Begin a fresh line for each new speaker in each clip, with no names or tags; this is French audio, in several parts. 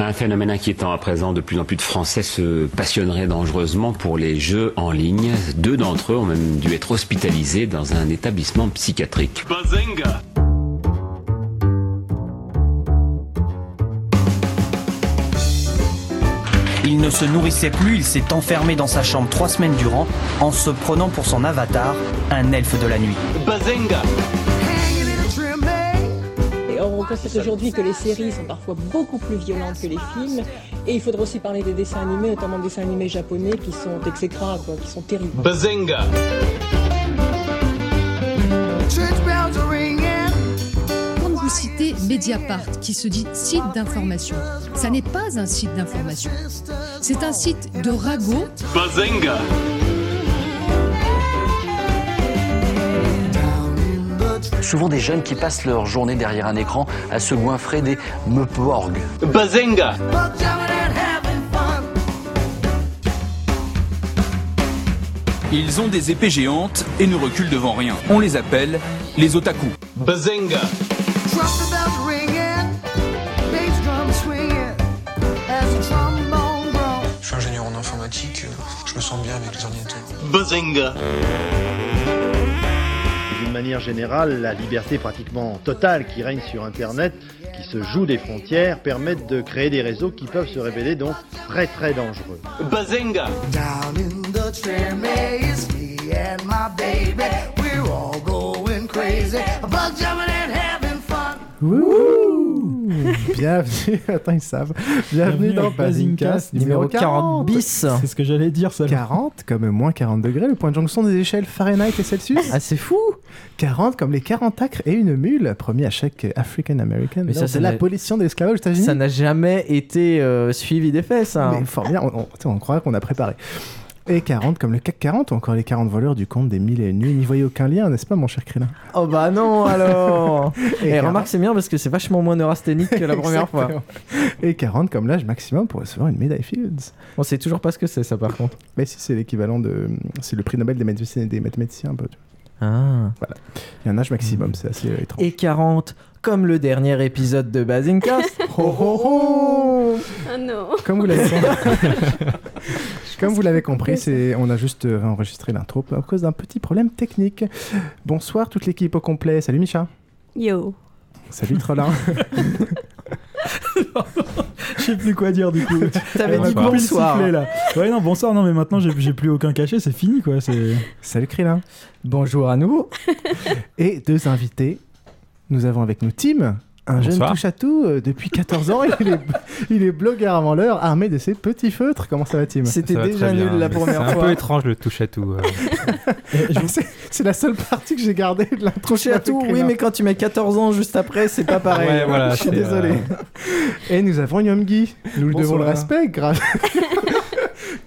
Un phénomène inquiétant à présent, de plus en plus de Français se passionneraient dangereusement pour les jeux en ligne. Deux d'entre eux ont même dû être hospitalisés dans un établissement psychiatrique.
Bazenga
Il ne se nourrissait plus, il s'est enfermé dans sa chambre trois semaines durant en se prenant pour son avatar, un elfe de la nuit.
Or, on constate aujourd'hui que les séries sont parfois beaucoup plus violentes que les films. Et il faudra aussi parler des dessins animés, notamment des dessins animés japonais qui sont exécrables, quoi, qui sont terribles.
Bazenga
Quand vous citez Mediapart, qui se dit site d'information, ça n'est pas un site d'information. C'est un site de ragot
Bazenga
Souvent des jeunes qui passent leur journée derrière un écran à se goinfrer des meuporgs.
Bazenga
Ils ont des épées géantes et ne reculent devant rien. On les appelle les otaku.
Bazenga
Je suis ingénieur en informatique, je me sens bien avec les ordinateurs.
Bazenga
D'une manière générale, la liberté pratiquement totale qui règne sur Internet, qui se joue des frontières, permettent de créer des réseaux qui peuvent se révéler donc très très dangereux.
Wouhou Bienvenue, attends, ils savent. Bienvenue, dans Bazincast numéro 40
bis.
C'est ce que j'allais dire, ça. 40 comme moins 40 degrés, le point de jonction des échelles Fahrenheit et Celsius.
Ah, c'est fou
40 comme les 40 acres et une mule, promis à chaque African American.
Mais ça, n'a-
l'abolition de l'esclavage aux États-Unis.
Ça n'a jamais été euh, suivi des faits, ça.
Mais fort bien, on, on, on croirait qu'on a préparé. Et 40 comme le CAC 40 ou encore les 40 voleurs du compte des mille et une nuits. N'y voyez aucun lien, n'est-ce pas, mon cher Krillin
Oh bah non alors Et,
40.
remarque, c'est bien parce que c'est vachement moins neurasthénique que la première fois.
Et 40 comme l'âge maximum pour recevoir une médaille Fields.
On sait toujours pas ce que c'est, ça par contre.
Mais si c'est l'équivalent de. C'est le prix Nobel des mathématiciens, des mathématiciens un peu.
Ah.
Il y a un âge maximum, c'est assez euh, étrange.
Et 40, comme le dernier épisode de Bazincast.
Oh, oh, oh
Ah non.
Comme vous l'avez Comme vous l'avez compris, c'est on a juste euh, enregistré l'intro à cause d'un petit problème technique. Bonsoir toute l'équipe au complet. Salut Micha.
Yo.
Salut Trollin.
Je sais plus quoi dire du coup.
T'avais dit bonsoir.
sifflet, là. Ouais non bonsoir non mais maintenant j'ai j'ai plus aucun cachet c'est fini quoi c'est.
Salut Krillin.
Bonjour à nouveau.
Et deux invités. Nous avons avec nous Tim, un jeune
Bonsoir.
touche-à-tout euh, depuis 14 ans. il, est, il est blogueur avant l'heure, armé de ses petits feutres. Comment ça va Tim?
C'était déjà nul la
C'est
première
un
fois.
peu étrange le touche à tout. euh.
C'est- C'est la seule partie que j'ai gardée de l'intro.
Touché à tout, oui, mais quand tu mets 14 ans juste après, c'est pas pareil.
Ouais, voilà,
Je suis
c'est,
désolé.
euh,
Et nous avons Yomgi. Nous lui devons le respect, grave.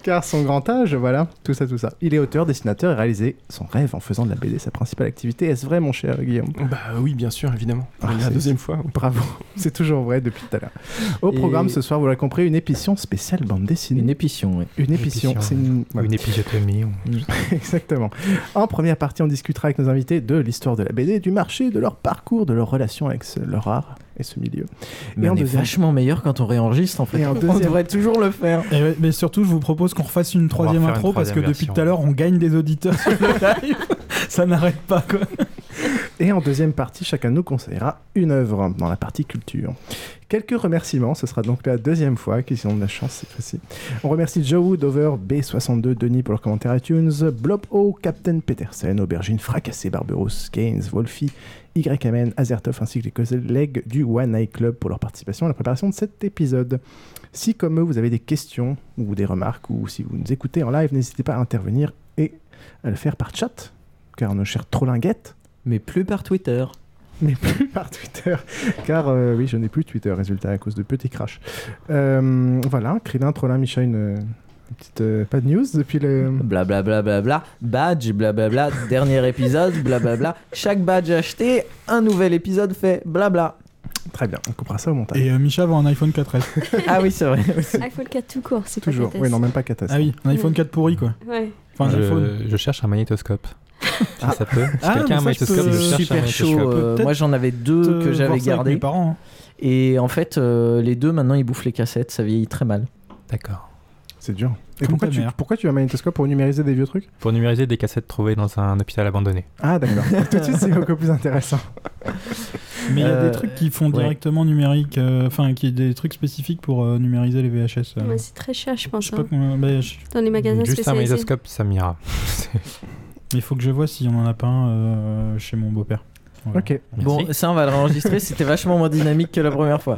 Car son grand âge, voilà, tout ça, tout ça. Il est auteur, dessinateur et réalisé son rêve en faisant de la BD sa principale activité. Est-ce vrai, mon cher Guillaume?
Bah oui, bien sûr, évidemment.
Ah,
la deuxième fois.
Bravo, c'est toujours vrai depuis tout à l'heure. Au
Et-
programme ce soir, vous l'avez compris, une épition spéciale bande dessinée.
Une épition, oui.
Une épition, c'est une...
Ou une épisiotomie.
Exactement. En première partie, on discutera avec nos invités de l'histoire de la BD, du marché, de leur parcours, de leur relation avec ce- leur art et ce milieu.
Mais
Et
on est
deuxième-
vachement meilleur quand on réenregistre en fait.
Et en
On devrait toujours le faire.
Et ouais, mais surtout je vous propose qu'on refasse une troisième
une
intro parce que depuis tout à l'heure on gagne des auditeurs sur le live. Ça n'arrête pas quoi.
Et en deuxième partie, chacun nous conseillera une œuvre dans la partie culture. Quelques remerciements, ce sera donc la deuxième fois qu'ils ont de la chance cette fois-ci. On remercie Joe Wood, Over, B62, Denis pour leur commentaire iTunes, Blob O, Captain Petersen, Aubergine, Fracassé, Barberousse, Gaines, Wolfie, YMN, Azertov ainsi que les collègues du One Eye Club pour leur participation à la préparation de cet épisode. Si comme eux vous avez des questions ou des remarques ou si vous nous écoutez en live, n'hésitez pas à intervenir et à le faire par chat, car nos chers trollinguettes
Mais plus par Twitter.
mais plus par Twitter, car euh, oui, je n'ai plus Twitter, résultat, à cause de petits crash. Euh, voilà, Krillin, Trollin, Micha, une, une petite... euh, pas de news depuis le...
Blablabla, bla, bla, bla. badge, blablabla, dernier épisode, blablabla. Chaque badge acheté, un nouvel épisode fait, blabla.
Très bien, on coupera ça au montage.
Et euh, Micha va un iPhone 4S.
Ah oui, c'est vrai. aussi.
iPhone 4 tout court, c'est
Toujours,
pas
oui, non, même pas catastrophe.
Ah oui, un iPhone 4 pourri quoi.
Ouais.
Enfin un iPhone.
Je, je cherche un magnétoscope. Si ça peut.
Ah,
quelqu'un a un
je
magnétoscope,
peux-
je cherche un
Super chaud. euh, moi j'en avais deux
Euh,
que j'avais gardés.
Parents. hein.
Et en fait, euh, les deux maintenant ils bouffent les cassettes, ça vieillit très mal.
D'accord.
C'est dur. Et pourquoi tu, pourquoi tu as un magnétoscope pour numériser des vieux trucs?
Pour numériser des cassettes trouvées dans un hôpital abandonné.
Ah d'accord. Tout de suite c'est beaucoup plus intéressant.
Mais il y a
Euh,
des trucs qui font
ouais.
directement numérique, euh, enfin, qui des trucs spécifiques pour euh, numériser les VHS. euh.
Ouais, c'est très cher, je
je
pense.
sais pas
hein.
comment- bah, je-
Dans les magasins
Juste un magnétoscope, ça m'ira.
Mais il faut que je vois si on en a pas un euh, chez mon beau-père. Voilà.
Ok.
Bon, ça on va le réenregistrer, c'était vachement moins dynamique que la première fois.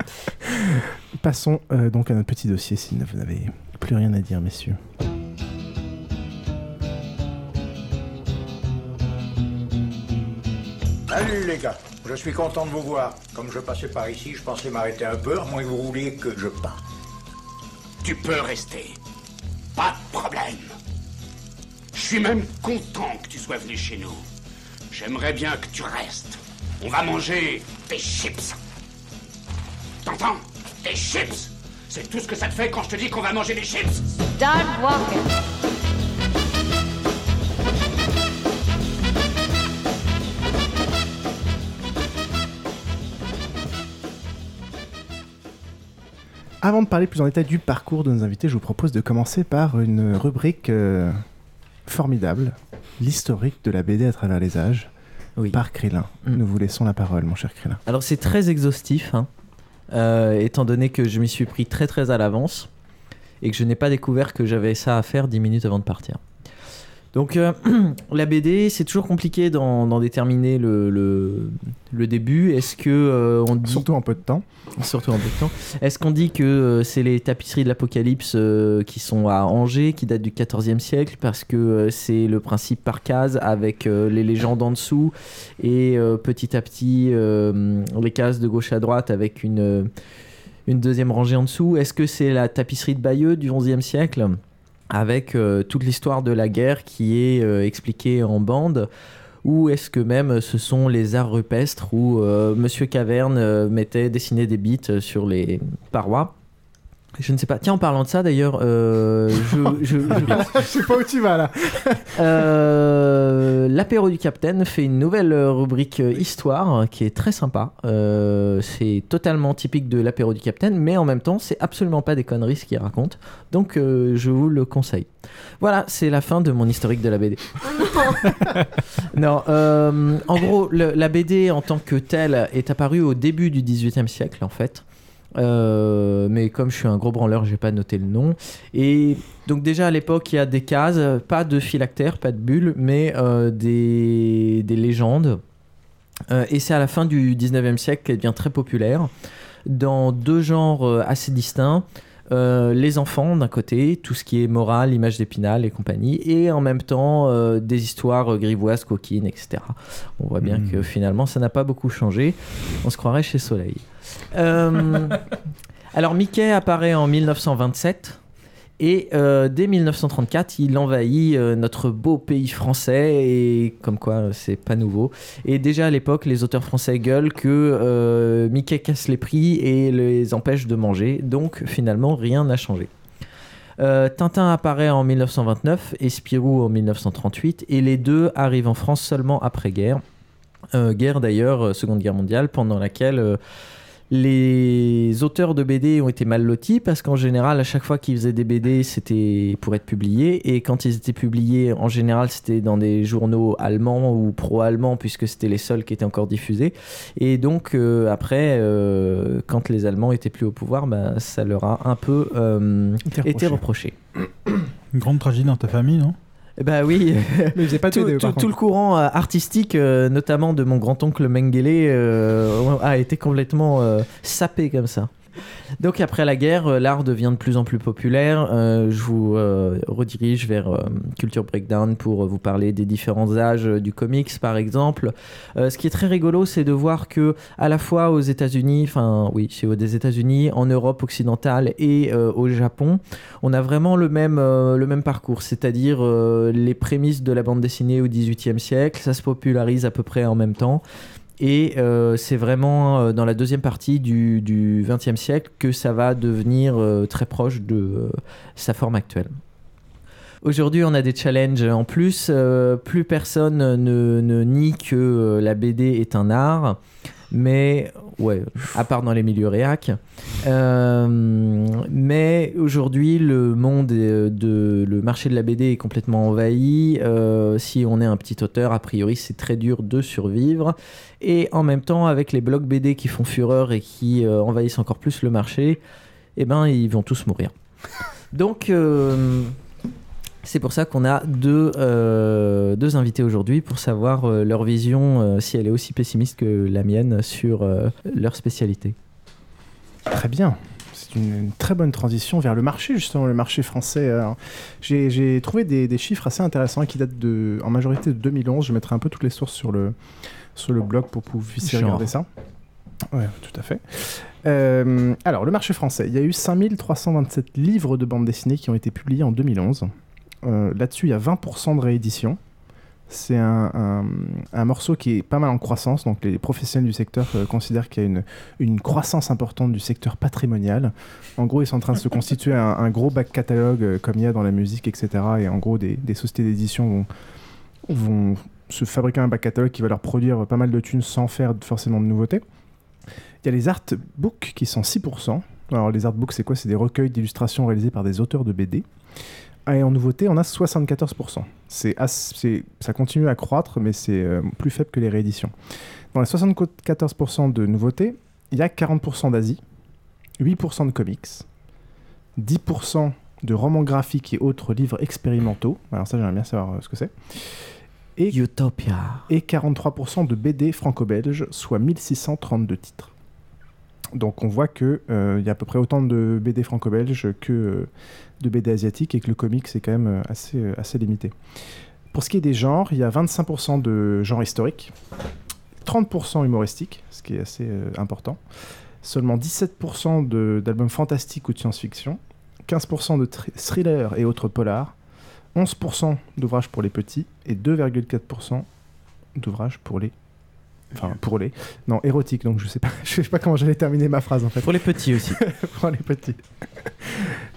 Passons euh, donc à notre petit dossier si vous n'avez plus rien à dire messieurs.
Salut les gars, je suis content de vous voir. Comme je passais par ici, je pensais m'arrêter un peu, à moins que vous vouliez que je parte.
Tu peux rester. Pas de problème. Je suis même content que tu sois venu chez nous. J'aimerais bien que tu restes. On va manger des chips. T'entends? Des chips C'est tout ce que ça te fait quand je te dis qu'on va manger des chips?
Start walking.
Avant de parler plus en détail du parcours de nos invités, je vous propose de commencer par une rubrique euh, formidable, l'historique de la BD à travers les âges, par Krillin.
Mm.
Nous vous laissons la parole, mon cher Krillin.
Alors c'est très exhaustif, hein, euh, étant donné que je m'y suis pris très très à l'avance et que je n'ai pas découvert que j'avais ça à faire 10 minutes avant de partir. Donc euh, la BD, c'est toujours compliqué d'en déterminer le, le, le début. Est-ce que euh, on dit
surtout en peu de temps
Surtout en peu de temps. Est-ce qu'on dit que euh, c'est les tapisseries de l'Apocalypse qui sont à Angers, qui datent du XIVe siècle, parce que c'est le principe par case avec les légendes en dessous et petit à petit les cases de gauche à droite avec une, une deuxième rangée en dessous? Est-ce que c'est la tapisserie de Bayeux du XIe siècle? Avec euh, toute l'histoire de la guerre qui est euh, expliquée en bande ou est-ce que même ce sont les arts rupestres où euh, Monsieur Caverne euh, mettait dessiner des bits euh, sur les parois je ne sais pas. Tiens, en parlant de ça, d'ailleurs, euh, je, je, je-
je sais pas où tu vas là.
Euh, L'apéro du Capitaine fait une nouvelle euh, rubrique euh, histoire qui est très sympa. Euh, c'est totalement typique de l'apéro du Capitaine, mais en même temps, c'est absolument pas des conneries ce qu'il raconte. Donc, je vous le conseille. Voilà, c'est la fin de mon historique de la BD. non, en gros, le- la BD en tant que telle est apparue au début du XVIIIe siècle, en fait. Euh, mais comme je suis un gros branleur, j'ai pas noté le nom. Et donc déjà à l'époque, il y a des cases, pas de phylactères, pas de bulles, mais euh, des, des légendes. Euh, et c'est à la fin du 19e siècle qu'elle devient très populaire dans deux genres assez distincts. Euh, les enfants d'un côté, tout ce qui est morale, image d'épinal et compagnie, et en même temps euh, des histoires euh, grivoises, coquines, etc. On voit bien
Mhm.
que finalement ça n'a pas beaucoup changé. On se croirait chez Soleil. Alors Mickey apparaît en 1927 et euh, dès 1934 il envahit euh, notre beau pays français et comme quoi euh, c'est pas nouveau. Et déjà à l'époque les auteurs français gueulent que Mickey casse les prix et les empêche de manger. Donc finalement rien n'a changé. Tintin apparaît en 1929 et Spirou en 1938 et les deux arrivent en France seulement après-guerre. Euh, guerre d'ailleurs, Seconde Guerre mondiale, pendant laquelle les auteurs de BD ont été mal lotis parce qu'en général, à chaque fois qu'ils faisaient des BD, c'était pour être publiés. Et quand ils étaient publiés, en général, c'était dans des journaux allemands ou pro-allemands puisque c'était les seuls qui étaient encore diffusés. Et donc, euh, après, euh, quand les Allemands étaient plus au pouvoir, bah, ça leur a un peu euh,
Été reproché. Une grande tragédie dans ta famille, non?
Bah oui.
Mais pas
tout, le courant euh, artistique, euh, notamment de mon grand-oncle Mengele, euh, a été complètement euh, sapé comme ça. Donc après la guerre, euh, l'art devient de plus en plus populaire. Euh, je vous euh, redirige vers Culture Breakdown pour vous parler des différents âges du comics, par exemple. Ce qui est très rigolo, c'est de voir que à la fois aux États-Unis, enfin oui, aux des États-Unis, en Europe occidentale et au Japon, on a vraiment le même le même parcours, c'est-à-dire les prémices de la bande dessinée au XVIIIe siècle, ça se popularise à peu près en même temps. Et euh, c'est vraiment euh, dans la deuxième partie du, XXe siècle que ça va devenir euh, très proche de sa forme actuelle. Aujourd'hui, on a des challenges en plus. Plus personne ne, nie que la BD est un art. Mais, ouais, à part dans les milieux réac. Euh, mais aujourd'hui, le monde, est- de, le marché de la BD est complètement envahi. Euh, si on est un petit auteur, a priori, c'est très dur de survivre. Et en même temps, avec les blogs BD qui font fureur et qui euh, envahissent encore plus le marché, eh ben, ils vont tous mourir. Donc, euh, c'est pour ça qu'on a deux, euh, deux invités aujourd'hui pour savoir euh, leur vision, euh, si elle est aussi pessimiste que la mienne, sur leur spécialité.
Très bien. C'est une, une très bonne transition vers le marché, justement, le marché français. J'ai trouvé des, des chiffres assez intéressants qui datent de, en majorité de 2011. Je mettrai un peu toutes les sources sur le, sur le blog pour que vous puissiez regarder ça. Ouais, tout à fait. Euh, alors, le marché français. Il y a eu 5327 livres de bande dessinée qui ont été publiés en 2011. Euh, Là-dessus, il y a 20% de réédition. C'est un, un- morceau qui est pas mal en croissance. Donc, les professionnels du secteur euh, considèrent qu'il y a une, une croissance importante du secteur patrimonial. En gros, ils sont en train de se constituer un, gros back catalogue euh, comme il y a dans la musique, etc. Et en gros, des, des sociétés d'édition vont, vont se fabriquer un back catalogue qui va leur produire pas mal de thunes sans faire forcément de nouveautés. Il y a les artbooks qui sont 6%. Alors, les artbooks, c'est quoi? C'est des recueils d'illustrations réalisés par des auteurs de BD. Et en nouveauté, on a 74%. C'est ça continue à croître, mais c'est euh, plus faible que les rééditions. Dans les 74% de nouveautés, il y a 40% d'Asie, 8% de comics, 10% de romans graphiques et autres livres expérimentaux. Alors ça, j'aimerais bien savoir euh, ce que c'est. Et,
Utopia.
Et 43% de BD franco-belges, soit 1632 titres. Donc on voit qu'il y a à peu près autant de BD franco-belges que euh, de BD asiatiques et que le comic c'est quand même euh, assez, euh, assez limité. Pour ce qui est des genres, il y a 25% de genre historique, 30% humoristique, ce qui est assez euh, important, seulement 17% de- d'albums fantastiques ou de science-fiction, 15% de thr- thrillers et autres polars, 11% d'ouvrages pour les petits et 2,4% d'ouvrages pour les enfin pour les non érotiques donc je sais pas je sais pas comment j'allais terminer ma phrase en fait
Pour les petits aussi.
pour les petits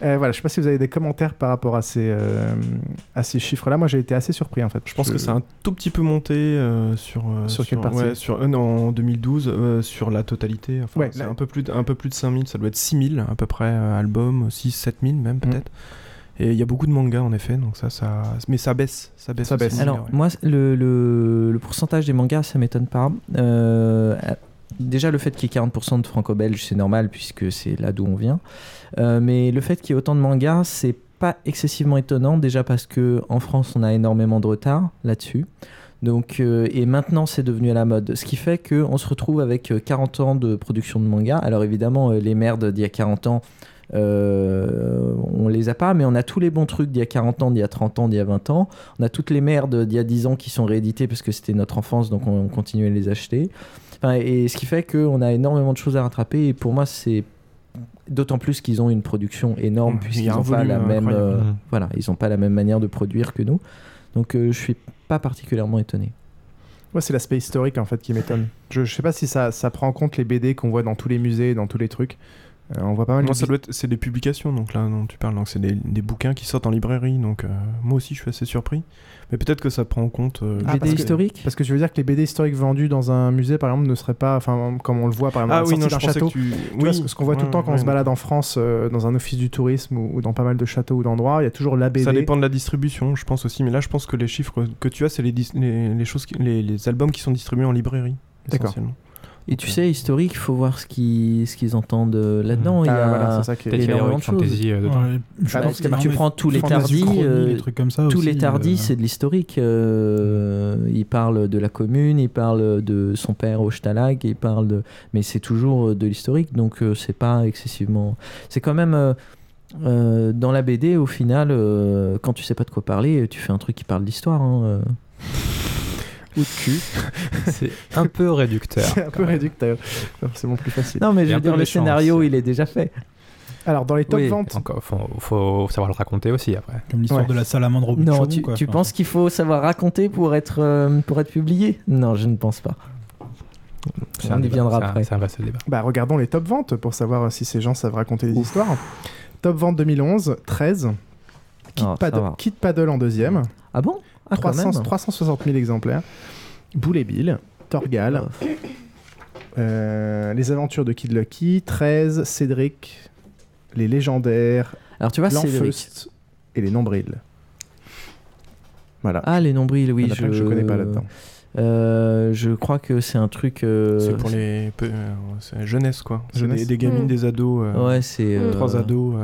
Euh, voilà je sais pas si vous avez des commentaires par rapport à ces euh, à ces chiffres là moi j'ai été assez surpris en fait
Je pense que c'est un tout petit peu monté euh, sur
Sur quelle partie
ouais, sur euh, non, en 2012 euh, sur la totalité. Enfin,
Ouais,
c'est
là-
un peu plus de, un peu plus de 5000, ça doit être 6000 à peu près euh, albums, 6 7000
Mm.
même peut-être. Et il y a beaucoup de mangas en effet, donc ça ça mais ça baisse, ça baisse. aussi,
Alors,
ouais.
moi, le, le- le pourcentage des mangas, ça m'étonne pas. Euh, déjà, le fait qu'il y ait 40% de franco-belge, c'est normal, puisque c'est là d'où on vient. Euh, mais le fait qu'il y ait autant de mangas, c'est pas excessivement étonnant, déjà parce que en France, on a énormément de retard là-dessus. Donc, euh, et maintenant, c'est devenu à la mode. Ce qui fait qu'on se retrouve avec euh, 40 ans de production de manga. Alors, évidemment, les merdes d'il y a 40 ans, euh, on les a pas, mais on a tous les bons trucs d'il y a 40 ans, d'il y a 30 ans, d'il y a 20 ans. On a toutes les merdes d'il y a 10 ans qui sont rééditées parce que c'était notre enfance, donc on, on continue à les acheter. Enfin, et ce qui fait qu'on a énormément de choses à rattraper. Et pour moi, c'est d'autant plus qu'ils ont une production énorme
Mmh,
puisqu'ils n'ont pas la même, euh,
Mmh.
voilà, ils ont pas la même manière de produire que nous. Donc euh, je suis pas particulièrement étonné.
Moi, c'est l'aspect historique en fait qui m'étonne. Je, je sais pas si ça, ça prend en compte les BD qu'on voit dans tous les musées, dans tous les trucs. Euh, on voit pas mal de
ça doit être, c'est des publications donc là dont tu parles, donc c'est des, des bouquins qui sortent en librairie, donc euh, moi aussi je suis assez surpris. Mais peut-être que ça prend en compte. euh,
Ah, parce que- Parce que je veux dire que les BD historiques vendus dans un musée, par exemple, ne seraient pas, enfin, comme on le voit par exemple,
Ah oui, non,
d'un château.
tu-
Tu vois,
oui.
ce, ce qu'on voit tout le temps quand on se balade en France euh, dans un office du tourisme ou, ou dans pas mal de châteaux ou d'endroits, il y a toujours la BD.
Ça dépend de la distribution, je pense aussi. Mais là, je pense que les chiffres que tu as, c'est les, dis- les, les choses, qui- les, les albums qui sont distribués en librairie.
D'accord.
Et tu sais, historique, il faut voir ce qu'ils ce qu'ils entendent euh, là-dedans. Il y
Ah,
a
voilà, c'est ça qui est-
énormément de choses.
Fantasy, euh. Ouais,
Ah, tu prends tous les tardis, euh,
des trucs comme ça
tous les tardis,
euh.
c'est de l'historique. euh, il parle de la commune, il parle de son père au Stalag, il parle de, mais c'est toujours de l'historique, donc euh, c'est pas excessivement. C'est quand même euh, euh, dans la BD au final, euh, quand tu sais pas de quoi parler, tu fais un truc qui parle d'histoire. hein, euh.
Ou de cul.
C'est un peu réducteur.
c'est un peu réducteur. C'est forcément plus facile.
Non, mais je veux dire, le
méchant
scénario, il est déjà fait.
Alors, dans les top
Oui.
ventes.
Encore, faut, faut savoir le raconter aussi après.
Comme l'histoire
Ouais.
de la salamandre au bout
Non, tu,
quoi.
tu
Enfin,
penses qu'il faut savoir raconter pour être, euh, pour être publié? Non, je ne pense pas. On
un
y
débat,
viendra après.
C'est un vaste débat.
Bah, regardons les top ventes pour savoir si ces gens savent raconter des histoires. Top vente 2011, 13. Kid, Paddle. Kid Paddle en deuxième.
Ah bon? Ah, quand
300
même.
360 000 exemplaires. Boule et Bill, Torgal, Euh, les aventures de Kid Lucky, 13, Cédric, les légendaires,
Alors tu vois, Cédric.
et les nombrils. Voilà.
Ah, les nombrils, oui.
Que je connais pas là-dedans.
Euh, je crois que c'est un truc. euh,
C'est pour les peu- euh, jeunesse quoi.
Jeunesse.
des, des gamines,
Mm.
des ados. euh,
Ouais, c'est, euh,
trois ados.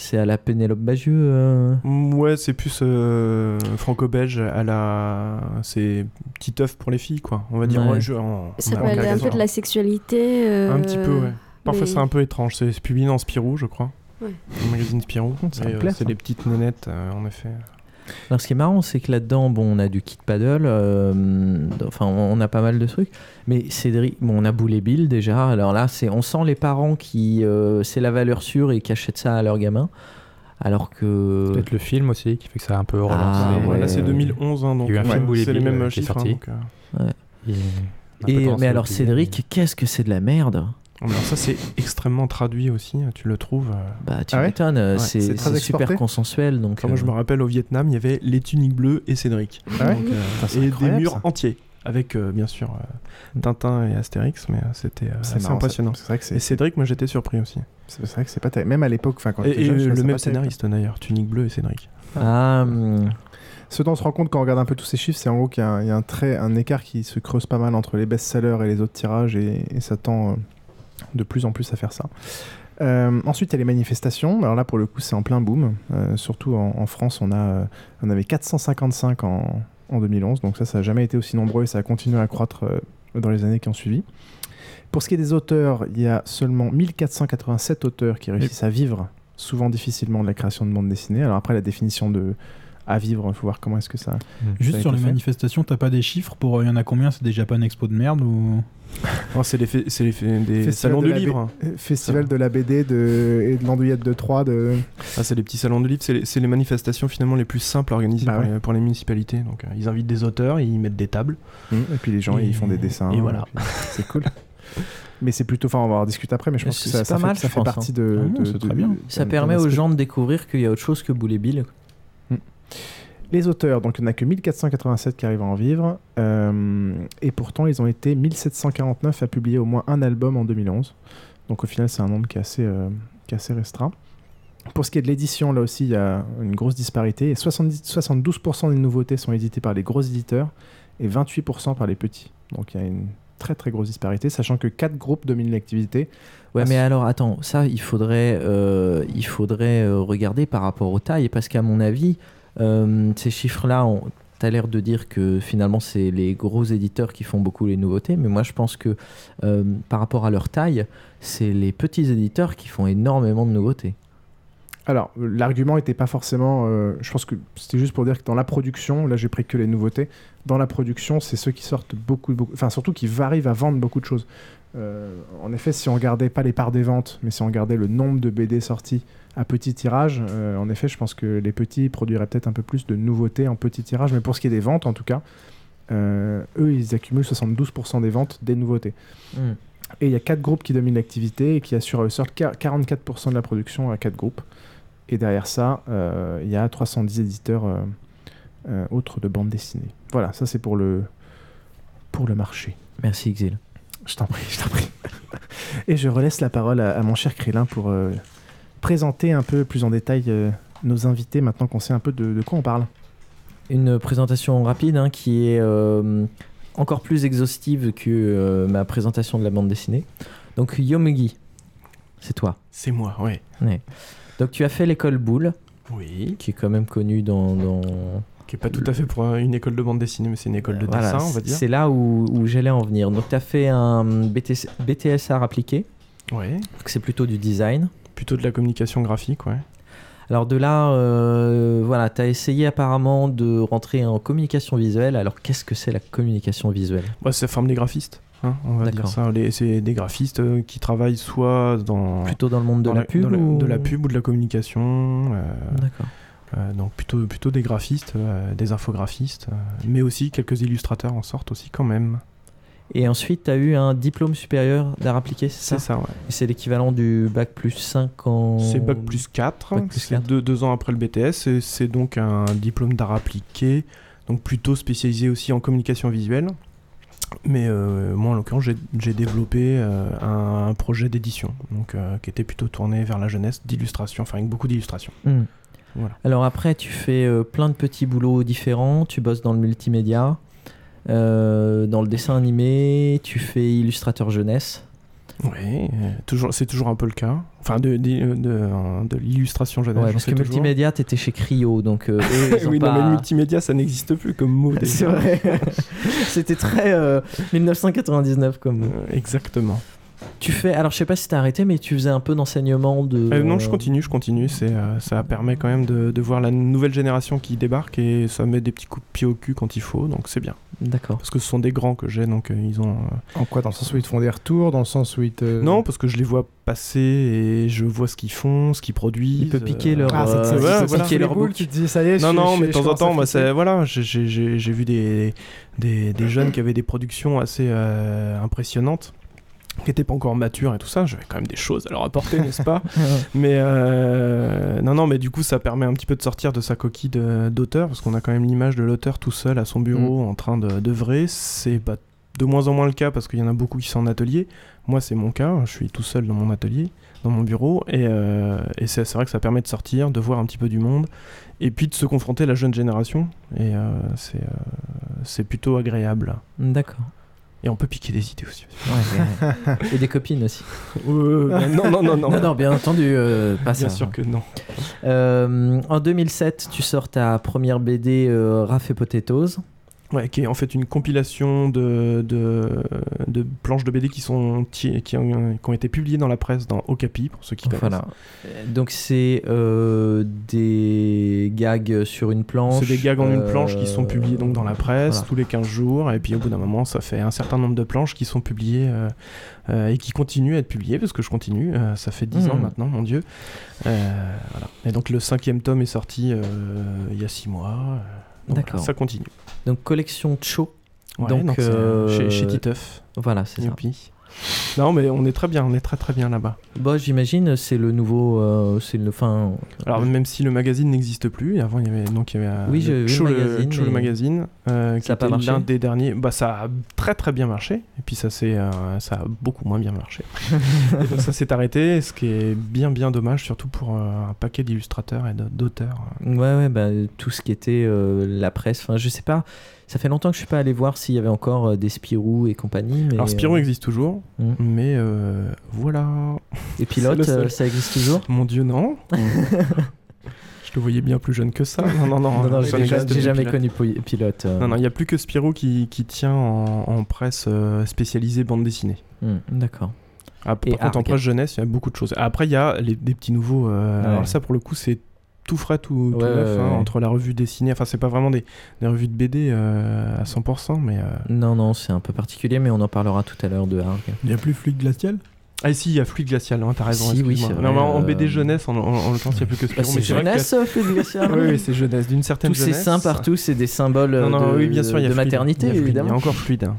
C'est à la Pénélope Bagieux. euh.
Mm, Ouais, c'est plus euh, franco-belge à la. C'est petit œuf pour les filles quoi. On va dire.
Ouais.
ouais, je- en-
Ça
en
peut aller un peu de la sexualité. euh,
Un petit peu, ouais. Parfois
mais-
c'est un peu étrange. C'est publié dans Spirou, je crois.
Ouais.
Le magazine Spirou. Euh, c'est des petites nénettes, euh, en effet.
Alors, ce qui est marrant, c'est que là-dedans, bon, on a du kit paddle, euh, enfin, on a pas mal de trucs. Mais Cédric, bon, on a Boulet Bill déjà. Alors là, c'est, on sent les parents qui, euh, c'est la valeur sûre et qui achètent ça à leurs gamins. Alors que.
Peut-être le film aussi qui fait que ça a un peu relancé.
Ah,
Et
ouais.
Là c'est 2011, hein, donc
Il y a eu un
ouais,
film Boulet
c'est les
Bill,
mêmes
euh, qui est
chiffres. hein,
sorti.
donc, euh,
Et,
tendance
mais alors, Cédric, qu'est-ce que c'est de la merde?
Alors ça c'est extrêmement traduit aussi, tu le trouves. euh.
Bah, tu
Ah ouais
m'étonnes, euh,
Ouais,
c'est, super consensuel. Donc,
Enfin, moi je
euh,
me rappelle au Vietnam, il y avait les tuniques bleues et Cédric.
Ah ouais
Donc, euh, et des murs
ça.
entiers. Avec euh, bien sûr euh, Tintin et Astérix, mais c'était euh,
C'est
assez
marrant,
impressionnant.
vrai que c'est-
Et Cédric, moi j'étais surpris aussi.
C'est c'est vrai que c'est pas terrible. Même à l'époque, enfin quand
Et,
j'étais
et
jeune, je trouvais
le même scénariste d'ailleurs, Tunique bleue et Cédric.
Ah, hum,
Ce dont on se rend compte quand on regarde un peu tous ces chiffres, c'est en gros qu'il y a, un, il y a un trait, un écart qui se creuse pas mal entre les best-sellers et les autres tirages, et, et ça tend euh, de plus en plus à faire ça. Euh, ensuite, il y a les manifestations. Alors là, pour le coup, c'est en plein boom. Euh, surtout en, en France, on, a, euh, on avait 455 en, en 2011. Donc ça, ça n'a jamais été aussi nombreux et ça a continué à croître euh, dans les années qui ont suivi. Pour ce qui est des auteurs, il y a seulement 1487 auteurs qui réussissent à vivre, souvent difficilement, de la création de bande dessinée. Alors après, la définition de à vivre, il faut voir comment est-ce que ça.
Juste
ça
sur les
fait.
manifestations, t'as pas des chiffres pour. Il y en a combien? C'est des Japan Expo de merde ou?
Oh, c'est les, des
Festival
salons de,
la
livres.
B- euh, Festival de la BD de... et de l'andouillette de Troyes. De...
Ah, c'est les petits salons de livres, c'est les, c'est les manifestations finalement les plus simples à organiser
Bah
pour,
ouais.
les, pour les municipalités. Donc euh, ils invitent des auteurs, ils mettent des tables.
Et puis les gens,
Et-
ils font des dessins.
et voilà.
puis C'est cool. Mais c'est plutôt, enfin, on va en discuter après, mais je pense que
C'est
ça, ça
pas
fait,
mal,
ça fait
pense,
partie
hein.
de.
Ah non,
de-
c'est
de-
très bien.
ça permet aux gens de découvrir qu'il y a autre chose que Boulet Bill.
Les auteurs, donc il n'y en a que 1487 qui arrivent à en vivre, euh, et pourtant ils ont été 1749 à publier au moins un album en 2011. Donc au final, c'est un nombre qui est assez, euh, qui est assez restreint. Pour ce qui est de l'édition, là aussi, il y a une grosse disparité. Et 70 72% des nouveautés sont éditées par les gros éditeurs et 28% par les petits. Donc il y a une très très grosse disparité, sachant que quatre groupes dominent l'activité.
Ouais, mais alors attends, ça il faudrait, euh, il faudrait regarder par rapport aux tailles, parce qu'à mon avis, ces chiffres-là, on... t'as l'air de dire que finalement c'est les gros éditeurs qui font beaucoup les nouveautés, mais moi je pense que euh, par rapport à leur taille, c'est les petits éditeurs qui font énormément de nouveautés.
Alors, euh, l'argument n'était pas forcément. euh, je pense que c'était juste pour dire que dans la production, là j'ai pris que les nouveautés. Dans la production, c'est ceux qui sortent beaucoup, beaucoup. Enfin, surtout qui arrivent à vendre beaucoup de choses. Euh, en effet, si on regardait pas les parts des ventes, mais si on regardait le nombre de BD sortis à petit tirage, euh, en effet, je pense que les petits produiraient peut-être un peu plus de nouveautés en petit tirage. Mais pour ce qui est des ventes, en tout cas, euh, eux, ils accumulent 72% des ventes des nouveautés.
Mm.
Et il y a quatre groupes qui dominent l'activité et qui assurent à eux seuls quar- 44% de la production à quatre groupes. Et derrière ça, euh, il y a 310 éditeurs autres de bande dessinée. Voilà, ça c'est pour le, pour le marché.
Merci Exil.
Je t'en prie, je t'en prie. Et je relaisse la parole à, à mon cher Krélin pour présenter un peu plus en détail euh, nos invités maintenant qu'on sait un peu de, de quoi on parle.
Une présentation rapide hein, qui est euh, encore plus exhaustive que euh, ma présentation de la bande dessinée. Donc Yomugi, c'est toi.
C'est moi, ouais.
Ouais. Donc tu as fait l'école Boule,
Oui.
qui est quand même connue dans... dans...
Qui est pas tout à fait pour un- une école de bande dessinée, mais c'est une école de
Voilà,
dessin, on va dire.
C'est là où, où j'allais en venir. Donc tu as fait un BTS, BTS art appliqué,
Ouais.
donc c'est plutôt du design.
Plutôt de la communication graphique, ouais.
Alors de là, euh, voilà, tu as essayé apparemment de rentrer en communication visuelle. Alors qu'est-ce que c'est la communication visuelle?
Bah, ça forme des graphistes. hein, on va dire ça. C'est des graphistes euh, qui travaillent soit dans
Plutôt dans le monde de la, pub
la-
ou...
de la pub ou de la communication. euh,
D'accord.
donc plutôt plutôt des graphistes, des infographistes, mais aussi quelques illustrateurs en sortent aussi quand même.
Et ensuite, tu as eu un diplôme supérieur d'art appliqué, c'est ça
C'est ça, ouais.
Et c'est l'équivalent du bac plus 5 en...
C'est bac plus 4,
Bac plus
c'est
4.
deux, deux ans après le BTS, et c'est donc un diplôme d'art appliqué, donc plutôt spécialisé aussi en communication visuelle. Mais euh, moi, en l'occurrence, j'ai- développé euh, un, un projet d'édition, donc euh, qui était plutôt tourné vers la jeunesse, d'illustration, enfin avec beaucoup d'illustrations.
Hmm.
Voilà.
Alors après, tu fais plein de petits boulots différents. Tu bosses dans le multimédia, euh, dans le dessin animé, tu fais illustrateur jeunesse.
Oui, toujours, c'est toujours un peu le cas. Enfin, de, de, de- de l'illustration jeunesse.
Ouais, parce que
toujours.
multimédia, t'étais chez Cryo, donc euh, eux,
oui, non,
pas-
mais multimédia, ça n'existe plus comme mot.
C'est vrai. C'était très euh, 1999 comme mot.
Euh, Exactement.
Tu fais, alors je sais pas si t'as arrêté, mais tu faisais un peu d'enseignement de.
Euh, non, je continue, je continue. C'est, euh, ça permet quand même de, de voir la nouvelle génération qui débarque et ça met des petits coups de pied au cul quand il faut, donc c'est bien.
D'accord.
Parce que ce sont des grands que j'ai, donc euh, ils ont. euh,
En quoi? Dans le sens où ils te font des retours Dans le sens où ils te.
Non, parce que je les vois passer et je vois ce qu'ils font, ce qu'ils produisent.
Il peut piquer leur,
Ah, c'est
Ouais, voilà.
piquer leur boule, tu te dis ça y est,
Non,
je-
non,
je-
mais de temps en temps, moi, c'est voilà, j'ai- j'ai j'ai- j'ai vu des, des, des jeunes qui avaient des productions assez euh, impressionnantes, qui n'étaient pas encore matures et tout ça. J'avais quand même des choses à leur apporter, n'est-ce pas Mais euh, non, non, mais du coup, ça permet un petit peu de sortir de sa coquille d'auteur, parce qu'on a quand même l'image de l'auteur tout seul à son bureau en train de d'œuvrer. C'est pas de moins en moins le cas parce qu'il y en a beaucoup qui sont en atelier. Moi, c'est mon cas. Je suis tout seul dans mon atelier, dans mon bureau, et, euh, et c'est vrai que ça permet de sortir, de voir un petit peu du monde, et puis de se confronter à la jeune génération. Et euh, c'est euh, c'est plutôt agréable.
D'accord.
Et on peut piquer des idées aussi.
Ouais, ouais. Et des copines aussi.
Euh, non, non, non, non.
non, non, bien entendu, euh, pas
Bien
ça.
sûr que non.
Euh, en 2007, tu sors ta première BD euh, Raph et Potatoes.
Ouais, qui est en fait une compilation de, de, de planches de BD qui, sont, qui, ont, qui ont été publiées dans la presse dans Okapi, pour ceux qui connaissent.
Voilà. Donc c'est euh, des gags sur une planche.
C'est des gags en une
euh,
planche qui sont publiés donc dans la presse
voilà.
tous les 15 jours, et puis au bout d'un moment, ça fait un certain nombre de planches qui sont publiées euh, euh, et qui continuent à être publiées, parce que je continue, euh, ça fait 10 ans
Mhm.
maintenant, mon Dieu. Euh, voilà. Et donc le cinquième tome est sorti euh, il y a 6 mois. euh, donc
D'accord.
ça continue.
Donc collection Cho.
Ouais,
donc euh,
chez, chez Titeuf.
Voilà, c'est ça.
Non, mais on est très bien, on est très très bien là-bas.
Bah, j'imagine c'est le nouveau, euh, c'est le fin.
Alors même si le magazine n'existe plus, avant il y avait donc il y avait euh,
Oui,
le Cho
le magazine,
Cho le magazine euh, qui était l'un des derniers. Bah ça a très très bien marché et puis ça c'est euh, ça a beaucoup moins bien marché. et donc ça s'est arrêté, ce qui est bien bien dommage surtout pour un paquet d'illustrateurs et d'auteurs.
Ouais, ouais, bah, tout ce qui était la presse. Enfin, je sais pas. Ça fait longtemps que je suis pas allé voir s'il y avait encore euh, des Spirou et compagnie. Mais,
Alors Spirou
euh,
existe toujours,
Mm.
mais euh, voilà.
Et Pilote, ça existe toujours?
Mon Dieu non. Je le voyais bien plus jeune que ça. Non non non.
Non, non, j'ai jamais
Pilote.
connu Pi- Pilote. euh.
Non, non, il n'y a plus que Spirou qui, qui tient en, en presse spécialisée bande dessinée.
Hmm, D'accord.
Ah, par
Et
contre, en presse jeunesse, il y a beaucoup de choses. Après, il y a les- des petits nouveaux. euh,
Ouais.
Alors, ça, pour le coup, c'est tout frais, tout, tout
Ouais,
neuf,
ouais,
hein,
ouais.
entre la revue dessinée. Enfin, c'est pas vraiment des, des revues de BD euh, à 100%, mais. euh,
Non, non, c'est un peu particulier, mais on en parlera tout à l'heure de Arg.
Il n'y a plus Fluide Glacial?
Ah, si, il y a Fluide Glacial, hein, t'as raison.
Si, oui,
Non,
vrai,
mais en, en
euh,
BD jeunesse, en, en, en l'occurrence, il n'y a plus que Spirou.
Bah, c'est
que-
jeunesse, euh, Fluide Glacial.
Oui, oui, c'est jeunesse, d'une certaine
Tous ces
jeunesse.
seins partout, c'est des symboles
Non, non,
de,
oui, bien sûr, il y a
de
Fluide,
maternité,
il y a Fluide,
évidemment.
Il y a encore Fluide. hein.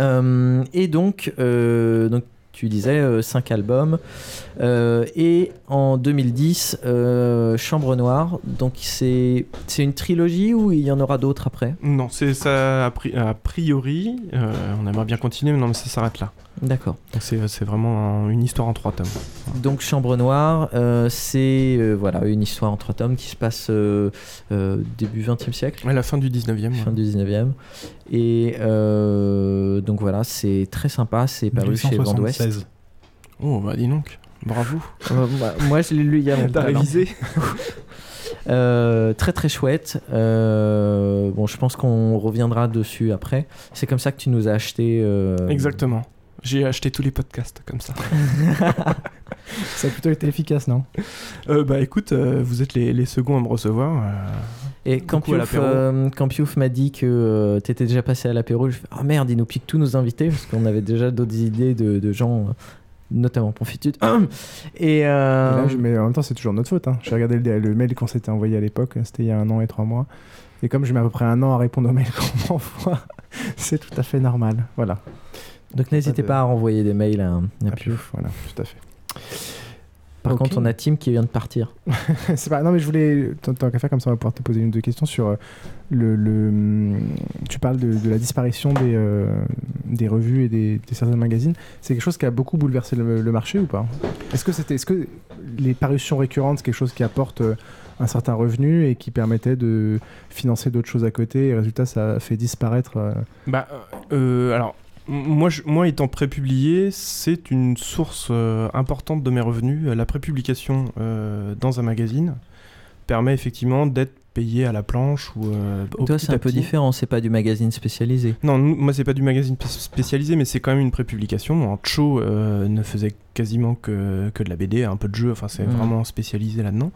Euh, et donc, donc, tu disais 5 albums. Euh, et en 2010, euh, Chambre Noire. Donc, c'est une trilogie ou il y en aura d'autres après?
Non, c'est ça a, pri- a priori. euh, on aimerait bien continuer, mais non, mais ça s'arrête là.
D'accord.
Donc C'est vraiment un- une histoire en trois tomes.
Donc Chambre Noire, euh, c'est euh, voilà une histoire en trois tomes qui se passe euh, euh, début 20e siècle.
À la fin du 19e.
Fin du 19e. Et euh, donc voilà, c'est très sympa, c'est paru chez Vendouest.
1876.
Oh, bah dis donc, bravo.
Euh, bah, moi je l'ai lu il y a longtemps.
T'as révisé
Euh, très très chouette. Euh, bon, je pense qu'on reviendra dessus après. C'est comme ça que tu nous as acheté. euh,
Exactement. J'ai acheté tous les podcasts comme ça.
Ça a plutôt été efficace, non?
Euh, bah écoute, euh, vous êtes les, les seconds à me recevoir. euh,
Et quand Piouf, euh, m'a dit que euh, t'étais déjà passé à l'apéro, je fais Oh merde, il nous pique tous nos invités parce qu'on avait déjà d'autres idées de, de gens, euh, notamment Ponfitude. Et, euh,
Et là, je- mais en même temps, c'est toujours notre faute. hein. J'ai regardé le, le mail qu'on s'était envoyé à l'époque, c'était il y a un an et trois mois. Et comme je mets à peu près un an à répondre aux mails qu'on m'envoie, c'est tout à fait normal. Voilà.
Donc n'hésitez
de-
pas à renvoyer des mails à, à
À
Piouf.
Piouf, voilà, tout à fait.
Par contre, on a Tim qui vient de partir.
c'est pas. Non, mais je voulais. Tant tant qu'à faire comme ça, on va pouvoir te poser une ou deux questions sur euh, le. le, hum, tu parles de, de la disparition des, euh, des revues et des, des certains magazines. C'est quelque chose qui a beaucoup bouleversé le, le marché ou pas? Est-ce que c'était, est-ce que les parutions récurrentes, c'est quelque chose qui apporte euh, un certain revenu et qui permettait de financer d'autres choses à côté Et résultat, ça a fait disparaître. euh,
Bah, euh, alors, moi, je- moi, étant prépublié, c'est une source euh, importante de mes revenus. La prépublication euh, dans un magazine permet effectivement d'être payé à la planche ou euh, au
Toi, c'est un peu
petit.
différent, c'est pas du magazine spécialisé.
Non, moi c'est pas du magazine spécialisé, mais c'est quand même une prépublication. Moi, Cho euh, ne faisait quasiment que, que de la BD, un peu de jeu, enfin c'est
Mhm.
vraiment spécialisé là-dedans.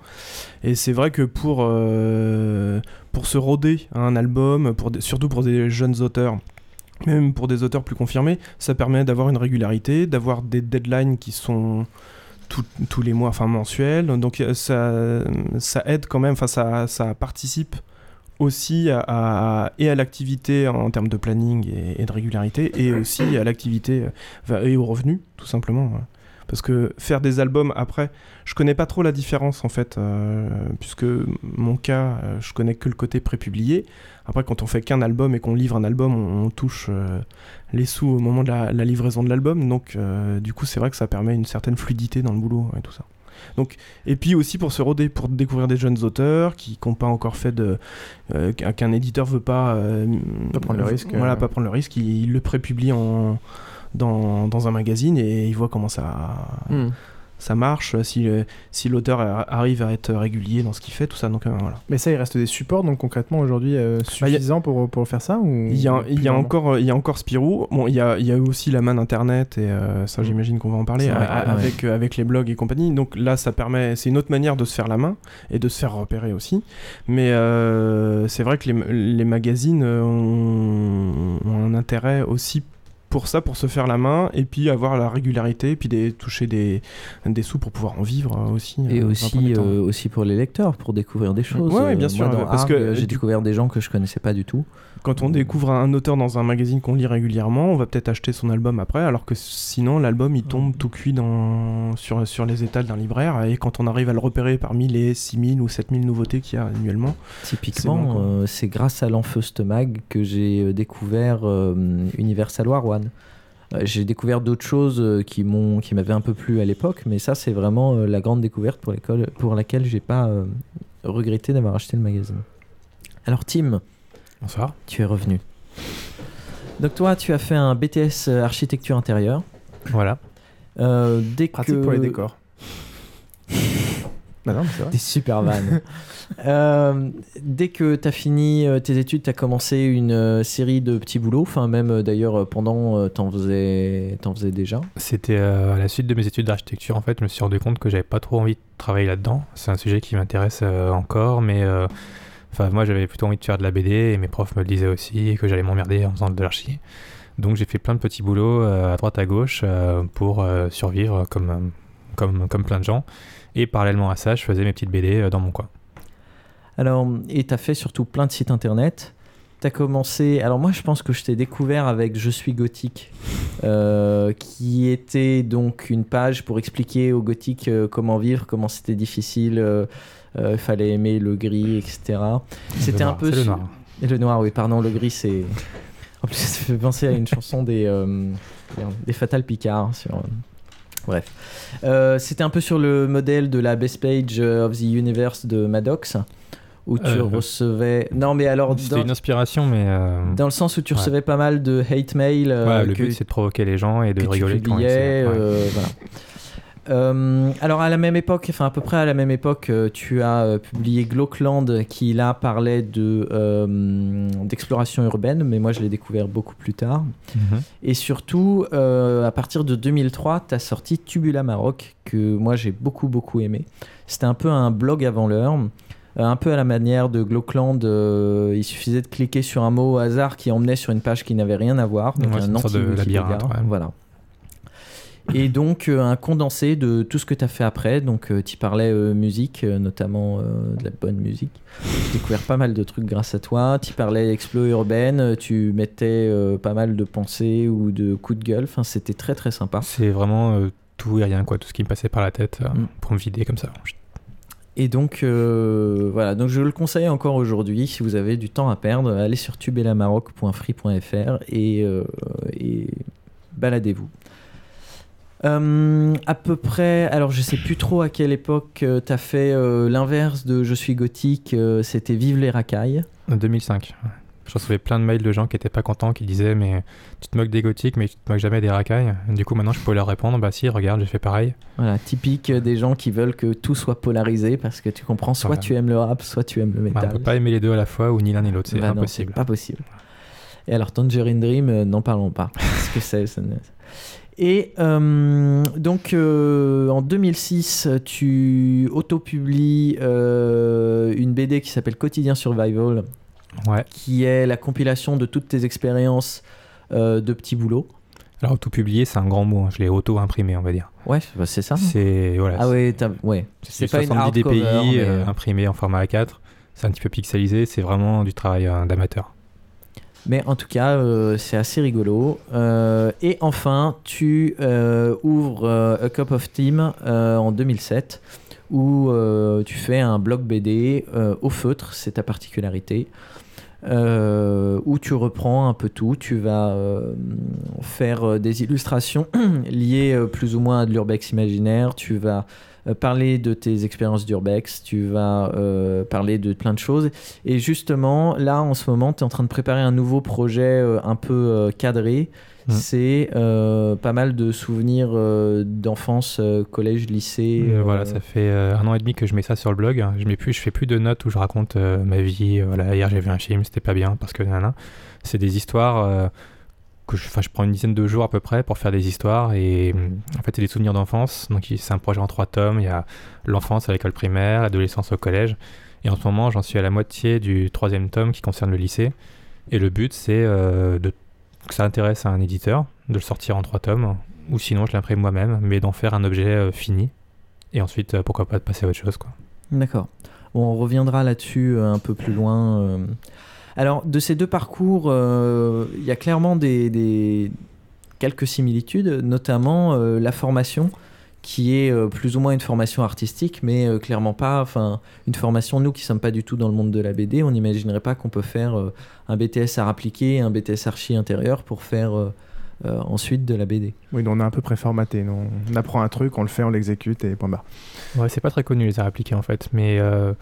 Et c'est vrai que pour, euh, pour se roder à un album, pour des- surtout pour des jeunes auteurs, même pour des auteurs plus confirmés, ça permet d'avoir une régularité, d'avoir des deadlines qui sont tous les mois, enfin mensuels. Donc euh, ça, aide quand même, ça, participe aussi à, et à l'activité en termes de planning et, de régularité, et aussi à l'activité euh, et aux revenus, tout simplement. ouais. Parce que faire des albums après, je connais pas trop la différence en fait, euh, puisque mon cas, je connais que le côté prépublié. Après, quand on fait qu'un album et qu'on livre un album, on, on touche euh, les sous au moment de la, la livraison de l'album. Donc, euh, du coup, c'est vrai que ça permet une certaine fluidité dans le boulot et tout ça. Donc, et puis aussi pour se roder, pour découvrir des jeunes auteurs qui n'ont pas encore fait de. euh, qu'un éditeur veut pas.
Pas prendre le risque,
Voilà, pas prendre le risque. Il, il le prépublie en, dans, dans un magazine et il voit comment ça.
Hmm.
Ça marche, si, le- si l'auteur arrive à être régulier dans ce qu'il fait, tout ça. Donc euh, voilà.
Mais ça, il reste des supports, donc concrètement aujourd'hui euh, suffisants pour, pour faire ça ou
Il y a, il y a
plus vraiment
encore, il y a encore Spirou. Bon, il y a, il y a aussi la manne internet et euh, ça, j'imagine qu'on va en parler
C'est vrai,
a-
ouais.
avec, euh, avec les blogs et compagnie. Donc là, ça permet, c'est une autre manière de se faire la main et de se faire repérer aussi. Mais euh, c'est vrai que les, les magazines euh, ont, ont un intérêt aussi pour ça, pour se faire la main et puis avoir la régularité, et puis des, toucher des, des sous pour pouvoir en vivre euh, aussi.
Et
euh,
aussi, euh, aussi pour les lecteurs, pour découvrir des choses.
Ouais, ouais, bien sûr,
Moi,
parce que,
j'ai découvert des gens que je connaissais pas du tout.
Quand on découvre un auteur dans un magazine qu'on lit régulièrement, on va peut-être acheter son album après, alors que sinon l'album il tombe tout cuit dans... sur, sur les étals d'un libraire, et quand on arrive à le repérer parmi les 6000 ou 7000 nouveautés qu'il y a annuellement,
Typiquement,
c'est bon,
euh, grâce à l'Enfeust Mag que j'ai découvert euh, Universal War One. Euh, J'ai découvert d'autres choses euh, qui m'ont, qui m'avaient un peu plu à l'époque, mais ça c'est vraiment euh, la grande découverte pour, l'école, pour laquelle j'ai pas regretté d'avoir acheté le magazine. Alors Tim,
Bonsoir.
tu es revenu. Donc toi, tu as fait un BTS architecture intérieure.
Voilà.
Euh, dès
Pratique
que...
pour les décors. non, non, mais c'est vrai.
Des super vannes. Euh, dès que tu as fini euh, tes études, tu as commencé une euh, série de petits boulots. Enfin, même d'ailleurs, pendant, t'en faisais, t'en faisais déjà.
C'était euh, à la suite de mes études d'architecture, en fait, je me suis rendu compte que j'avais pas trop envie de travailler là-dedans. C'est un sujet qui m'intéresse euh, encore, mais euh, enfin, moi j'avais plutôt envie de faire de la BD et mes profs me le disaient aussi que j'allais m'emmerder en faisant de l'archi. Donc j'ai fait plein de petits boulots euh, à droite à gauche euh, pour euh, survivre comme, comme, comme plein de gens. Et parallèlement à ça, je faisais mes petites BD euh, dans mon coin.
Alors, et tu as fait surtout plein de sites internet. Tu as commencé. Alors, moi, je pense que je t'ai découvert avec Je suis gothique, euh, qui était donc une page pour expliquer aux gothiques euh, comment vivre, comment c'était difficile, euh, fallait aimer le gris, etc. C'était un peu.
le noir.
Et le noir, oui, pardon, le gris, c'est. En plus, ça fait penser à une chanson des, des Fatal Picard. Sur... euh, Bref. Euh, C'était un peu sur le modèle de la Best Page of the Universe de Maddox, où tu
Euh,
recevais. Non, mais alors.
C'était
Dans...
une inspiration, mais. euh,
dans le sens où tu
ouais.
recevais pas mal de hate mail. euh,
Ouais, le
que-
but c'est de provoquer les gens et de
que tu
rigoler quand ils
publiais,
ouais.
euh, voilà. Euh, alors à la même époque, enfin à peu près à la même époque, euh, tu as euh, publié Glaucland qui là parlait de euh, d'exploration urbaine, mais moi je l'ai découvert beaucoup plus tard.
Mhm.
Et surtout, euh, à partir de 2003, tu as sorti Tubula Maroc, que moi j'ai beaucoup beaucoup aimé. C'était un peu un blog avant l'heure. Un peu à la manière de Glaucland, euh, il suffisait de cliquer sur un mot au hasard qui emmenait sur une page qui n'avait rien à voir, donc
Ouais,
un
sorte de labyrinthe, ouais.
Voilà. Et donc euh, un condensé de tout ce que tu as fait après. Donc tu parlais euh, musique, euh, notamment euh, de la bonne musique. J'ai découvert pas mal de trucs grâce à toi. Tu parlais explo urbaine, euh, tu mettais euh, pas mal de pensées ou de coups de gueule. Enfin, c'était très très sympa.
C'est vraiment euh, tout et rien, quoi, tout ce qui me passait par la tête euh,
Mm.
pour me vider comme ça.
Et donc, euh, voilà, donc je le conseille encore aujourd'hui, si vous avez du temps à perdre, allez sur tubelamaroc.free.fr et, euh, et baladez-vous. Euh, à peu près, alors je sais plus trop à quelle époque euh, t'as fait euh, l'inverse de Je suis gothique, euh, c'était Vive les racailles.
En 2005. ouais. Je recevais plein de mails de gens qui étaient pas contents, qui disaient mais tu te moques des gothiques, mais tu te moques jamais des racailles. Du coup, maintenant, je peux leur répondre bah si, regarde, j'ai fait pareil.
Voilà, typique des gens qui veulent que tout soit polarisé parce que tu comprends, soit
Voilà.
tu aimes le rap, soit tu aimes le
Bah,
métal.
on peut pas aimer les deux à la fois ou ni l'un ni l'autre, c'est
Bah
impossible.
pas possible. Et alors, Tangerine Dream, n'en parlons pas. Ce que c'est. Et euh, donc, euh, en 2006, tu autopublies euh, une BD qui s'appelle Quotidien Survival,
Ouais.
qui est la compilation de toutes tes expériences euh, de petits boulots.
Alors, auto-publié, c'est un grand mot. hein. Je l'ai auto-imprimé, on va dire.
Ouais, bah, c'est ça.
C'est voilà.
Ah ouais.
C'est
pas une
70 DPI
hardcover, mais-
imprimé en format A4. C'est un petit peu pixelisé. C'est vraiment du travail d'amateur.
Mais en tout cas, euh, c'est assez rigolo. Euh, et enfin, tu euh, ouvres A Cup of Team en 2007, où tu fais un blog BD au feutre, c'est ta particularité, où tu reprends un peu tout. Tu vas faire des illustrations liées plus ou moins à de l'urbex imaginaire. Tu vas euh, parler de tes expériences d'urbex, tu vas euh, parler de plein de choses. Et justement, là, en ce moment, tu es en train de préparer un nouveau projet euh, un peu cadré.
Mm.
C'est pas mal de souvenirs d'enfance, collège, lycée.
Voilà, ça fait un an et demi que je mets ça sur le blog. Je mets plus, je fais plus de notes où je raconte ma vie. voilà, hier j'ai vu un film, c'était pas bien parce que. C'est des histoires que je, prends une dizaine de jours à peu près pour faire des histoires et hum, en fait c'est des souvenirs d'enfance. Donc c'est un projet en trois tomes. Il y a l'enfance à l'école primaire, l'adolescence au collège et en ce moment j'en suis à la moitié du troisième tome qui concerne le lycée. Et le but c'est euh, de que ça intéresse à un éditeur de le sortir en trois tomes ou sinon je l'imprime moi-même mais d'en faire un objet euh, fini et ensuite, euh, pourquoi pas de passer à autre chose, quoi.
D'accord. Bon, on reviendra là-dessus un peu plus loin. Alors, de ces deux parcours, euh, il y a clairement des, des- quelques similitudes, notamment euh, la formation, qui est euh, plus ou moins une formation artistique, mais euh, clairement pas, enfin, une formation, nous qui sommes pas du tout dans le monde de la BD, on n'imaginerait pas qu'on peut faire euh, un BTS art appliqué, un BTS archi intérieur pour faire euh, euh, ensuite de la BD.
Oui, nous, on est un peu préformaté. On apprend un truc, on le fait, on l'exécute et point barre.
Ouais, c'est pas très connu les arts appliqués en fait, mais euh,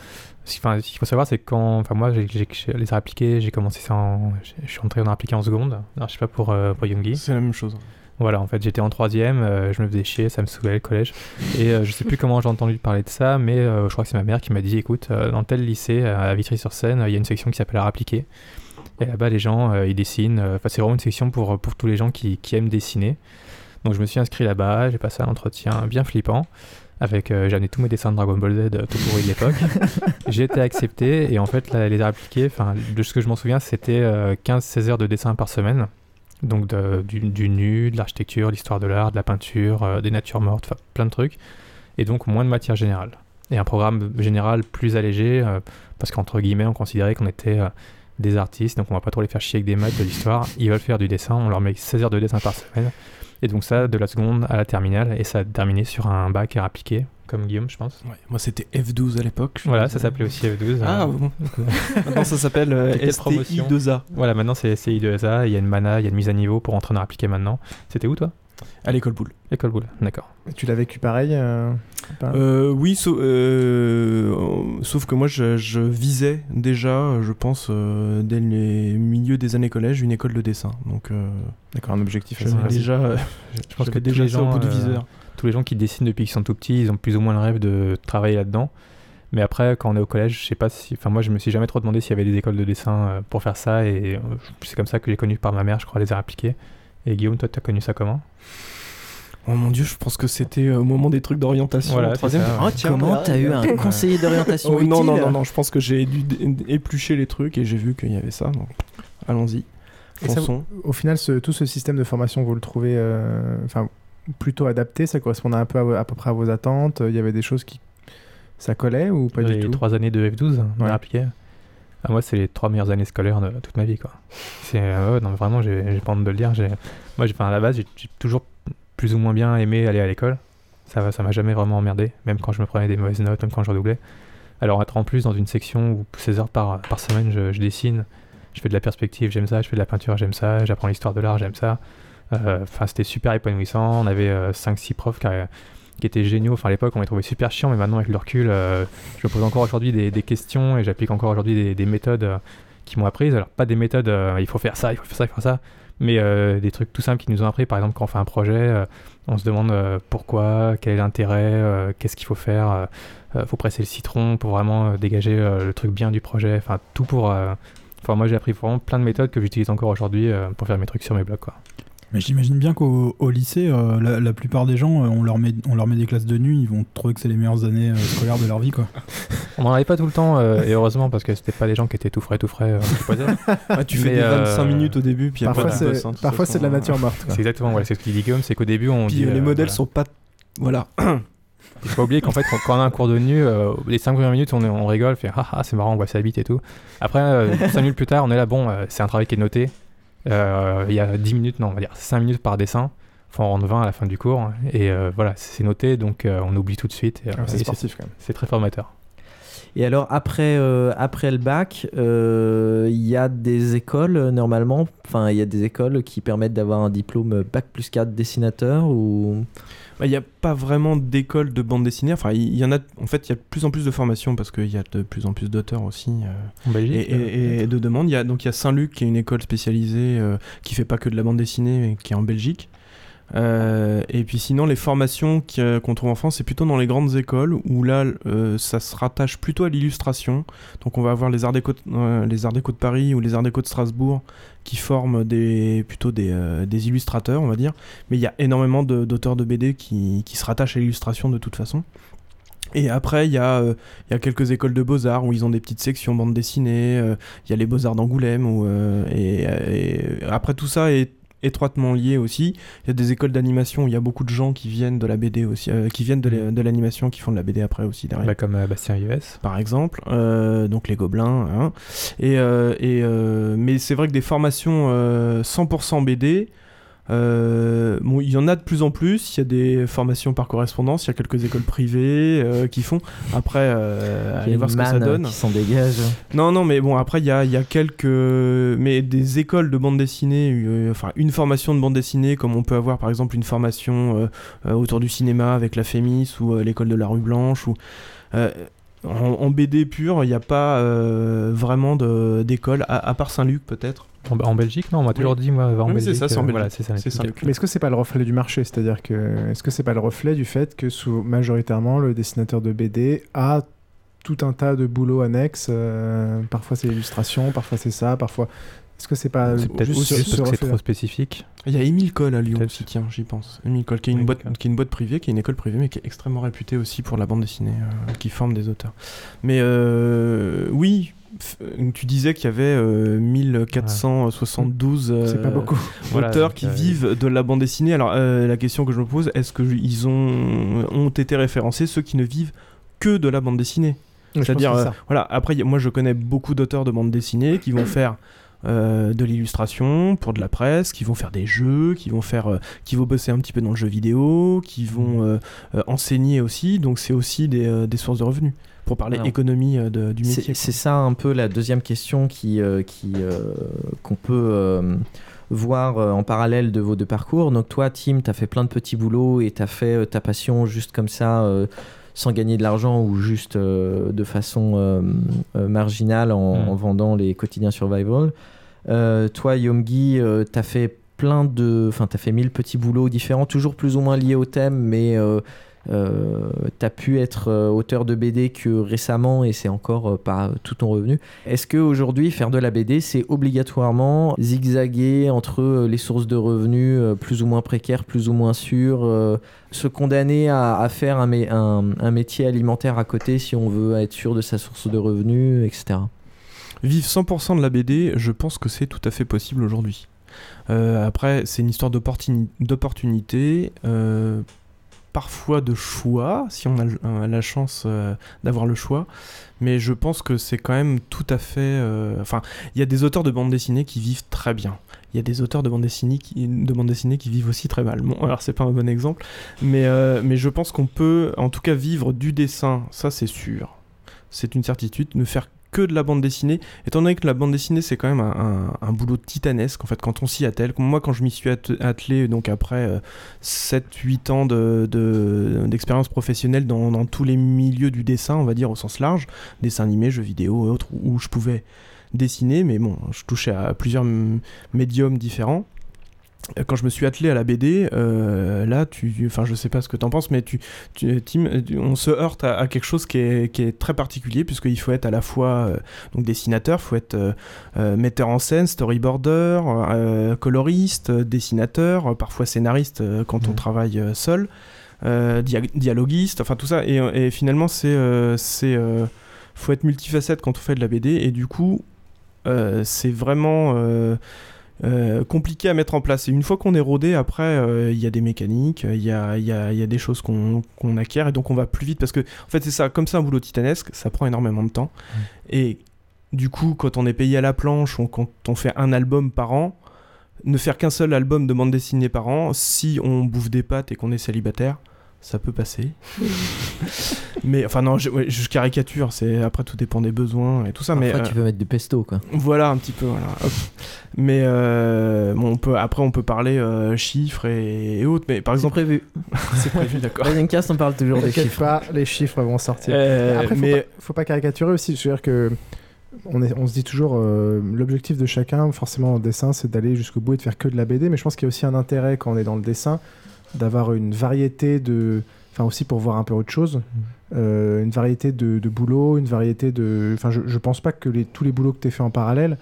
enfin, ce qu'il faut savoir, c'est que quand, enfin moi, j'ai, les arts appliqués, j'ai commencé ça en, je suis entré en arts appliqués en seconde. Alors je sais pas pour euh, pour.
C'est la même chose.
Voilà, en fait, j'étais en troisième, euh, je me faisais chier, ça me saoulait le collège, et euh, je sais plus comment j'ai entendu parler de ça, mais euh, je crois que c'est ma mère qui m'a dit, écoute, euh, dans tel lycée à Vitry-sur-Seine, il y a une section qui s'appelle arts appliqués, et là-bas les gens ils dessinent. Enfin, c'est vraiment une section pour pour tous les gens qui, qui aiment dessiner. Donc je me suis inscrit là-bas, j'ai passé un entretien bien flippant. Avec, euh, amené tous mes dessins de Dragon Ball Z euh, tout pourris de l'époque. j'ai été accepté et en fait là, les arts appliqués, enfin de ce que je m'en souviens, c'était euh, 15-16 heures de dessin par semaine. Donc de- du, du nu, de l'architecture, l'histoire de l'art, de la peinture, euh, des natures mortes, plein de trucs. Et donc moins de matière générale. Et un programme général plus allégé, euh, parce qu'entre guillemets on considérait qu'on était euh, des artistes, donc on va pas trop les faire chier avec des maths, de l'histoire. Ils veulent faire du dessin, on leur met 16 heures de dessin par semaine. Et donc ça, de la seconde à la terminale, et ça a terminé sur un bac à appliqué, comme Guillaume, je pense.
Ouais, moi c'était F12 à l'époque.
Voilà, ça s'appelait aussi F12.
Ah,
euh,
bon. Maintenant, ça s'appelle, euh,
Quelle
STI
promotion
2A.
Voilà, maintenant c'est STI2A, il y a une mana, il y a une mise à niveau pour entrer en appliqué maintenant. C'était où toi?
À l'école boule.
École boule, d'accord.
Tu l'as vécu pareil euh,
Euh, oui, euh, sauf que moi je, je visais déjà, je pense, euh, dès les milieux des années collège, une école de dessin. Donc, euh,
D'accord, un objectif
assez-
déjà, euh,
Je pense que
déjà
gens,
au bout de
euh,
viseur.
tous les gens qui dessinent depuis qu'ils sont tout petits, ils ont plus ou moins le rêve de travailler là-dedans. Mais après, quand on est au collège, je sais pas si. Enfin, moi, je me suis jamais trop demandé s'il y avait des écoles de dessin pour faire ça. Et c'est comme ça que j'ai connu par ma mère, je crois, les arts appliqués. Et Guillaume, toi, tu as connu ça comment?
Oh mon dieu, je pense que c'était euh, au moment des trucs d'orientation.
Voilà,
troisième.
ça, ouais.
Ah, tiens,
Comment t'as eu un conseiller d'orientation
Oh, Non, non, non, non, je pense que j'ai dû éplucher les trucs et j'ai vu qu'il y avait ça. Donc, allons-y.
Au final, ce- tout ce système de formation, vous le trouvez euh, enfin, plutôt adapté Ça correspondait un peu à, à peu près à vos attentes Il y avait des choses qui. Ça collait ou pas
les
du tout?
trois années de F12 de
Ouais.
arts appliqués ah, Moi, c'est les trois meilleures années scolaires de toute ma vie. Quoi. C'est, euh, non, vraiment, j'ai, pas honte de le dire. Moi, j'ai, à la base, j'ai, toujours plus ou moins bien aimé aller à l'école. Ça ça m'a jamais vraiment emmerdé, même quand je me prenais des mauvaises notes, même quand je redoublais. Alors être en plus dans une section où 16 heures par, par semaine je, dessine, je fais de la perspective, j'aime ça, je fais de la peinture, j'aime ça, j'apprends l'histoire de l'art, j'aime ça. Euh, Enfin, c'était super épanouissant. On avait 5-6 profs qui, qui étaient géniaux. Enfin, à l'époque, on les trouvait super chiants, mais maintenant, avec le recul, euh, je me pose encore aujourd'hui des, questions et j'applique encore aujourd'hui des, des méthodes euh, qui m'ont apprises. Alors, pas des méthodes, euh, il faut faire ça, il faut faire ça, il faut faire ça, mais des trucs tout simples qui nous ont appris. Par exemple, quand on fait un projet, on se demande pourquoi, quel est l'intérêt, qu'est-ce qu'il faut faire. euh, faut presser le citron pour vraiment dégager le truc bien du projet. Enfin, tout pour. Enfin, moi, j'ai appris vraiment plein de méthodes que j'utilise encore aujourd'hui pour faire mes trucs sur mes blogs, quoi.
Mais j'imagine bien qu'au au lycée, euh, la, la plupart des gens, euh, on, leur met, on leur met des classes de nuit, ils vont trouver que c'est les meilleures années euh, scolaires de leur vie, quoi.
On n'en avait pas tout le temps, euh, et heureusement, parce que c'était pas des gens qui étaient tout frais, tout frais. euh,
tu fais des
euh,
25 minutes au début, puis après,
Parfois, c'est-
hein,
parfois, c'est de la
euh.
nature morte. quoi.
C'est exactement voilà, c'est ce qu'il dit Guillaume, c'est qu'au début, on
Puis
dit.
euh, les
euh,
modèles
voilà.
sont pas. Voilà.
Il faut pas oublier qu'en fait, quand, on a un cours de nu, euh, les 5 premières minutes, on, est- on rigole, fait ah, ah c'est marrant, on voit sa bite et tout. Après, 5 minutes plus tard, on est là, bon, euh, c'est un travail qui est noté. Euh, Il y a 10 minutes, non, on va dire 5 minutes par dessin. Faut en rendre 20 à la fin du cours. Et euh, voilà, c'est noté, donc euh, on oublie tout de suite.
Ah, c'est sportif, quand même.
C'est très formateur.
Et alors, après, euh, après le bac, euh, il y a des écoles, normalement, enfin, il y a des écoles qui permettent d'avoir un diplôme bac plus 4 dessinateur ou...
Bah, Il n'y a pas vraiment d'école de bande dessinée. Enfin, il y, en a. En fait, il y a de plus en plus de formations parce qu'il y a de plus en plus d'auteurs aussi. euh,
En Belgique,
et, et- et de demandes. Il y a, donc il y a Saint-Luc qui est une école spécialisée euh, qui fait pas que de la bande dessinée, mais qui est en Belgique. Euh, et puis sinon, les formations euh, qu'on trouve en France, c'est plutôt dans les grandes écoles où là, euh, ça se rattache plutôt à l'illustration. Donc on va avoir les Arts Déco, les Arts Déco de Paris ou les Arts Déco de Strasbourg qui forment des, plutôt des, illustrateurs, on va dire. Mais il y a énormément d'auteurs de BD qui, se rattachent à l'illustration de toute façon. Et après, il y, a, quelques écoles de beaux-arts où ils ont des petites sections bande dessinée. Il y a les beaux-arts d'Angoulême. et, et après, tout ça est étroitement lié aussi. Il y a des écoles d'animation où il y a beaucoup de gens qui viennent de la BD aussi, euh, qui viennent de la- de l'animation, qui font de la BD après aussi derrière
Bah, comme euh, Bastien US.
par exemple, euh, donc les gobelins. hein. Et, et, mais c'est vrai que des formations euh, 100% BD, euh, bon, il y en a de plus en plus. Il y a des formations par correspondance. Il y a quelques écoles privées euh, qui font. Après, euh, allez voir ce que ça donne.
qui s'en dégage.
Non, non, mais bon, après, il y a, il y a quelques. Mais des écoles de bande dessinée, euh, enfin, une formation de bande dessinée, comme on peut avoir par exemple une formation autour du cinéma avec la FEMIS ou l'école de la rue Blanche. Ou, en, en BD pur, il n'y a pas vraiment d'école, à, à part Saint-Luc peut-être.
En, en Belgique, non, on m'a toujours dit, moi, va en
Oui,
Belgique.
c'est ça, c'est en
euh,
Belgique.
voilà, c'est ça.
C'est ça.
Mais est-ce que c'est pas le reflet du marché? C'est-à-dire que est-ce que c'est pas le reflet du fait que sous, majoritairement le dessinateur de BD a tout un tas de boulots annexes euh, Parfois c'est l'illustration, parfois c'est ça, parfois. Est-ce que c'est pas
C'est peut-être
juste
juste
ce- ce
parce que c'est trop spécifique.
Il y a Émile Cole à Lyon aussi, tiens, j'y pense. Émile Cole, qui est, une boîte, qui est une boîte privée, qui est une école privée, mais qui est extrêmement réputée aussi pour la bande dessinée, euh, qui forme des auteurs. Mais euh, oui, tu disais qu'il y avait euh, 1472 euh,
pas beaucoup.
Auteurs qui
euh,
vivent de la bande dessinée. Alors euh, la question que je me pose, est-ce qu'ils ont, ont été référencés, ceux qui ne vivent que de la bande dessinée? C'est-à-dire,
que c'est
euh,
ça.
voilà, après, moi je connais beaucoup d'auteurs de bande dessinée qui vont faire euh, de l'illustration pour de la presse, qui vont faire des jeux, qui vont faire, euh, qui vont bosser un petit peu dans le jeu vidéo, qui vont euh, euh, enseigner aussi. Donc c'est aussi des, euh, des sources de revenus pour parler
Alors,
économie euh, de- du métier.
c'est ça un peu la deuxième question qui, euh, qui, euh, qu'on peut euh, voir en parallèle de vos deux parcours. Donc toi, Tim, tu as fait plein de petits boulots et tu as fait ta passion juste comme ça, sans gagner de l'argent ou juste de façon marginale en,
Mm.
en vendant les quotidiens survival. Toi, Yomgi, tu as fait plein de... Enfin, tu as fait mille petits boulots différents, toujours plus ou moins liés au thème, mais... Euh, t'as pu être euh, auteur de BD que récemment et c'est encore euh, pas tout ton revenu. Est-ce que aujourd'hui faire de la BD c'est obligatoirement zigzaguer entre euh, les sources de revenus plus ou moins précaires, plus ou moins sûres, se condamner à, faire un, mé- un- un métier alimentaire à côté si on veut être sûr de sa source de revenus, etc.
Vivre 100% de la BD, je pense que c'est tout à fait possible aujourd'hui. Après, c'est une histoire d'opportuni- d'opportunité, parfois de choix, si on a euh, la chance euh, d'avoir le choix. Mais je pense que c'est quand même tout à fait. euh, Enfin, il y a des auteurs de bande dessinée qui vivent très bien. il y a des auteurs de bande dessinée qui, de bande dessinée qui vivent aussi très mal. Bon, alors c'est pas un bon exemple, mais, mais je pense qu'on peut en tout cas vivre du dessin, ça c'est sûr. C'est une certitude, ne faire que de la bande dessinée, étant donné que la bande dessinée c'est quand même un, boulot titanesque en fait quand on s'y attelle. Moi quand je m'y suis at- attelé donc après 7-8 ans de- de- d'expérience professionnelle dans, tous les milieux du dessin on va dire au sens large, dessin animé, jeux vidéo et autres où je pouvais dessiner mais bon je touchais à plusieurs médiums différents. Quand je me suis attelé à la BD, euh, là, tu, enfin, je sais pas ce que t'en penses, mais tu, tu- Tim, on se heurte à, à quelque chose qui est, qui est très particulier, puisqu'il faut être à la fois euh, donc dessinateur, il faut être euh, euh, metteur en scène, storyboarder, coloriste, dessinateur, parfois scénariste quand on travaille seul, dia- dialoguiste, enfin tout ça. Et, et finalement, c'est, c'est, faut être multifacette quand on fait de la BD, et du coup, c'est vraiment euh, compliqué à mettre en place. Et une fois qu'on est rodé, après, euh, il y a des mécaniques, il y a, il y a- il y a des choses qu'on acquiert, et donc on va plus vite. Parce que, en fait, c'est ça, comme c'est un boulot titanesque, ça prend énormément de temps. Et du coup, quand on est payé à la planche, ou quand on fait un album par an, ne faire qu'un seul album de bande dessinée par an, si on bouffe des pâtes et qu'on est célibataire, ça peut passer. mais enfin non, je, ouais, je caricature. C'est après tout dépend des besoins et tout ça. mais
Après, tu
euh,
peux mettre du pesto, quoi.
Voilà un petit peu. Voilà. hop. Mais euh, bon, on peut après on peut parler euh, chiffres et, et autres. Mais par exemple
prévu.
c'est prévu, d'accord.
Podcast, on parle toujours des chiffres.
pas, les chiffres vont sortir.
Euh,
Après, faut,
mais-
pas, faut pas caricaturer aussi. Je veux dire que on, est, on se dit toujours euh, l'objectif de chacun, forcément en dessin, c'est d'aller jusqu'au bout et de faire que de la BD. Mais je pense qu'il y a aussi un intérêt quand on est dans le dessin d'avoir une variété de. Enfin, aussi pour voir un peu autre chose. Euh, une variété de, de boulot, une variété de. Enfin, je, je pense pas que les, tous les boulots que tu fait en parallèle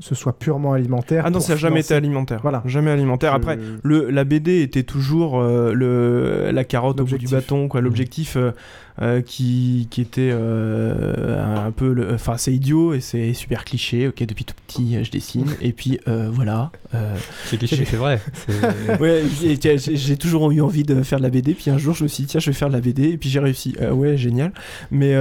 ce soit purement alimentaire.
Ah non, ça n'a jamais été alimentaire.
Voilà.
Jamais alimentaire.
Je-
Après, le, la BD était toujours euh, le, la carotte au bout du bâton, quoi. L'objectif euh, euh, qui, qui était euh, un peu. Enfin, c'est idiot et c'est super cliché. Ok, depuis tout petit, euh, je dessine. et puis, voilà.
C'est cliché, c'est vrai.
Ouais, j'ai- toujours eu envie de faire de la BD. Puis un jour, je me suis dit, tiens, je vais faire de la BD. Et puis j'ai réussi. Ouais, génial. Mais,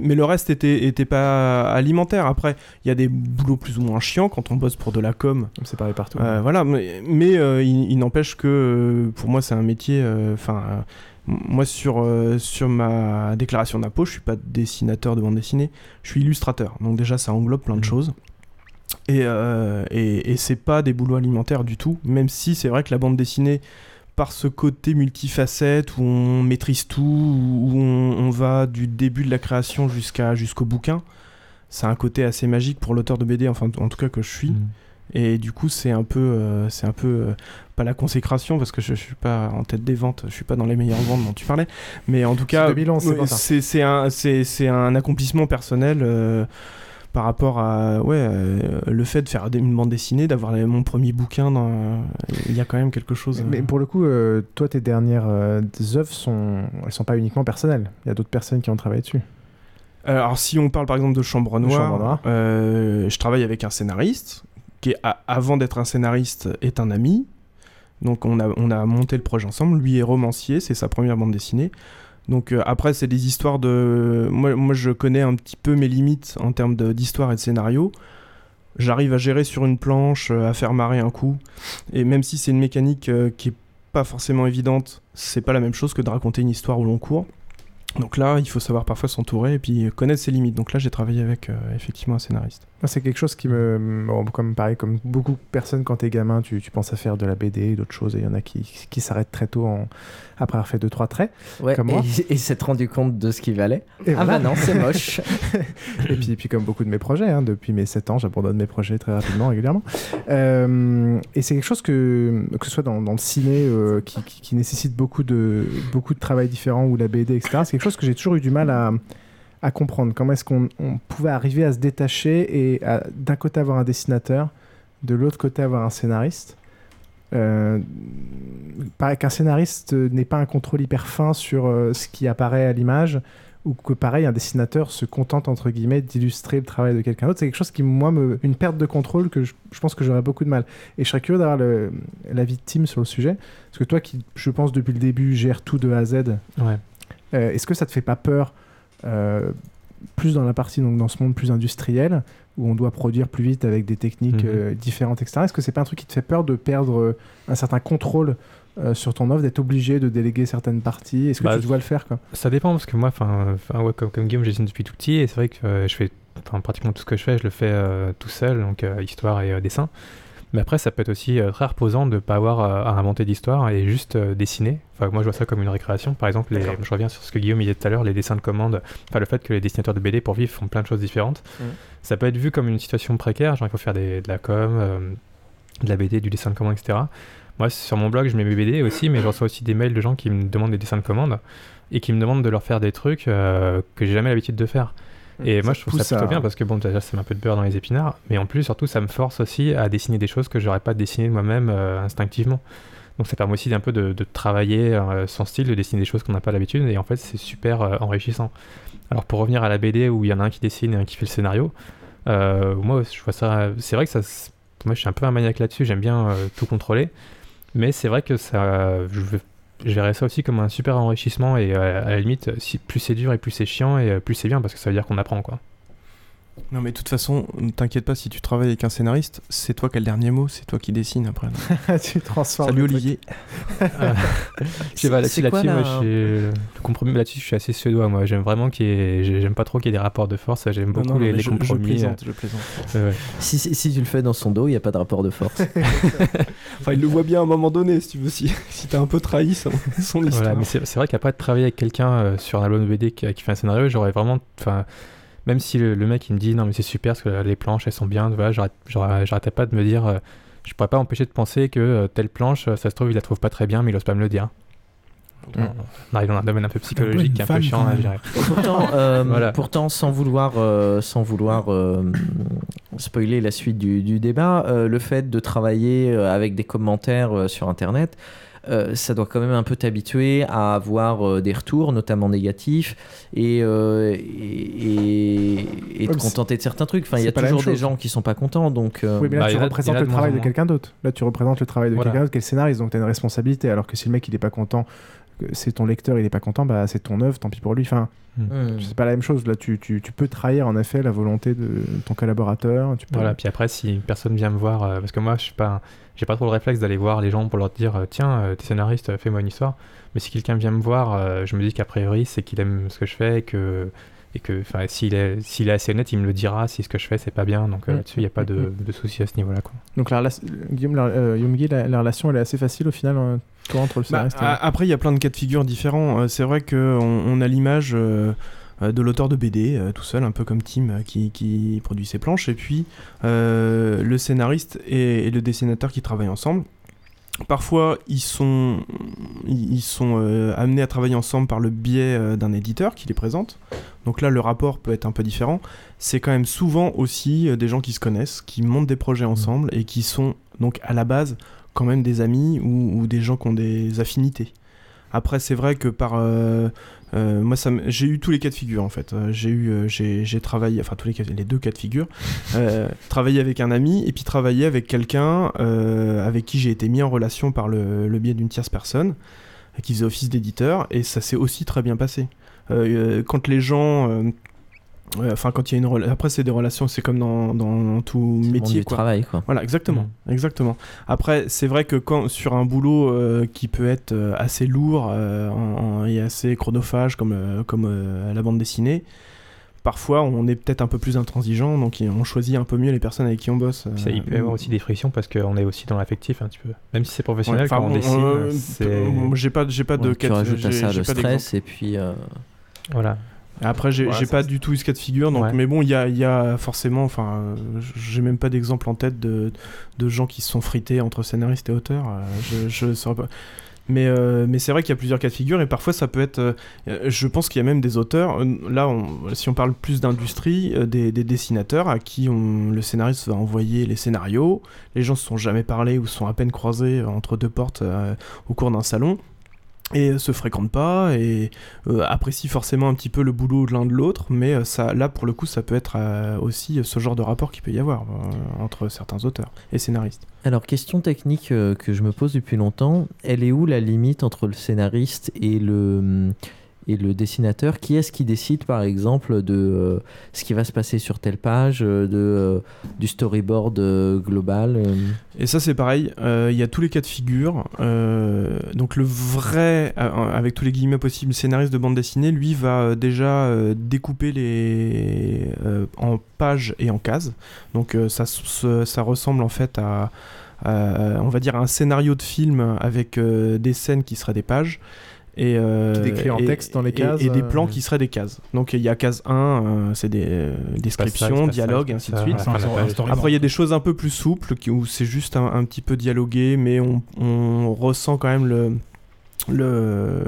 mais le reste était, était pas alimentaire. Après, il y a des boulots plus ou moins chiants quand on bosse pour de la com.
C'est pareil partout.
Voilà, mais, mais, il, il n'empêche que pour moi, c'est un métier. Enfin. Moi, sur, euh, sur ma déclaration d'impôt, je suis pas dessinateur de bande dessinée, je suis illustrateur. Donc, déjà, ça englobe plein de choses. Et, euh, et, et c'est pas des boulots alimentaires du tout, même si c'est vrai que la bande dessinée, par ce côté multifacette où on maîtrise tout, où on, on va du début de la création jusqu'à jusqu'au bouquin, c'est un côté assez magique pour l'auteur de BD, enfin en tout cas que je suis. Et du coup, c'est un peu, euh, c'est un peu euh, pas la consécration parce que je, je suis pas en tête des ventes, je suis pas dans les meilleures ventes dont tu parlais, mais en tout cas,
2011, c'est
un, c'est un accomplissement personnel. euh, par rapport à ouais, le fait de faire une bande dessinée, d'avoir mon premier bouquin, dans, il y a quand même quelque chose.
Mais pour le coup, toi, tes dernières œuvres sont, elles sont pas uniquement personnelles. Il y a d'autres personnes qui ont travaillé dessus.
Alors, si on parle par exemple de Chambre Noire,
Chambre Noire.
euh, je travaille avec un scénariste qui, a- avant d'être un scénariste, est un ami. Donc, on a, on a monté le projet ensemble. Lui est romancier, c'est sa première bande dessinée. Donc, euh, après, c'est des histoires de. Moi, je connais un petit peu mes limites en termes d'histoire et de scénario. J'arrive à gérer sur une planche, euh, à faire marrer un coup. Et même si c'est une mécanique euh, qui est pas forcément évidente, c'est pas la même chose que de raconter une histoire au long cours. Donc là, il faut savoir parfois s'entourer et puis connaître ses limites. Donc là, j'ai travaillé avec effectivement un scénariste.
C'est quelque chose qui me. bon, comme pareil, comme beaucoup de personnes, quand t'es gamin, tu, tu penses à faire de la BD, d'autres choses, et il y en a qui, qui s'arrêtent très tôt en... après avoir fait 2-3 traits.
Ouais,
comme moi.
et, et s'être rendu compte de ce qu'il valait.
Et
ah
voilà.
bah non, c'est moche.
et puis, puis comme beaucoup de mes projets, hein, depuis mes 7 ans, j'abandonne mes projets très rapidement, régulièrement. Euh, et c'est quelque chose que, que ce soit dans, dans le ciné, euh, qui, qui- qui nécessite beaucoup de, beaucoup de travail différent, ou la BD, etc., c'est quelque chose que j'ai toujours eu du mal à, à comprendre. Comment est-ce qu'on on pouvait arriver à se détacher et d'un côté avoir un dessinateur, de l'autre côté avoir un scénariste euh, pareil qu'un scénariste n'ait pas un contrôle hyper fin sur euh, ce qui apparaît à l'image, ou que pareil, un dessinateur se contente entre guillemets d'illustrer le travail de quelqu'un d'autre. C'est quelque chose qui, moi, me... une perte de contrôle que je, je pense que j'aurais beaucoup de mal. Et je serais curieux d'avoir l'avis de Tim sur le sujet. Parce que toi, qui, je pense, depuis le début, gère tout de A à Z,
Ouais.
euh, est-ce que ça te fait pas peur plus dans la partie, donc dans ce monde plus industriel, où on doit produire plus vite avec des techniques
Mhm.
euh, différentes, etc. Est-ce que c'est pas un truc qui te fait peur de perdre euh, un certain contrôle euh, sur ton offre, d'être obligé de déléguer certaines parties? Est-ce que
Bah,
tu dois le faire quoi?
Ça dépend parce que moi, enfin, ouais, comme, comme Guillaume, je dessine depuis tout petit et c'est vrai que euh, je fais, pratiquement tout ce que je fais, je le fais euh, tout seul, donc euh, histoire et euh, dessin. Mais après, ça peut être aussi euh, très reposant de ne pas avoir euh, à inventer d'histoire et juste euh, dessiner. Enfin, moi, je vois ça comme une récréation. Par exemple, les- je reviens sur ce que Guillaume disait tout à l'heure, les dessins de commande. Enfin, le fait que les dessinateurs de BD pour vivre font plein de choses différentes.
Mhm.
Ça peut être vu comme une situation précaire, genre il faut faire des- de la com, euh, de la BD, du dessin de commande, etc. Moi, sur mon blog, je mets mes BD aussi, mais je reçois aussi des mails de gens qui me demandent des dessins de commande et qui me demandent de leur faire des trucs euh, que j'ai jamais l'habitude de faire. Et
Ça
moi, je trouve ça plutôt
à-
bien parce que bon, déjà, ça met un peu de beurre dans les épinards, mais en plus, surtout, ça me force aussi à dessiner des choses que j'aurais pas dessinées de moi-même euh, instinctivement. Donc, ça permet aussi d'un peu de, de travailler euh, son style, de dessiner des choses qu'on n'a pas l'habitude, et en fait, c'est super euh, enrichissant. Alors, pour revenir à la BD où il y en a un qui dessine et un qui fait le scénario, euh, moi, je vois ça. C'est vrai que ça. Moi, je suis un peu un maniaque là-dessus, j'aime bien tout contrôler, mais c'est vrai que ça. Je, veux- je verrais ça aussi comme un super enrichissement et euh, à la limite, si plus c'est dur et plus c'est chiant et euh, plus c'est bien parce que ça veut dire qu'on apprend quoi.
Non, mais de toute façon, ne t'inquiète pas si tu travailles avec un scénariste, c'est toi qui as le dernier mot, c'est toi qui dessine après.
tu transformes.
Salut. Olivier.
Je sais pas, là-dessus,
c'est
là-dessus, moi, je suis- le compromis là-dessus, je suis assez suédois. Moi, j'aime vraiment qu'il y ait, j'ai- j'aime pas trop qu'il y ait des rapports de force. J'aime beaucoup
non,
les,
je- je
compromis.
plaisante,
euh,
je plaisante.
ouais, ouais.
Si, si, si tu le fais dans son dos, il n'y a pas de rapport de force.
Enfin, il le voit bien à un moment donné, si tu veux, si, si t'as un peu trahi son, son histoire.
Voilà, mais c'est c'est vrai qu'après de travailler avec quelqu'un euh, sur un album de BD qui, qui fait un scénario, j'aurais vraiment, enfin, même si le, le mec il me dit non mais c'est super parce que les planches elles sont bien, voilà, j'arrêtais pas de me dire, euh, je pourrais pas empêcher de penser que euh, telle planche, euh, ça se trouve il la trouve pas très bien, mais il ose pas me le dire. Donc, On arrive dans un domaine un peu psychologique
une
qui est un peu chiant gérer.
pourtant, euh,
Voilà.
pourtant, sans vouloir, euh, sans vouloir euh, spoiler la suite du, du débat, euh, le fait de travailler avec des commentaires euh, sur Internet, euh, ça doit quand même un peu t'habituer à avoir euh, des retours, notamment négatifs, et, euh, et, et- et
Ouais,
te contenter de certains trucs. Enfin, il y a toujours des gens qui sont pas contents, donc. euh,
Oui, mais là,
Bah,
tu représentes le travail de quelqu'un d'autre. Là, tu représentes le travail de
Voilà.
quelqu'un d'autre qui est le scénariste, donc tu as une responsabilité. Alors que si le mec il est pas content, c'est ton lecteur, il est pas content, bah c'est ton œuvre, tant pis pour lui. Enfin,
Hmm.
c'est pas la même chose. Là, tu, tu, tu peux trahir en effet la volonté de ton collaborateur. Tu peux...
Voilà, puis après, si une personne vient me voir, euh, parce que moi, je suis pas, j'ai pas trop le réflexe d'aller voir les gens pour leur dire, euh, tiens, euh, t'es scénariste, fais-moi une histoire. Mais si quelqu'un vient me voir, euh, je me dis qu'a priori, c'est qu'il aime ce que je fais et que, et que, enfin, s'il est, s'il est assez honnête, il me le dira si ce que je fais c'est pas bien. Donc euh,
Mm.
là-dessus, il y a pas de,
Mm.
de souci à ce niveau-là, quoi.
Donc, la relation- Guillaume, la, euh, la, la relation elle est assez facile au final, euh, toi, entre le
Bah,
scénariste et-
après, il y a plein de cas de figure différents. C'est vrai qu'on on a l'image de l'auteur de BD, tout seul, un peu comme Tim, qui, qui produit ses planches, et puis euh, le scénariste et, et le dessinateur qui travaillent ensemble. Parfois, ils sont, ils ils sont euh, amenés à travailler ensemble par le biais euh, d'un éditeur qui les présente. Donc là, le rapport peut être un peu différent. C'est quand même souvent aussi euh, des gens qui se connaissent, qui montent des projets ensemble et qui sont donc à la base quand même des amis ou, ou des gens qui ont des affinités. Après, c'est vrai que par euh, moi, j'ai eu tous les cas de figure en fait. Euh, j'ai eu, euh, j'ai travaillé, enfin tous les cas, les deux cas de figure. Euh, travailler avec un ami et puis travailler avec quelqu'un avec qui j'ai été mis en relation par le, le biais d'une tierce personne qui faisait office d'éditeur et ça s'est aussi très bien passé. Quand les gens Ouais, Enfin, quand il y a une rela- après c'est des relations, c'est comme dans, dans tout métier
du
quoi.
travail, quoi.
Voilà, exactement, exactement. Après, c'est vrai que quand sur un boulot euh, qui peut être euh, assez lourd euh, en- en- et assez chronophage comme euh, comme euh, la bande dessinée, parfois on est peut-être un peu plus intransigeant, donc on choisit un peu mieux les personnes avec qui on bosse.
Ça, il peut y
euh,
avoir aussi des frictions parce qu'on est aussi dans l'affectif un petit peu. Même si c'est professionnel,
Ouais,
quand on dessine,
euh, euh, j'ai pas, j'ai pas de
Ouais, tu rajoutes à ça le stress et puis. euh,
Voilà.
Après, j'ai
Voilà,
pas du tout eu ce cas de figure, donc,
Ouais.
mais bon, il y a, il y a forcément, enfin, euh, j'ai même pas d'exemple en tête de, de gens qui se sont frités entre scénaristes et auteurs. euh, je, je saurais pas. Mais, euh, mais c'est vrai qu'il y a plusieurs cas de figure et parfois ça peut être. euh, je pense qu'il y a même des auteurs. euh, Là, on- si on parle plus d'industrie, des, des dessinateurs à qui on, le scénariste va envoyer les scénarios. Les gens se sont jamais parlé ou se sont à peine croisés entre deux portes au cours d'un salon et euh, se fréquentent pas et euh, apprécient forcément un petit peu le boulot de l'un de l'autre, mais euh, ça, là pour le coup, ça peut être aussi ce genre de rapport qu'il peut y avoir entre certains auteurs et scénaristes.
Alors, question technique que je me pose depuis longtemps, elle est où la limite entre le scénariste et le, et le dessinateur, qui est-ce qui décide par exemple de euh, ce qui va se passer sur telle page, euh, de, euh, du storyboard global
Et ça, c'est pareil. Il y a tous les cas de figure. donc, le vrai, avec tous les guillemets possibles, scénariste de bande dessinée, lui, va déjà découper les en pages et en cases. Donc, ça, ça ressemble en fait à, à, on va dire, un scénario de film avec des scènes qui seraient des pages. Et, euh,
Qui décrit en
et-
texte dans les cases,
Et, des
euh,
plans qui seraient des cases. Donc il y a case 1, euh, c'est des euh, descriptions, dialogues, ainsi de suite. Après, il y a des choses un peu plus souples qui- où c'est juste un, un petit peu dialogué, mais on, on ressent quand même le, le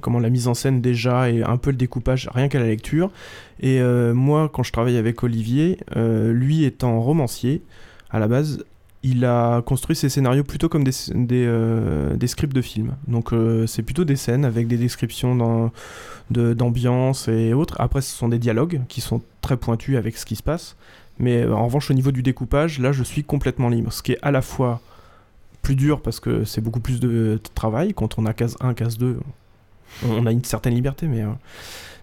comment la mise en scène déjà et un peu le découpage rien qu'à la lecture. Et euh, moi, quand je travaille avec Olivier, euh, lui étant romancier à la base. Il a construit ses scénarios plutôt comme des, des, euh, scripts de films. Donc euh, c'est plutôt des scènes avec des descriptions dans- de- d'ambiance et autres. Après, ce sont des dialogues qui sont très pointus avec ce qui se passe. Mais euh, en revanche, au niveau du découpage, là, je suis complètement libre. Ce qui est à la fois plus dur parce que c'est beaucoup plus de, travail. Quand on a case 1, case 2, on, a une certaine liberté,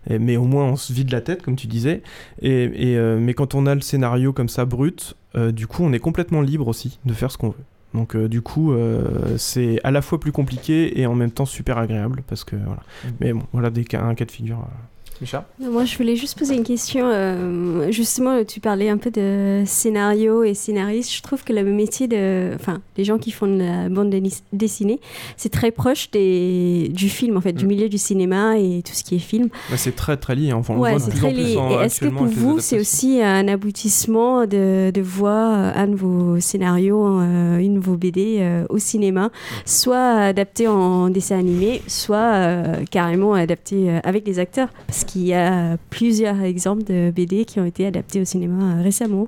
mais, au moins on se vide la tête, comme tu disais. Mais quand on a le scénario comme ça, brut, euh, du coup, on est complètement libre aussi de faire ce qu'on veut. Donc euh, du coup, euh, c'est à la fois plus compliqué et en même temps super agréable parce que voilà. Mais bon, voilà des cas, un cas de figure.
Micha
Moi, je voulais juste poser une question. euh, justement, tu parlais un peu de scénario et scénariste. Je trouve que le métier de. Enfin, les gens qui font de la bande dessinée, c'est très proche des, du film, en fait, du milieu du cinéma et tout ce qui est film.
Bah, c'est très très lié. Enfin, on
Ouais, c'est très lié. est-ce que pour vous, c'est aussi un aboutissement de, de voir un de vos scénarios, euh, une de vos BD euh, au cinéma, soit adapté en dessin animé, soit euh, carrément adapté euh, avec les acteurs? Parce qu'il y a plusieurs exemples de BD qui ont été adaptés au cinéma euh, récemment.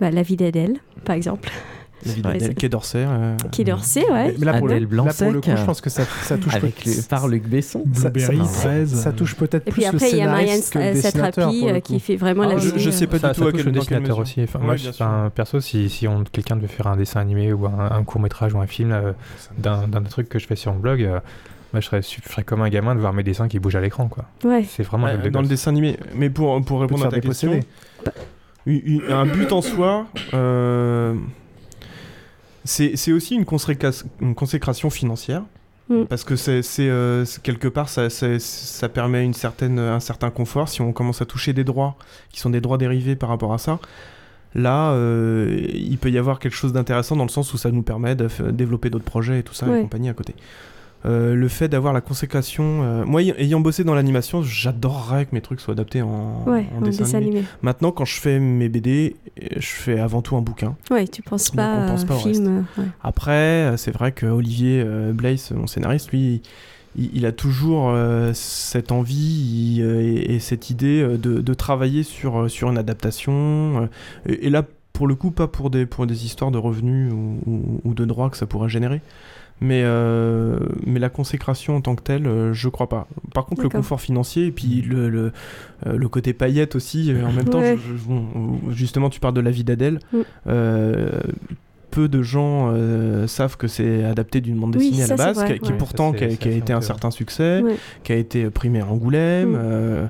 Bah, La vie d'Adèle, par exemple.
La vie d'Adèle, Quai d'Orsay. euh,
Quai d'Orsay, ouais.
Mais là, pour, le, là, pour le coup, je pense que ça, ça touche
avec
peut-
le- par Luc Besson.
ça-
Blueberry,
ça,
13.
ça touche peut-être
Et
plus
puis après,
le
il y a Marianne
scénariste que le dessinateur,
Satrapi euh, qui fait vraiment la
Ah, je-
BD,
je sais
euh,
pas
ça,
du tout
ça
à quel-
dessinateur aussi. Enfin,
Ouais,
moi, je- perso, si, si on, quelqu'un devait faire un dessin animé ou un, un court métrage ou un film euh, d'un d'un truc que je fais sur mon blog, euh, moi, je serais, je serais comme un gamin de voir mes dessins qui bougent à l'écran. quoi.
Ouais.
C'est vraiment un
Ouais, dans le dessin animé. Mais pour, pour répondre à ta question, un but en soi, euh, c'est c'est aussi une, consécra- une consécration financière.
Mm.
Parce que c'est c'est, euh, quelque part, ça, c'est- ça permet une certaine, un certain confort. Si on commence à toucher des droits qui sont des droits dérivés par rapport à ça, là, euh, il peut y avoir quelque chose d'intéressant dans le sens où ça nous permet de f- développer d'autres projets et tout ça
Ouais.
et compagnie à côté. Euh, le fait d'avoir la consécration. euh, moi, ayant bossé dans l'animation, j'adorerais que mes trucs soient adaptés en,
Ouais,
en
en
dessin,
dessin
animé.
animé.
Maintenant, quand je fais mes BD, euh, je fais avant tout un bouquin.
Ouais, tu penses pas,
on pense pas au reste.
film. euh, ouais.
Après, c'est vrai que Olivier Blaise, mon scénariste, lui, il, il a toujours euh, cette envie il, et, et cette idée de, de travailler sur, sur une adaptation. et, et là, pour le coup, pas pour des, pour des histoires de revenus ou, ou- ou de droits que ça pourrait générer. Mais, euh, mais la consécration en tant que telle, euh, je crois pas. Par contre, le confort financier et puis le, le, euh, le côté paillette aussi, en même temps,
Ouais.
je- je- bon, justement, tu parles de la vie d'Adèle.
Mm.
Peu de gens euh, savent que c'est adapté d'une bande
Oui,
dessinée
ça,
à la base, qui, qui
ouais.
pourtant
Ça,
qui a, qui été un certain succès,
Ouais.
qui a été primé à Angoulême.
Mm.
euh,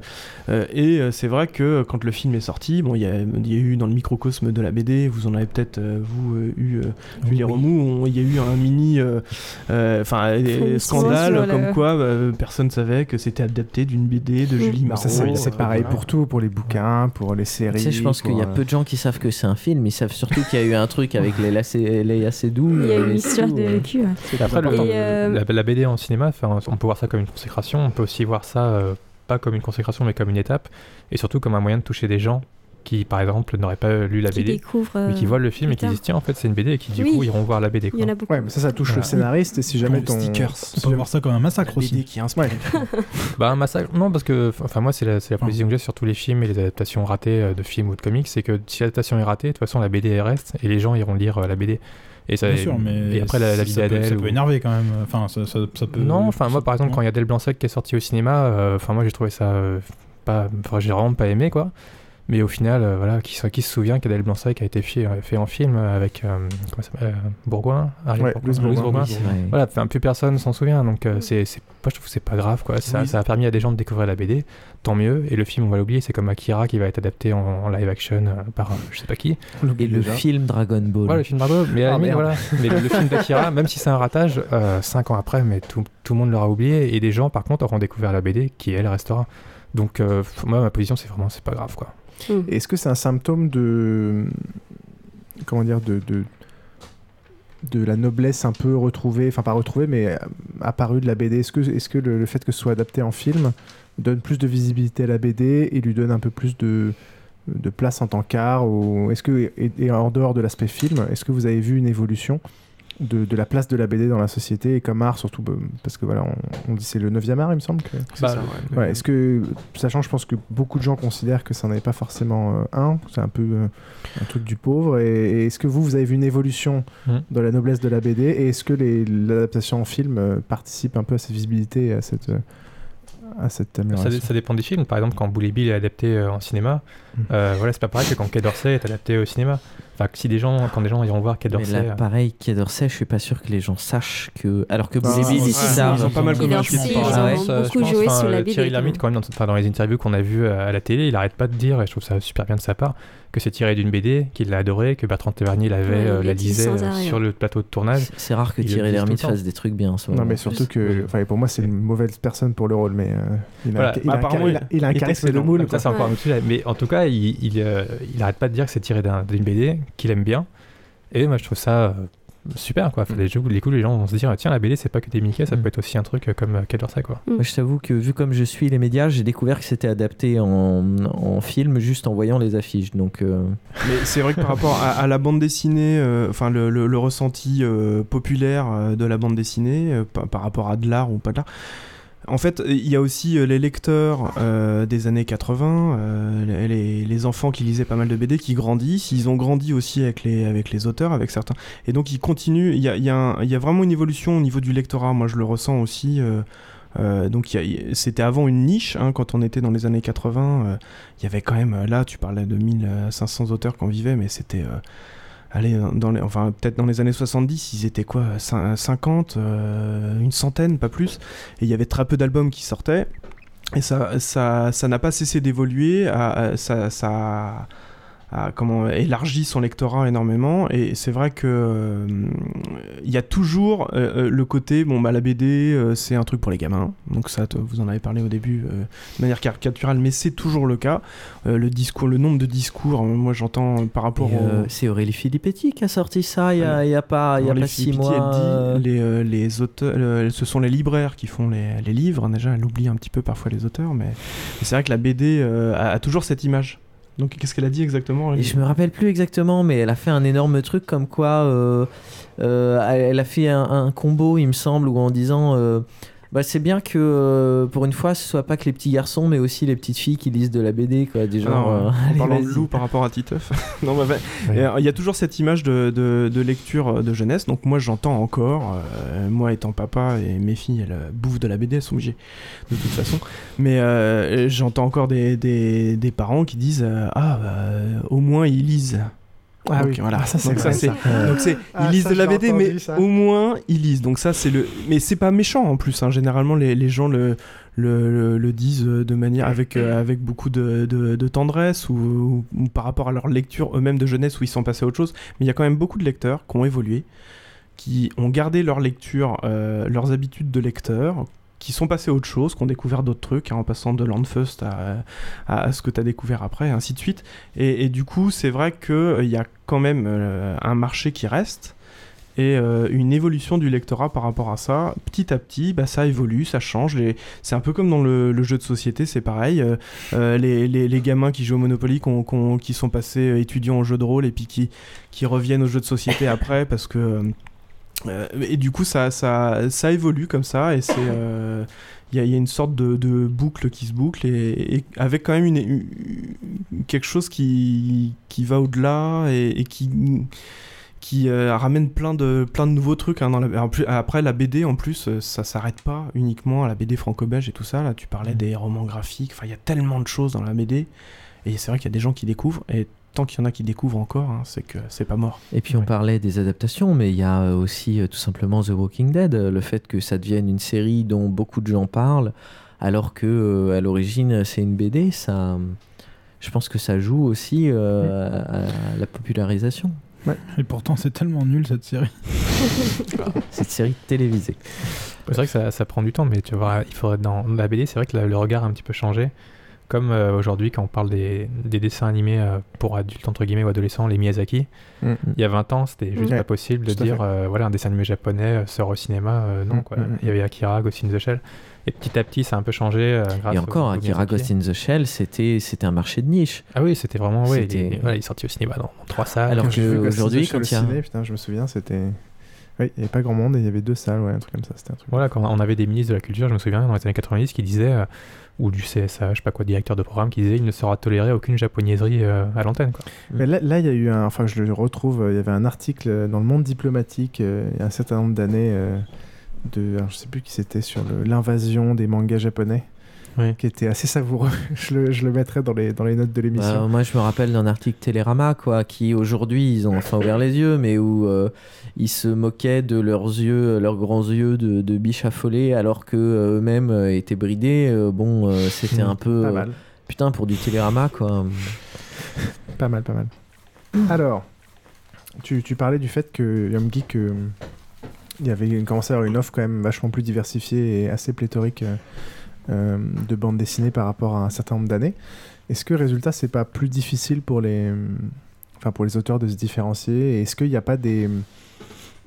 euh, et c'est vrai que quand le film est sorti, bon, il y, a- il y a eu dans le microcosme de la BD, vous en avez peut-être vous euh, eu euh, vu les remous, on- il y a eu un mini, euh, euh, enfin, des
Frémissement
scandales
sur le-
comme quoi personne savait que c'était adapté d'une BD de
Mm.
Julie Marot.
ça, c'est pareil pour tout, pour les bouquins, pour les séries.
Tu sais, je pense qu'il y a peu de gens qui savent que c'est un film, ils savent surtout qu'il y a eu un truc avec les lacets, les lacets doux.
Il y a une histoire
tout,
de cul. ouais.
Après, le-
euh,
la, la BD en cinéma, on peut voir ça comme une consécration, on peut aussi voir ça euh, pas comme une consécration, mais comme une étape, et surtout comme un moyen de toucher des gens qui, par exemple, n'auraient pas lu la
Qui
BD, mais qui
euh,
voient le film et qui disent tiens, en fait, c'est une BD, et qui du
Oui.
coup iront voir la BD.
Il
Quoi.
y en a beaucoup.
Ouais, mais ça, ça touche
Voilà.
le scénariste. Et si jamais ton.
les stickers.
On peut voir ça comme un massacre
BD
aussi.
qui inspire.
Bah un massacre, non parce que enfin moi c'est la, c'est la position que j'ai sur tous les films et les adaptations ratées euh, de films ou de comics, c'est que si l'adaptation est ratée, de toute façon la BD reste et les gens iront lire euh, la BD. Et, ça,
Bien sûr, mais
et après la, la vie
ça peut-
d'Adèle.
Ça peut
ou-
énerver quand même. Enfin, ça, ça, ça peut.
Non, enfin moi par exemple quand il y a Del Blanc-Sec qui est sorti au cinéma, euh, enfin moi j'ai trouvé ça euh, pas, enfin j'ai vraiment pas aimé quoi. Mais au final, euh, voilà, qui, se- qui se souvient qu'Adèle Blanc-Sec a été fait, fait en film avec euh, comment ça euh, Bourgoin, Ariel
Ouais, Bourgoin, c'est vrai.
Voilà, enfin, plus personne s'en souvient, donc euh, c'est, c'est, moi je trouve que c'est pas grave, quoi. Ça,
Oui.
ça a permis à des gens de découvrir la BD, tant mieux. Et le film, on va l'oublier, c'est comme Akira qui va être adapté en, en live action euh, par euh, je sais pas qui.
Et le film Dragon Ball.
Ouais, le film Dragon Ball. Mais
Ah,
voilà. Le, le film d'Akira, même si c'est un ratage, 5 ans après, mais tout, tout le monde l'aura oublié. Et des gens, par contre, auront découvert la BD qui, elle, restera. Donc, euh, moi, ma position, c'est vraiment, c'est pas grave, quoi.
Est-ce que c'est un symptôme de. Comment dire de, la noblesse un peu retrouvée, enfin pas retrouvée, mais euh, apparue de la BD Est-ce que, le, fait que ce soit adapté en film donne plus de visibilité à la BD et lui donne un peu plus de, place en tant qu'art ou et en dehors de l'aspect film, est-ce que vous avez vu une évolution de, de la place de la BD dans la société et comme art surtout bah, parce que voilà on, on dit c'est le 9e art il me semble que
C'est ça, ouais.
Ouais, est-ce que sachant je pense que beaucoup de gens considèrent que ça n'en est pas forcément euh, un c'est un peu euh, un truc du pauvre et, et est-ce que vous vous avez vu une évolution
Mhm.
dans la noblesse de la BD et est-ce que les- l'adaptation en film euh, participe un peu à cette visibilité et à cette euh, à cette
Ça,
amélioration
ça dépend des films. Par exemple, quand Bully Bill est adapté euh, en cinéma. Euh, voilà, c'est pas pareil que quand Quai d'Orsay est adapté au cinéma. Enfin, si des gens, quand des gens iront voir Quai
Mais
d'Orsay.
là,
euh,
pareil, Quai d'Orsay, je suis pas sûr que les gens sachent que. Alors que Bully Bill,
ouais,
ils savent.
ils ont pas mal
ils ont
Ah ouais.
beaucoup joué sur la BD,
Thierry Lhermitte, quand même, dans, enfin, dans les interviews qu'on a vues à, la télé, il arrête pas de dire, et je trouve ça super bien de sa part, que c'est tiré d'une BD, qu'il l'a adoré, que Bertrand Tavernier l'avait,
Ouais,
euh, la lisait euh, sur le plateau de tournage.
C'est- rare que Thierry Lhermitte fasse des trucs bien. en ce
non mais surtout que enfin pour moi c'est une mauvaise personne pour le rôle mais euh, il, a un, charisme de moule
Ça,
quoi.
c'est encore un. Mais en tout cas, il, il, euh, il arrête pas de dire que c'est tiré d'un- d'une BD, qu'il aime bien. Et moi, je trouve ça euh, super, quoi. Enfin, les, jeux, les coups, les gens vont se dire, tiens, la BD, c'est pas que des Mickey, ça peut être aussi un truc euh, comme d'Orsay, quoi.
Moi, je t'avoue que vu comme je suis les médias, j'ai découvert que c'était adapté en, en film juste en voyant les affiches. Donc, euh,
Mais c'est vrai que par rapport à, à la bande dessinée, euh, enfin le, le- le ressenti euh, populaire de la bande dessinée euh, par, par rapport à de l'art ou pas de l'art, en fait, il y a aussi euh, les lecteurs euh, des années 80, euh, les, enfants qui lisaient pas mal de BD, qui grandissent. Ils ont grandi aussi avec les, auteurs, avec certains. Et donc, ils continuent. Il y a, vraiment une évolution au niveau du lectorat. Moi, je le ressens aussi. donc c'était avant une niche hein, quand on était dans les années 80 euh, il y avait quand même là tu parlais de 1500 auteurs qu'on vivait mais c'était allez dans les, enfin peut-être dans les années 70 ils étaient quoi cin- 50 euh, une centaine pas plus. Et il y avait très peu d'albums qui sortaient. Et ça ça n'a pas cessé d'évoluer ça ça a comment élargi son lectorat énormément et c'est vrai que euh, il y a toujours euh, euh, le côté bon bah la BD c'est un truc pour les gamins donc ça vous en avez parlé au début de manière caricaturale mais c'est toujours le cas le discours le nombre de discours moi j'entends par rapport au
c'est Aurélie Filippetti qui a sorti ça il y a, a pas, il y a pas six mois.
dit, les, les auteurs, ce sont les libraires qui font les, les livres. Déjà, elle oublie un petit peu parfois les auteurs, mais, mais c'est vrai que la BD euh, a, a toujours cette image. Donc, qu'est-ce qu'elle a dit exactement
je me rappelle plus exactement, mais elle a fait un énorme truc comme quoi euh, euh, elle a fait un, un combo, il me semble, où en disant euh, bah, c'est bien que euh, pour une fois ce soit pas que les petits garçons, mais aussi les petites filles qui lisent de la BD, quoi. Des gens,
Alors,
euh,
en parlant de loup par rapport à Titeuf. non, bah, il y a toujours cette image de, de- de lecture de jeunesse. Donc moi j'entends encore, euh, moi étant papa et mes filles elles bouffent de la BD, elles sont obligées de toute façon. Mais euh, j'entends encore des, des- des parents qui disent euh, ah bah, au moins ils lisent.
Ah
Donc,
oui.
voilà.
Ah, ça, c'est
Donc,
ça.
donc
Ah,
ils lisent
ça,
de la BD, mais
ça.
au moins ils lisent. Donc ça c'est le. Mais c'est pas méchant en plus. hein. Généralement les, les gens le, le, le- le disent de manière avec euh, avec beaucoup de, de- de tendresse ou, ou par rapport à leur lecture eux-mêmes de jeunesse où ils sont passés à autre chose. Mais il y a quand même beaucoup de lecteurs qui ont évolué, qui ont gardé leur lecture, euh, leurs habitudes de lecteur qui sont passés à autre chose, qui ont découvert d'autres trucs, hein, en passant de Landfust à, à, à ce que tu as découvert après, et ainsi de suite. Et, du coup, c'est vrai qu'il y a quand même euh, un marché qui reste, et euh, une évolution du lectorat par rapport à ça. Petit à petit, bah, ça évolue, ça change. Les... C'est un peu comme dans le, jeu de société, c'est pareil. Euh, euh, les, gamins qui jouent au Monopoly, qui sont passés euh, étudiants au jeu de rôle, et puis qui, qui reviennent au jeu de société après, parce que... euh, et du coup, ça, ça, ça évolue comme ça, et c'est... euh, il y, a- il y a une sorte de, de boucle qui se boucle et, et avec quand même une, une- quelque chose qui, qui va au-delà et, et qui, qui euh, ramène plein de, plein de nouveaux trucs. hein, dans la- après, la BD, en plus, ça s'arrête pas uniquement à la BD franco-belge et tout ça. Là, tu parlais des romans graphiques. Enfin, il y a tellement de choses dans la BD. Et c'est vrai qu'il y a des gens qui découvrent, et tant qu'il y en a qui découvrent encore, hein, c'est que c'est pas mort.
Et puis on parlait des adaptations, mais il y a aussi euh, tout simplement The Walking Dead, euh, le fait que ça devienne une série dont beaucoup de gens parlent, alors que euh, à l'origine c'est une BD, ça, je pense que ça joue aussi euh, à, à la popularisation.
Et pourtant, c'est tellement nul cette série.
Cette série télévisée.
C'est vrai que ça, ça prend du temps, mais tu vois, il faudrait dans la BD, c'est vrai que la- le regard a un petit peu changé. Comme euh, aujourd'hui, quand on parle des, des dessins animés euh, pour adultes, entre guillemets, ou adolescents, les Miyazaki,
Mm.
il y a 20 ans, c'était juste
Ouais,
pas possible de dire, euh, voilà, un dessin animé japonais sort au cinéma, euh, non,
Mm,
quoi.
mm, mm.
Il y avait Akira, Ghost in the Shell. Et petit à petit, ça a un peu changé. euh, grâce
Et encore,
au
Akira
Miyazaki.
Ghost in the Shell, c'était c'était un marché de niche.
Ah oui, c'était vraiment, ouais, il, voilà, il est sorti au cinéma dans, dans trois salles.
Alors
Quand j'ai vu
que quand il y a-
ciné, putain, je me souviens, c'était. Oui, il n'y avait pas grand monde et il y avait deux salles, ouais, un truc comme ça. C'était un truc.
Voilà, quand on avait des ministres de la culture, je me souviens, dans les années 90, qui disaient, euh, ou du CSA, je sais pas quoi, directeur de programme, qui disaient il ne sera toléré aucune japonaiserie euh, à l'antenne. quoi.
Mais là, il y a eu un. Enfin, je le retrouve. euh, Il y avait un article dans le monde diplomatique euh, il y a un certain nombre d'années. euh, de, alors, je sais plus qui c'était sur l'invasion des mangas japonais.
Oui.
Qui était assez savoureux. je, le, je le mettrai dans les, dans les notes de l'émission.
Bah, moi, je me rappelle d'un article Télérama, quoi, qui aujourd'hui, ils ont enfin ouvert les yeux, mais où euh, ils se moquaient de leurs yeux, leurs grands yeux de, de biches affolées, alors que euh, eux-mêmes euh, étaient bridés. Bon, euh, c'était un peu.
Pas mal.
putain, pour du Télérama, quoi.
Pas mal, pas mal. Alors, tu, tu parlais du fait que Yom Geek, euh, il y avait il commençait à avoir une offre quand même vachement plus diversifiée et assez pléthorique euh, de bandes dessinées par rapport à un certain nombre d'années. Est-ce que résultat, c'est pas plus difficile pour les, enfin pour les auteurs de se différencier? Est-ce qu'il n'y a pas des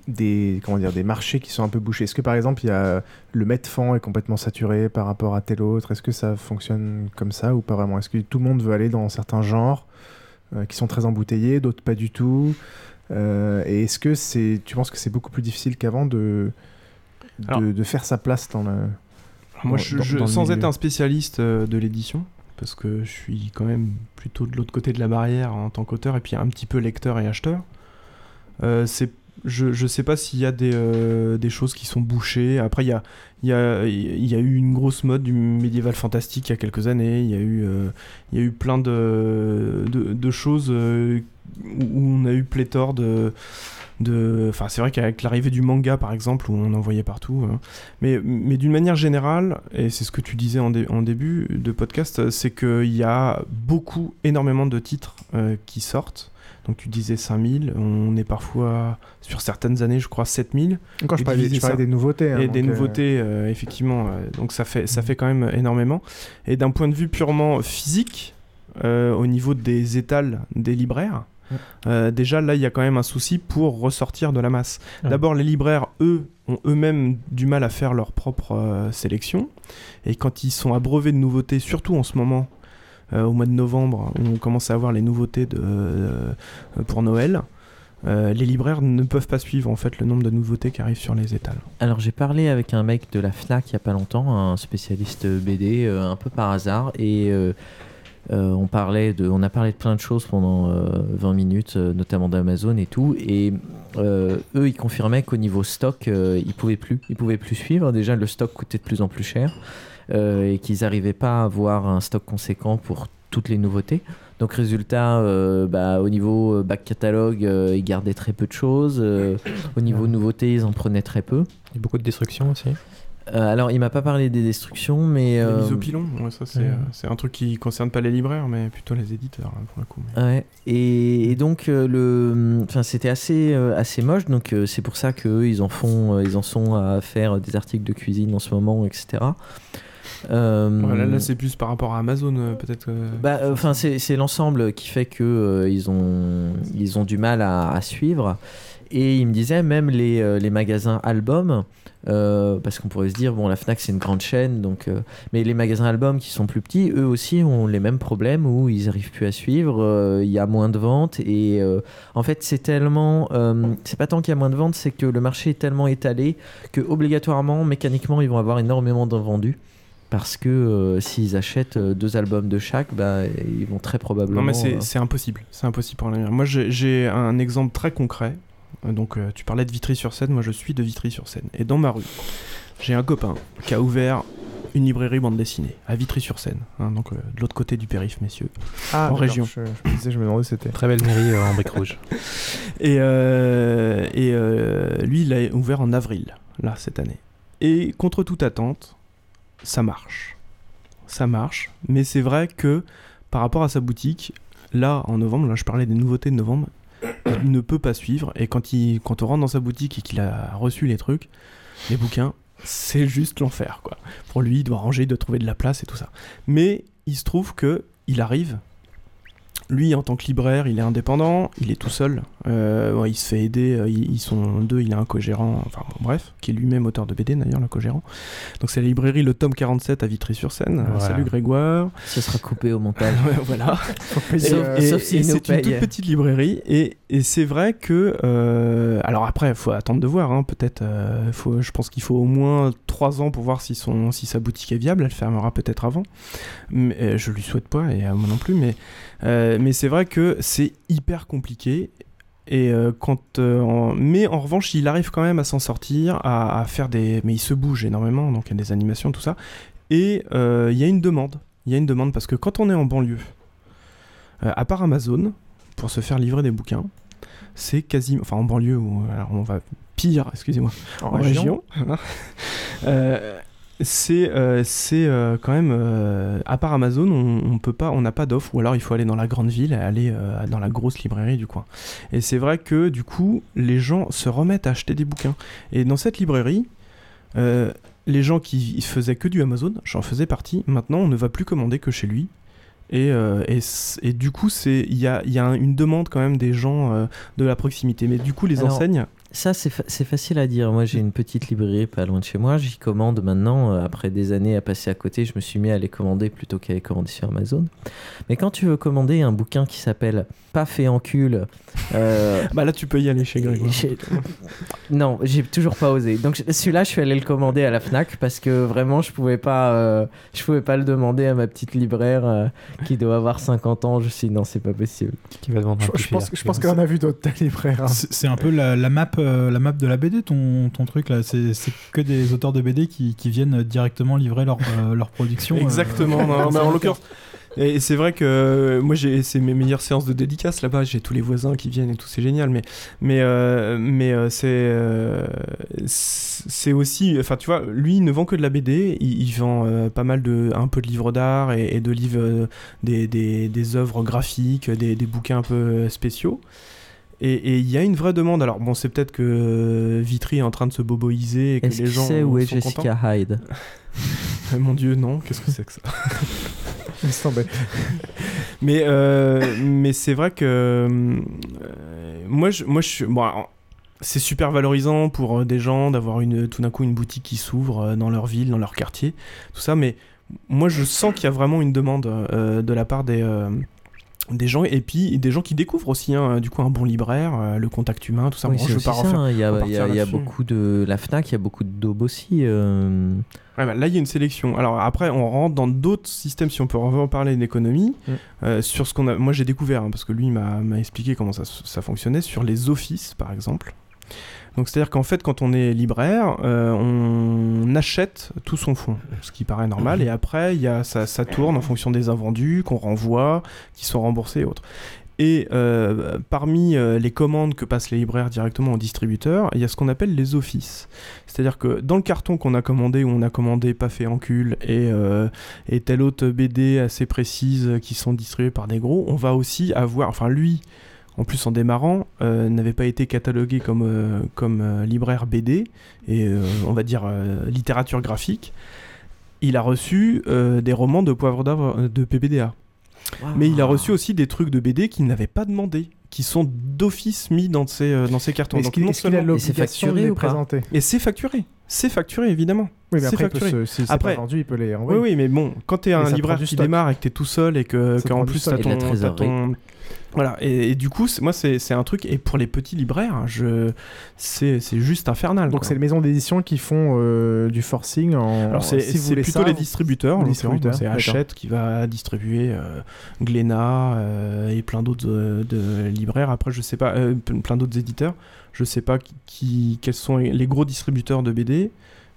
des comment dire des marchés qui sont un peu bouchés? Est-ce que par exemple il y a le Medfan est complètement saturé par rapport à tel autre? Est-ce que ça fonctionne comme ça ou pas vraiment? Est-ce que tout le monde veut aller dans certains genres euh, qui sont très embouteillés, d'autres pas du tout? Euh, Et est-ce que c'est tu penses que c'est beaucoup plus difficile qu'avant de de,
Alors-
de faire sa place dans le
moi,
dans-
je,
dans-
je-
dans le
sans être un spécialiste euh, de l'édition, parce que je suis quand même plutôt de l'autre côté de la barrière en tant qu'auteur, et puis un petit peu lecteur et acheteur, euh, c'est je, je sais pas s'il y a des, euh, des choses qui sont bouchées. Après, il y a, y, a, y a eu une grosse mode du médiéval fantastique il y a quelques années. Il y a eu, euh, y a eu plein de, de, de choses où on a eu pléthore de, de enfin c'est vrai qu'avec l'arrivée du manga par exemple où on en voyait partout hein. mais, mais d'une manière générale et c'est ce que tu disais en, dé- en début de podcast c'est qu'il y a beaucoup énormément de titres euh, qui sortent. Donc tu disais 5000 on est parfois sur certaines années je crois 7000
Encore, je parlais- je parlais des nouveautés, hein,
et des
euh,
nouveautés euh, effectivement euh, donc ça fait ça fait quand même énormément. Et d'un point de vue purement physique euh, au niveau des étals des libraires euh, déjà là il y a quand même un souci pour ressortir de la masse.
Ouais.
d'abord les libraires eux ont eux-mêmes du mal à faire leur propre euh, sélection. Et quand ils sont abreuvés de nouveautés surtout en ce moment euh, au mois de novembre où on commence à avoir les nouveautés de, euh, pour Noël euh, les libraires ne peuvent pas suivre en fait le nombre de nouveautés qui arrivent sur les étals.
Alors j'ai parlé avec un mec de la FNAC il y a pas longtemps, un spécialiste BD, euh, un peu par hasard, et euh, on, parlait de, on a parlé de plein de choses pendant euh, 20 minutes, euh, notamment d'Amazon et tout, et euh, eux ils confirmaient qu'au niveau stock, euh, ils pouvaient plus, pouvaient plus suivre. Déjà le stock coûtait de plus en plus cher, euh, et qu'ils n'arrivaient pas à avoir un stock conséquent pour toutes les nouveautés. Donc résultat, euh, bah, au niveau euh, back catalogue, euh, ils gardaient très peu de choses. euh, au niveau nouveautés, ils en prenaient très peu.
A beaucoup de destruction aussi.
Euh, alors, il m'a pas parlé des destructions, mais.
Les
euh,
mises au pilon, ouais, ça c'est
ouais.
euh, un truc qui concerne pas les libraires, mais plutôt les éditeurs hein, pour le coup. mais-
Ouais, et, et donc euh, le, enfin c'était assez euh, assez moche, donc euh, c'est pour ça que ils en font, euh, ils en sont à faire des articles de cuisine en ce moment, etc. Euh,
Ouais, là, là, c'est plus par rapport à Amazon euh, peut-être. euh,
Bah, euh, enfin, c'est l'ensemble qui fait que euh, ils ont ils ont du mal à, à suivre. Et il me disait même les, euh, les magasins albums, euh, parce qu'on pourrait se dire bon la Fnac c'est une grande chaîne, donc euh, mais les magasins albums qui sont plus petits, eux aussi ont les mêmes problèmes où ils arrivent plus à suivre. euh, Il y a moins de ventes et en fait c'est tellement c'est pas tant qu'il y a moins de ventes, c'est que le marché est tellement étalé que obligatoirement mécaniquement ils vont avoir énormément de vendus. Parce que euh, s'ils achètent euh, deux albums de chaque, bah, ils vont très probablement.
Non mais c'est
euh,
impossible, c'est impossible pour l'avenir. Moi j'ai un exemple très concret. Euh, Donc euh, tu parlais de Vitry-sur-Seine, moi je suis de Vitry-sur-Seine. Et dans ma rue, j'ai un copain qui a ouvert une librairie bande dessinée à Vitry-sur-Seine, hein, donc euh, de l'autre côté du périph', messieurs,
Ah,
en région.
Je, je me disais, je me demandais où c'était.
Très belle mairie euh, en briques rouges.
Et, euh, et euh, lui, il a ouvert en avril, là, cette année. Et contre toute attente, ça marche. Ça marche. Mais c'est vrai que par rapport à sa boutique, là, en novembre, là, je parlais des nouveautés de novembre, ne peut pas suivre. Et quand, il, quand on rentre dans sa boutique et qu'il a reçu les trucs, les bouquins, c'est juste l'enfer, quoi. Pour lui, il doit ranger, il doit trouver de la place et tout ça. Mais il se trouve que il arrive. Lui, en tant que libraire, il est indépendant, il est tout seul. Euh, ouais, il se fait aider, euh, ils, sont deux, il a un co-gérant, enfin bon, bref, qui est lui-même auteur de BD d'ailleurs, le co-gérant. Donc c'est la librairie Le Tome 47 à Vitry-sur-Seine. Euh,
Voilà.
Salut Grégoire.
Ce sera coupé au montage.
Ouais, voilà.
Et,
Et,
sauf,
et-
nous
c'est une toute petite librairie et, et c'est vrai que euh, alors après il faut attendre de voir hein, peut-être euh, faut je pense qu'il faut au moins trois ans pour voir si son si sa boutique est viable elle fermera peut-être avant mais euh, je lui souhaite pas et à moi non plus mais euh, mais c'est vrai que c'est hyper compliqué et euh, quand euh, en- mais en revanche il arrive quand même à s'en sortir à, à faire des mais il se bouge énormément donc il y a des animations tout ça et il y a une demande il y a une demande parce que quand on est en banlieue à part Amazon, pour se faire livrer des bouquins, c'est quasiment. Enfin, en banlieue, ou alors on va pire, excusez-moi,
En
en,
région.
région. C'est euh, c'est euh, quand même euh, à part Amazon on, on peut pas on n'a pas d'offre ou alors il faut aller dans la grande ville et aller dans la grosse librairie du coin. Et c'est vrai que du coup les gens se remettent à acheter des bouquins. Et dans cette librairie les gens qui faisaient que du Amazon j'en faisais partie. Maintenant on ne va plus commander que chez lui. Et, euh, et, et du coup, c'est il y a, il y a un- une demande quand même des gens euh, de la proximité. Mais du coup, les
Alors,
enseignes,
Ça, c'est fa- c'est facile à dire. Moi, j'ai une petite librairie pas loin de chez moi. J'y commande maintenant. euh, Après des années à passer à côté, je me suis mis à les commander plutôt qu'à les commander sur Amazon. Mais quand tu veux commander un bouquin qui s'appelle Paf et encule. euh,
bah là, tu peux y aller chez Grégoire.
Non, j'ai toujours pas osé. Donc celui-là, je suis allé le commander à la Fnac parce que vraiment, je pouvais pas, euh, je pouvais pas le demander à ma petite libraire euh, qui doit avoir 50 ans. Je me suis dit non, c'est pas possible.
Qui va demander
Je, je pense, je pense qu'on a vu d'autres libraires. hein.
C'est c'est un peu la, la map, euh, la map de la BD, ton, ton truc là. C'est c'est que des auteurs de BD qui, qui viennent directement livrer leur, euh, leur production. euh,
Exactement. non, mais en l'occurrence. Et c'est vrai que moi, j'ai, c'est mes meilleures séances de dédicace là-bas. J'ai tous les voisins qui viennent et tout, c'est génial. Mais, mais, euh, mais euh, c'est, euh, c'est aussi. Enfin, tu vois, lui, il ne vend que de la BD. Il, il vend euh, pas mal de. un peu de livres d'art et, et de livres. euh, des, des, des œuvres graphiques, des, des bouquins un peu euh, spéciaux. Et et il y a une vraie demande. Alors, bon, c'est peut-être que Vitry est en train de se boboiser et que les gens.
sait où est Jessica
contents.
Hyde
Euh, Mon dieu, non. Qu'est-ce que c'est que ça mais euh, mais c'est vrai que euh, moi je moi je suis bon, alors, c'est super valorisant pour euh, des gens d'avoir une tout d'un coup une boutique qui s'ouvre euh, dans leur ville dans leur quartier tout ça mais moi je sens qu'il y a vraiment une demande euh, de la part des euh, des gens et puis des gens qui découvrent aussi hein, du coup un bon libraire euh, le contact humain tout ça
Oui,
Bon,
c'est
je veux
aussi
pas
ça,
refaire-
hein. Il y a, y y beaucoup de la Fnac, il y a beaucoup de daubes aussi. euh,
Ouais, bah, là, il y a une sélection. Alors après, on rentre dans d'autres systèmes, si on peut en parler d'économie,
Mm.
euh, sur ce qu'on a. Moi, j'ai découvert, hein, parce que lui m'a m'a expliqué comment ça, ça fonctionnait, sur les offices, par exemple. Donc, c'est-à-dire qu'en fait, quand on est libraire, euh, on achète tout son fonds, ce qui paraît normal, et après, il y a, ça, ça tourne en fonction des invendus qu'on renvoie, qui sont remboursés et autres. Et euh, parmi euh, les commandes que passent les libraires directement aux distributeurs, il y a ce qu'on appelle les offices. C'est-à-dire que dans le carton qu'on a commandé, où on a commandé Paf et Encule et, euh, et telle autre BD assez précise qui sont distribuées par des gros, on va aussi avoir, enfin lui, en plus en démarrant, euh, n'avait pas été catalogué comme, euh, comme euh, libraire BD et euh, on va dire euh, littérature graphique. Il a reçu euh, des romans de Poivre d'Arvor de PBDA. Mais il a reçu aussi des trucs de BD qu'il n'avait pas demandé, qui sont d'office mis dans ses, euh, dans ses cartons.
Est-ce
Donc,
qu'il
non
est-ce qu'il a
seulement-
l'obligation de les présenter?
Et c'est facturé. C'est facturé, évidemment.
Oui, mais
C'est
après, il peut
facturé.
se- si c'est pas vendu, il peut les renvoyer.
Oui, oui, mais bon, quand t'es un libraire qui démarre et que t'es tout seul et que qu'en plus t'as ton- Voilà, et, et du coup, moi, c'est un truc, et pour les petits libraires, hein, je... c'est juste infernal.
Donc c'est les maisons d'édition qui font euh, du forcing en.
Alors c'est
si
plutôt
ça,
les distributeurs,
les distributeurs,
c'est. Hachette qui va distribuer euh, Glénat euh, et plein d'autres euh, de libraires. Après, je sais pas, plein d'autres éditeurs. Je sais pas qui, qui- quels sont les gros distributeurs de BD,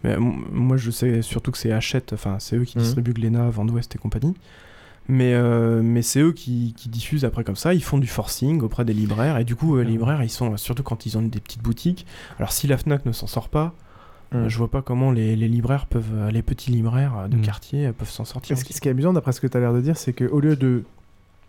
Mais moi, je sais surtout que c'est Hachette, enfin, c'est eux qui
Mhm.
distribuent Glénat, Vent d'Ouest et compagnie. Mais, euh, mais c'est eux qui, qui diffusent après comme ça, ils font du forcing auprès des libraires, et du coup, euh, les libraires, ils sont, surtout quand ils ont des petites boutiques, alors si la FNAC ne s'en sort pas, euh, je vois pas comment les, les libraires peuvent, euh, les petits libraires euh, de quartier euh, peuvent s'en sortir.
Ce qui, ce qui est amusant, d'après ce que tu as l'air de dire, c'est qu'au lieu de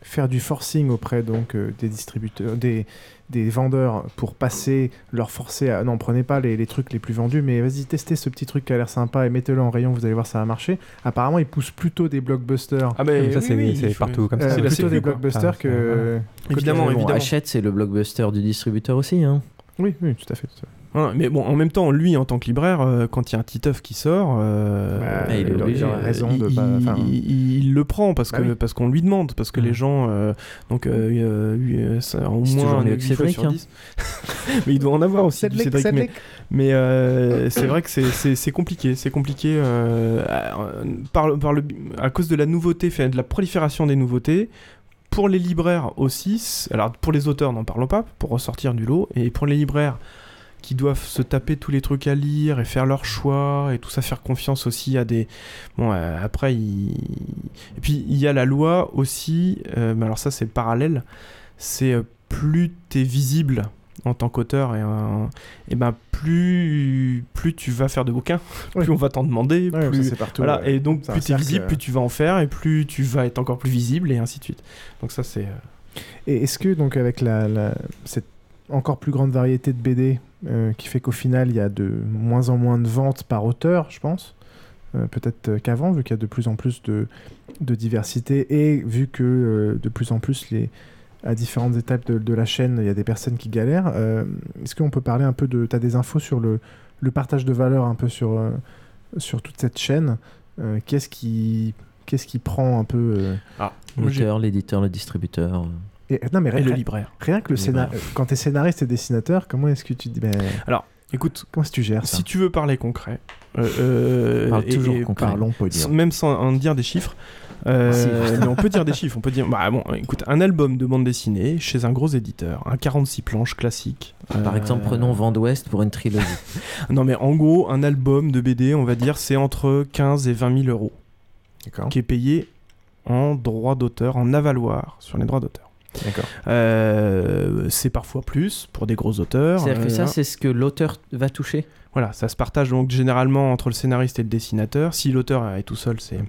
faire du forcing auprès donc euh, des distributeurs, des, des vendeurs pour passer, leur forcer à non, prenez pas les, les trucs les plus vendus, mais vas-y testez ce petit truc qui a l'air sympa et mettez-le en rayon, vous allez voir ça va marcher. Apparemment, ils poussent plutôt des blockbusters.
Ah ben,
Ça,
oui,
c'est-
oui, faut-
partout comme ça.
Euh,
C'est la
plutôt des blockbusters
Enfin,
que,
Évidemment,
Mais bon,
évidemment.
Hachette, c'est le blockbuster du distributeur aussi. Hein.
Oui, oui, tout à fait. tout à fait.
Voilà, mais bon, en même temps, lui, en tant que libraire, euh, quand il y a un Titeuf qui sort, euh,
Bah, il est obligé, il a raison de
il,
pas- enfin-
il- il le prend parce
Bah
que
oui.
parce qu'on lui demande, parce que les gens, euh, donc, euh, euh, ça, au moins
Cédric,
sur
hein.
10. mais il doit en avoir aussi, du
Cédric,
Cédric. Mais, euh, c'est vrai que c'est- compliqué, c'est compliqué euh, à- par, par le, à cause de la nouveauté, fait, de la prolifération des nouveautés. Pour les libraires aussi, alors pour les auteurs, n'en parlons pas, pour ressortir du lot, et pour les libraires qui doivent se taper tous les trucs à lire et faire leur choix et tout ça, faire confiance aussi à des. Bon, euh, après, il... et puis il y a la loi aussi, euh, mais alors ça c'est parallèle, c'est euh, plus t'es visible en tant qu'auteur et, et ben plus plus tu vas faire de bouquins, plus on va t'en demander,
Ouais,
plus
partout,
voilà
ouais.
et donc plus t'es visible, plus tu vas en faire et plus tu vas être encore plus visible et ainsi de suite. Donc ça c'est
Et est-ce que, donc, avec la, la- cette encore plus grande variété de BD euh, qui fait qu'au final, il y a de moins en moins de ventes par auteur, je pense, euh, peut-être qu'avant, vu qu'il y a de plus en plus de, de diversité et vu que euh, de plus en plus, les, à différentes étapes de, de la chaîne, il y a des personnes qui galèrent, euh, est-ce qu'on peut parler un peu de. Tu as des infos sur le, le partage de valeur un peu sur, euh, sur toute cette chaîne? Euh, Qu'est-ce qui. Qu'est-ce qui prend un peu euh,
Ah,
L'auteur, l'éditeur, le distributeur.
Et, non, mais
Et
rien-
le libraire.
Rien que le
Le
scénar...
libraire.
Quand tu es scénariste et dessinateur, comment est-ce que tu dis ben,
Alors, écoute,
Comment est-ce que tu gères ça
si tu veux parler concret, euh, euh,
Parle
et-
toujours
et
concret.
Parlons
sans- même sans en dire des chiffres. euh, mais on peut dire des chiffres, on peut dire, bah bon, écoute, un album de bande dessinée chez un gros éditeur, un 46 planches classique.
Par
euh,
exemple, prenons Vent d'Ouest pour une trilogie.
Non, mais en gros, un album de BD, on va dire, c'est entre 15 et 20 000 euros,
D'accord.
qui est payé en droit d'auteur, en avaloir sur les droits d'auteur. Euh, c'est parfois plus pour des gros auteurs.
C'est-à-dire que
euh,
ça, c'est ce que l'auteur va toucher
Voilà, ça se partage donc généralement entre le scénariste et le dessinateur. Si l'auteur est tout seul, c'est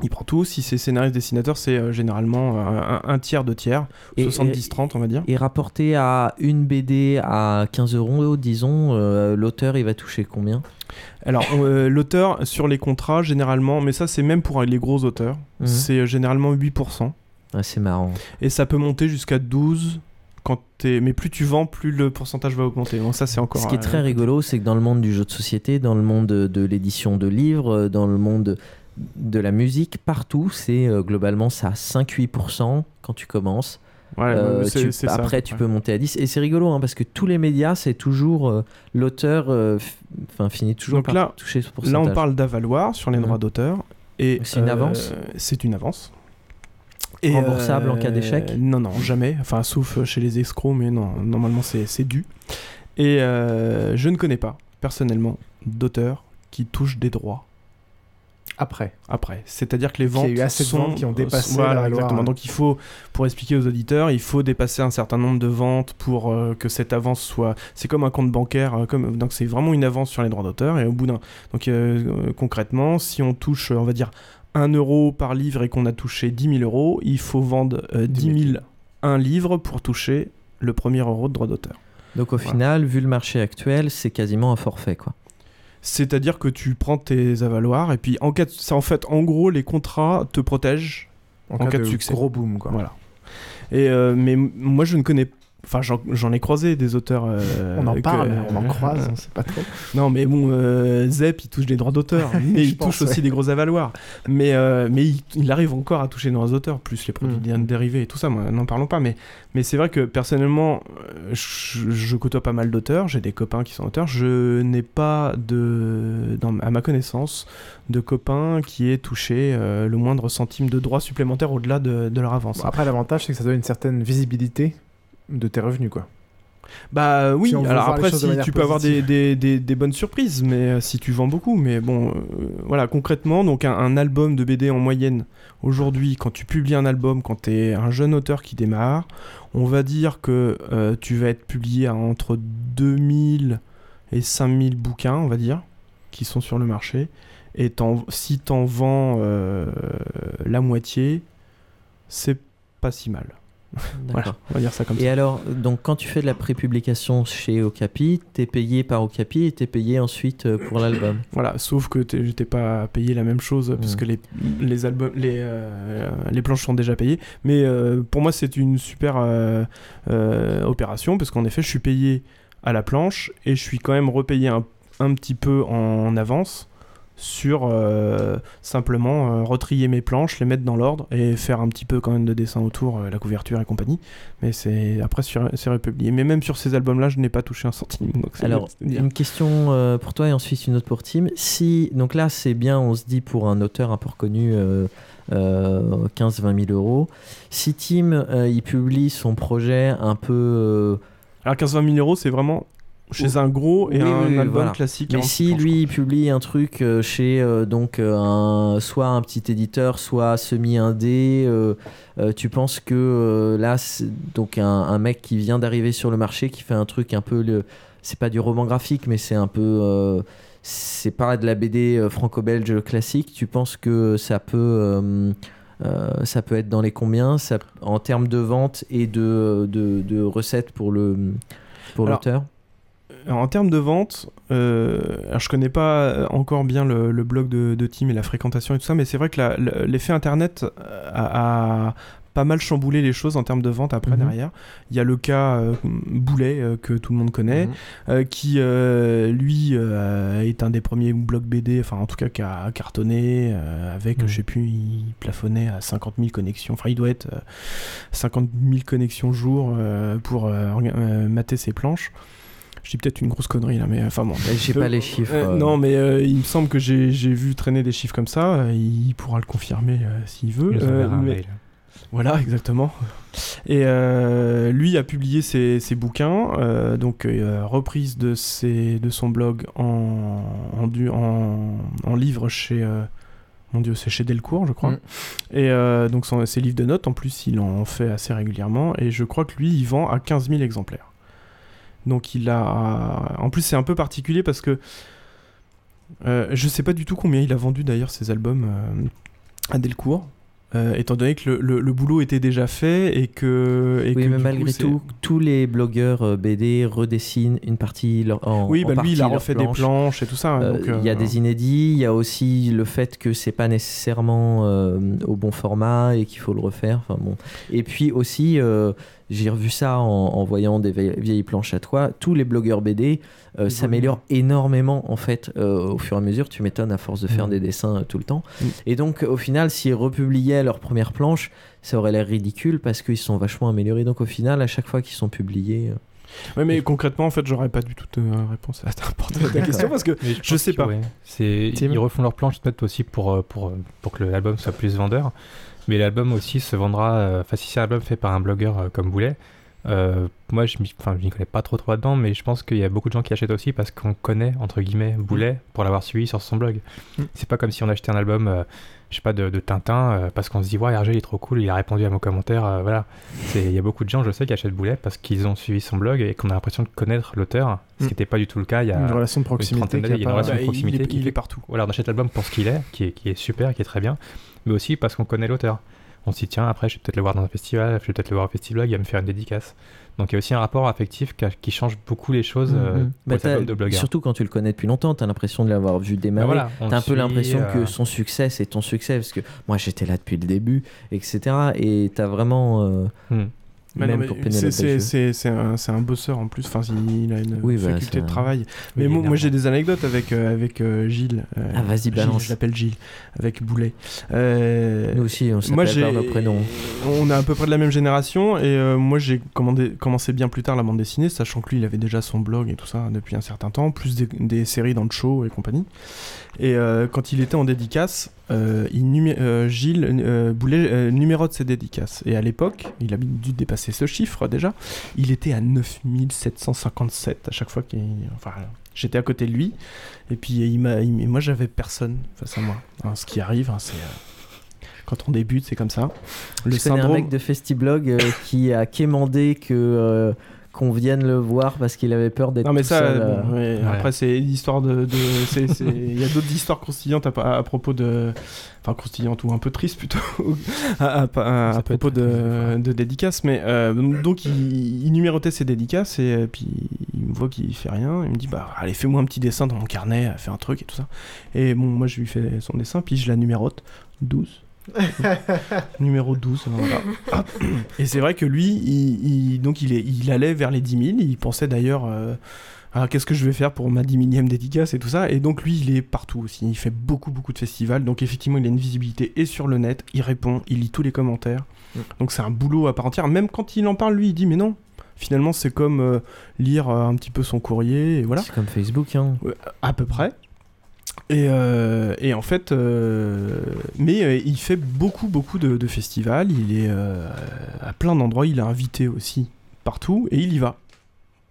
il prend tout. Si c'est scénariste dessinateur, c'est euh, généralement un, un tiers, deux tiers,
Et-
70-30 on va dire.
Et rapporté à une BD à 15 euros, disons, euh, l'auteur, il va toucher combien?
Alors euh, l'auteur sur les contrats généralement, mais ça c'est même pour les gros auteurs,
Mhm.
c'est euh, généralement 8%.
Ah, C'est marrant.
Et ça peut monter jusqu'à 12 quand t'es... Mais plus tu vends, plus le pourcentage va augmenter. Donc ça c'est encore...
Ce qui est très rigolo, c'est que dans le monde du jeu de société, dans le monde de, l'édition de livres, euh, dans le monde de la musique, partout, c'est euh, globalement ça 5-8% quand tu commences.
Ouais,
Euh, tu-
ça,
après, tu peux monter à 10. Et c'est rigolo, hein, parce que tous les médias, c'est toujours euh, l'auteur enfin, finit toujours
Donc
par
là,
toucher ce
Là,
pourcentage.
on parle d'avaloir sur les
Mhm.
droits d'auteur. Et
C'est une avance
C'est une avance.
Remboursable en cas d'échec
Non, non, jamais. Enfin, sauf chez les escrocs, mais non, normalement c'est dû. Et euh, je ne connais pas, personnellement, d'auteurs qui touchent des droits
Après.
après. C'est-à-dire que les
Qu'il y a
ventes
eu assez de
sont-
ventes qui ont dépassé
Voilà,
la loi.
exactement. Donc il faut, pour expliquer aux auditeurs, il faut dépasser un certain nombre de ventes pour euh, que cette avance soit. C'est comme un compte bancaire, euh, comme donc c'est vraiment une avance sur les droits d'auteur. Et au bout d'un, donc euh, euh, concrètement, si on touche, euh, on va dire 1 euro par livre et qu'on a touché 10 000 euros, il faut vendre euh, 10 000 un livre pour toucher le premier euro de droit d'auteur.
Donc au final, vu le marché actuel, c'est quasiment un forfait. quoi.
C'est-à-dire que tu prends tes avaloirs et puis en cas de- en fait en gros les contrats te protègent
En cas de
succès.
gros boom, quoi.
Voilà. Et euh, mais moi je ne connais Enfin, j'en ai croisé des auteurs. euh,
On en
que-
parle, on en croise, on sait pas trop.
Non, mais bon, euh, Zep, il touche des droits d'auteur, mais il
pense,
touche aussi des gros avaloirs. Mais, euh, mais il, il arrive encore à toucher des droits d'auteur, plus les produits
Mm.
dérivés et tout ça, n'en parlons pas. Mais, mais c'est vrai que personnellement, je, je côtoie pas mal d'auteurs, j'ai des copains qui sont auteurs. Je n'ai pas, de, dans, à ma connaissance, de copains qui aient touché le moindre centime de droits supplémentaires au-delà de, de leur avance.
Bon, après, l'avantage, c'est que ça donne une certaine visibilité de tes revenus, quoi.
Bah oui,
Si on veut
alors après, si tu peux avoir des, des, des- des bonnes surprises, mais euh, si tu vends beaucoup, mais bon, euh, voilà, concrètement, donc un, un album de BD en moyenne, aujourd'hui, quand tu publies un album, quand tu es un jeune auteur qui démarre, on va dire que euh, tu vas être publié à entre 2000 et 5000 bouquins, on va dire, qui sont sur le marché, et t'en- si t'en vends euh, la moitié, c'est pas si mal. Voilà,
D'accord.
on va dire ça comme
Et
ça.
alors, donc quand tu fais de la prépublication chez Okapi, t'es payé par Okapi et t'es payé ensuite euh, pour l'album?
Voilà, sauf que j'étais pas payé la même chose parce que les, les albums, les, euh, les planches sont déjà payées. Mais euh, pour moi, c'est une super euh, opération parce qu'en effet, je suis payé à la planche et je suis quand même repayé un, un petit peu en avance sur euh, simplement euh, retrier mes planches, les mettre dans l'ordre et faire un petit peu quand même de dessin autour, euh, la couverture et compagnie. Mais c'est après c'est republié. Mais même sur ces albums-là, je n'ai pas touché un centime. Donc
Alors, une question pour toi et ensuite une autre pour Tim. Si, donc là, c'est bien, on se dit pour un auteur un peu reconnu, euh, euh, 15-20 000 euros. Si Tim, euh, il publie son projet un peu. euh,
Alors 15-20 000 euros, c'est vraiment chez un gros et
Oui,
un
oui, oui,
album
voilà.
classique.
Mais
hein.
si lui il publie un truc euh, chez euh, donc euh, un, soit un petit éditeur, soit semi indé, tu penses que là donc un, un mec qui vient d'arriver sur le marché qui fait un truc un peu le, c'est pas du roman graphique mais c'est un peu c'est pas de la BD franco-belge classique. Tu penses que ça peut ça peut être dans les combien ça, en termes de vente et de, de, de recettes pour le pour l'auteur?
Alors, en termes de vente, euh, alors je connais pas euh, encore bien le, le blog de, de Tim et la fréquentation et tout ça, mais c'est vrai que l'effet internet a, a pas mal chamboulé les choses en termes de vente après
Mhm.
derrière. Il y a le cas euh, Boulet euh, que tout le monde connaît,
Mhm.
euh, qui euh, lui euh, est un des premiers blogs BD, enfin en tout cas qui a cartonné euh, avec,
Mhm.
je sais plus, il plafonnait à 50 000 connexions. Enfin, il doit être euh, 50 000 connexions jour euh, pour euh, euh, mater ses planches. Je dis peut-être une grosse connerie là, mais enfin bon.
J'ai pas les chiffres,
Euh,
euh.
Non, mais euh, il me semble que j'ai vu traîner des chiffres comme ça. euh, il pourra le confirmer euh, s'il veut.
Il un
mais-
mail.
Voilà, exactement. Et euh, lui a publié ses, ses bouquins, euh, donc euh, reprise de, ses, de son blog en, en, du- en, en livre chez. euh, mon dieu, c'est chez Delcourt, je crois.
Mm.
Et euh, donc son- ses livres de notes, en plus, il en fait assez régulièrement. Et je crois que lui, il vend à 15 000 exemplaires. Donc il a. En plus, c'est un peu particulier parce que. euh, je sais pas du tout combien il a vendu d'ailleurs ses albums euh, à Delcourt. euh, étant donné que le, le- le boulot était déjà fait et que. Et
oui,
que
mais malgré
coup,
tout, tous les blogueurs euh, BD redessinent une partie leur, en,
Oui,
en
bah lui,
partie
il a refait des
planche.
planches et tout ça,
Euh,
donc,
Il y a
euh,
des inédits, il y a aussi le fait que c'est pas nécessairement au bon format et qu'il faut le refaire. Enfin bon. Et puis aussi, j'ai revu ça en, en voyant des vieilles, planches à toi. Tous les blogueurs BD euh, s'améliorent énormément en fait euh, au fur et à mesure. Tu m'étonnes à force de faire
Mm.
des dessins euh, tout le temps.
Mm.
Et donc au final, s'ils republiaient leur première planche, ça aurait l'air ridicule parce qu'ils sont vachement améliorés. Donc au final, à chaque fois qu'ils sont publiés. euh,
Ouais, mais concrètement, en fait, j'aurais pas du tout de réponse à ta, question parce que
Mais
je, sais
que,
pas.
ouais, c'est
Tim
ils refont leurs planches peut-être aussi pour, pour, pour que l'album soit plus vendeur. Mais l'album aussi se vendra. euh, Enfin, si c'est un album fait par un blogueur euh, comme Boulet, euh, moi je m'y m'y connais pas trop trop là-dedans, mais je pense qu'il y a beaucoup de gens qui achètent aussi parce qu'on connaît entre guillemets Boulet pour l'avoir suivi sur son blog.
Mm.
C'est pas comme si on achetait un album. euh, je sais pas, de, de Tintin, euh, parce qu'on se dit, ouais, Hergé, il est trop cool, il a répondu à mon commentaire, voilà. Il y a beaucoup de gens, je sais, qui achètent Boulet parce qu'ils ont suivi son blog et qu'on a l'impression de connaître l'auteur, ce
Mm.
qui n'était pas du tout le cas il y a
Une relation de proximité.
Il y a une
pas-
relation
Bah,
de
il-
proximité
il est- il partout.
Voilà, on achète l'album pour ce qu'il est, qui est, qui est super, qui est très bien, mais aussi parce qu'on connaît l'auteur. On s'y tient, après, je vais peut-être le voir dans un festival, je vais peut-être le voir au festival, il va me faire une dédicace. Donc il y a aussi un rapport affectif qui, change beaucoup les choses euh,
Mhm.
pour
Bah,
de.
Surtout quand tu le connais depuis longtemps, tu as l'impression de l'avoir vu démarrer.
Bah voilà,
tu as un peu l'impression
euh,
que son succès, c'est ton succès, parce que moi j'étais là depuis le début, etc. Et tu as vraiment. euh,
Hmm.
Mais non,
même
mais
pour
c'est-
Pénélope
c'est- un, un bosseur en plus, enfin il a une
Oui, bah,
faculté de travail.
Oui,
Mais moi, j'ai des anecdotes avec, euh, avec euh, Gilles. euh,
Ah, vas-y, balance.
Je l'appelle Gilles, avec Boulet.
Nous aussi, on s'appelle par nos prénoms.
On est à peu près de la même génération et moi j'ai commencé bien plus tard la bande dessinée, sachant que lui il avait déjà son blog et tout ça depuis un certain temps, plus des, des séries dans le show et compagnie. Et euh, quand il était en dédicace, euh, il numé- euh, Gilles euh, Boulet euh, numérote ses dédicaces. Et à l'époque, il a dû dépasser ce chiffre déjà. Il était à 9757 à chaque fois qu'il. Enfin, j'étais à côté de lui. Et puis, il il- moi, j'avais personne face à moi. Hein, ce qui arrive, hein, c'est. quand on débute, c'est comme ça. Le
je connais un
syndrome.
mec de Festiblog euh, qui a quémandé que euh, qu'on vienne le voir parce qu'il avait peur d'être
Non mais
tout
ça,
seul,
bon,
euh.
ouais, après c'est l'histoire de, de- c'est- c'est- il y a d'autres histoires croustillantes à, à propos de, enfin croustillantes ou un peu tristes plutôt, à, à- à- à propos de, de dédicaces. Mais euh, donc il, il numérotait ses dédicaces et euh, puis il me voit qu'il fait rien. Il me dit bah allez fais-moi un petit dessin dans mon carnet, fais un truc et tout ça. Et bon moi je lui fais son dessin puis je la numérote 12. Numéro 12, voilà. Hop. Et c'est vrai que lui, il, il- donc il, est, il allait vers les 10 000. Il pensait d'ailleurs, euh, ah, qu'est-ce que je vais faire pour ma 10 millième dédicace et tout ça. Et donc lui, il est partout aussi. Il fait beaucoup, beaucoup de festivals. Donc effectivement, il a une visibilité et sur le net. Il répond, il lit tous les commentaires. Donc c'est un boulot à part entière. Même quand il en parle, lui, il dit, mais non. Finalement, c'est comme euh, lire euh, un petit peu son courrier. Et voilà.
C'est comme Facebook, hein.
À peu près. Et, euh, et en fait, euh, mais euh, il fait beaucoup, beaucoup de, de festivals. Il est euh, à plein d'endroits. Il est invité aussi partout et il y va.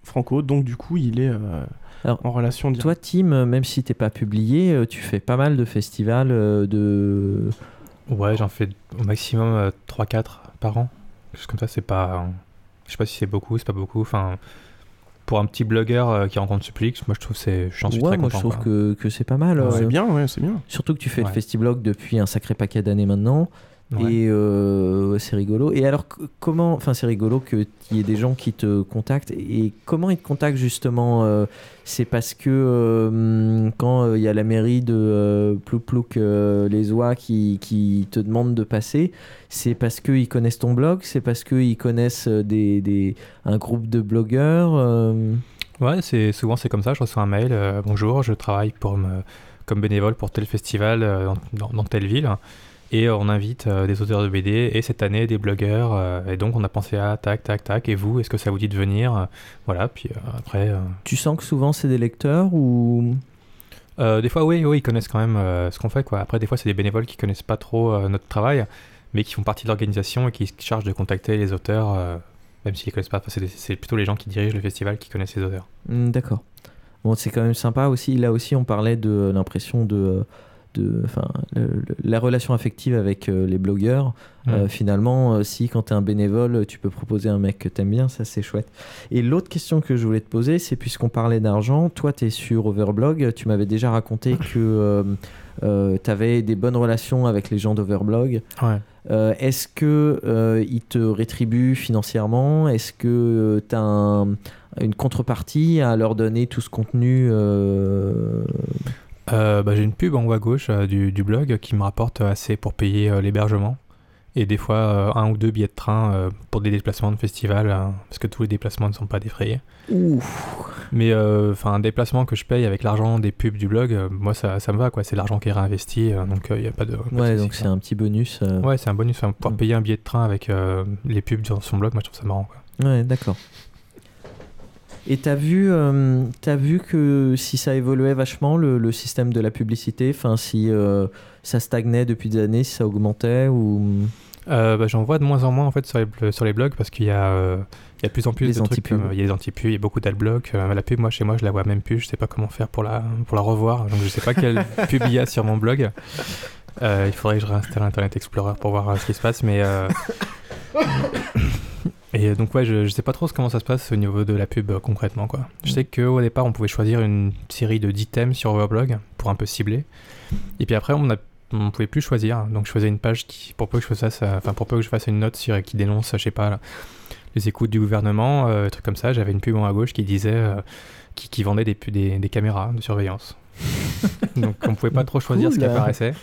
Franco, donc du coup, il est euh, en relation directe.
Toi, Tim, même si t'es pas publié, tu fais pas mal de festivals euh, de.
Ouais, j'en fais au maximum euh, 3-4 par an. Chose comme ça, c'est pas. Je sais pas si c'est beaucoup, c'est pas beaucoup. Enfin, pour un petit blogueur euh, qui rencontre ce public, moi je trouve que c'est. J'en suis
ouais,
très
moi
content.
je trouve
quoi.
que, que c'est pas mal.
Ouais, c'est
euh,
bien, ouais, c'est bien.
Surtout que tu fais
Ouais.
le Festiblog depuis un sacré paquet d'années maintenant.
Ouais.
Et euh, c'est rigolo. Et alors, comment. Enfin, c'est rigolo qu'il y ait des gens qui te contactent. Et comment ils te contactent justement euh, C'est parce que euh, quand il y a la mairie de Plouc Plouc les Oies qui, qui te demande de passer, c'est parce qu'ils connaissent ton blog C'est parce qu'ils connaissent des, des, un groupe de blogueurs
Ouais, c'est souvent c'est comme ça. Je reçois un mail. Bonjour, je travaille pour me- comme bénévole pour tel festival dans, dans- dans telle ville. Et on invite euh, des auteurs de BD et cette année des blogueurs. euh, et donc on a pensé à tac, tac, tac. Et vous, est-ce que ça vous dit de venir Euh, Voilà. Puis après.
Tu sens que souvent c'est des lecteurs ou?
euh, des fois, oui, oui, ils connaissent quand même euh, ce qu'on fait. Quoi. Après, des fois, c'est des bénévoles qui connaissent pas trop euh, notre travail, mais qui font partie de l'organisation et qui se chargent de contacter les auteurs, même s'ils connaissent pas. C'est plutôt les gens qui dirigent le festival qui connaissent les auteurs.
Hmm, D'accord. Bon, c'est quand même sympa aussi. Là aussi, on parlait de l'impression de, de, enfin, la relation affective avec euh, les blogueurs. Euh, finalement, euh, si quand tu es un bénévole, tu peux proposer un mec que t'aimes bien, ça c'est chouette. Et l'autre question que je voulais te poser, c'est puisqu'on parlait d'argent, toi tu es sur Overblog, tu m'avais déjà raconté que tu avais des bonnes relations avec les gens d'Overblog.
Ouais.
Euh, Est-ce que euh, ils te rétribuent financièrement? Est-ce que tu as une contrepartie à leur donner tout ce contenu euh,
Euh, bah, j'ai une pub en haut à gauche euh, du, du blog qui me rapporte assez pour payer euh, l'hébergement. Et des fois, euh, un ou deux billets de train euh, pour des déplacements de festival, euh, parce que tous les déplacements ne sont pas défrayés. Mais euh, enfin, un déplacement que je paye avec l'argent des pubs du blog, euh, moi ça, ça me va, quoi. C'est l'argent qui est réinvesti, euh, donc il n'y a pas de. pas
Ouais, donc c'est un petit bonus. euh.
Ouais, c'est un bonus. Enfin, pouvoir payer un billet de train avec euh, les pubs sur son blog, moi je trouve ça marrant, quoi.
Ouais, d'accord. Et t'as vu, euh, t'as vu que si ça évoluait vachement le, le système de la publicité, enfin si euh, ça stagnait depuis des années, si ça augmentait ou?
Euh, bah, J'en vois de moins en moins en fait sur les, sur les blogs parce qu'il y a, euh, il y a de plus en plus
Les
de trucs. comme- Il y a des antipubs, il y a beaucoup d'adblocks. Euh, la pub, moi chez moi, je la vois même plus. Je sais pas comment faire pour la, pour la revoir. Donc je sais pas quelle pub il y a sur mon blog. Euh, il faudrait que je réinstalle Internet Explorer pour voir euh, ce qui se passe. Mais euh, et euh, donc ouais, je, je sais pas trop comment ça se passe au niveau de la pub euh, concrètement quoi. Je sais qu'au départ, on pouvait choisir une série de 10 thèmes sur Overblog pour un peu cibler. Et puis après, on a on pouvait plus choisir, donc je faisais une page qui, pour peu que je fasse, euh, enfin pour peu que je fasse une note sur, qui dénonce, je sais pas, là, les écoutes du gouvernement, euh, trucs comme ça. J'avais une pub en à gauche qui disait, euh, qui, qui vendait des, pu- des, des caméras de surveillance. donc on pouvait pas trop choisir ce qui apparaissait.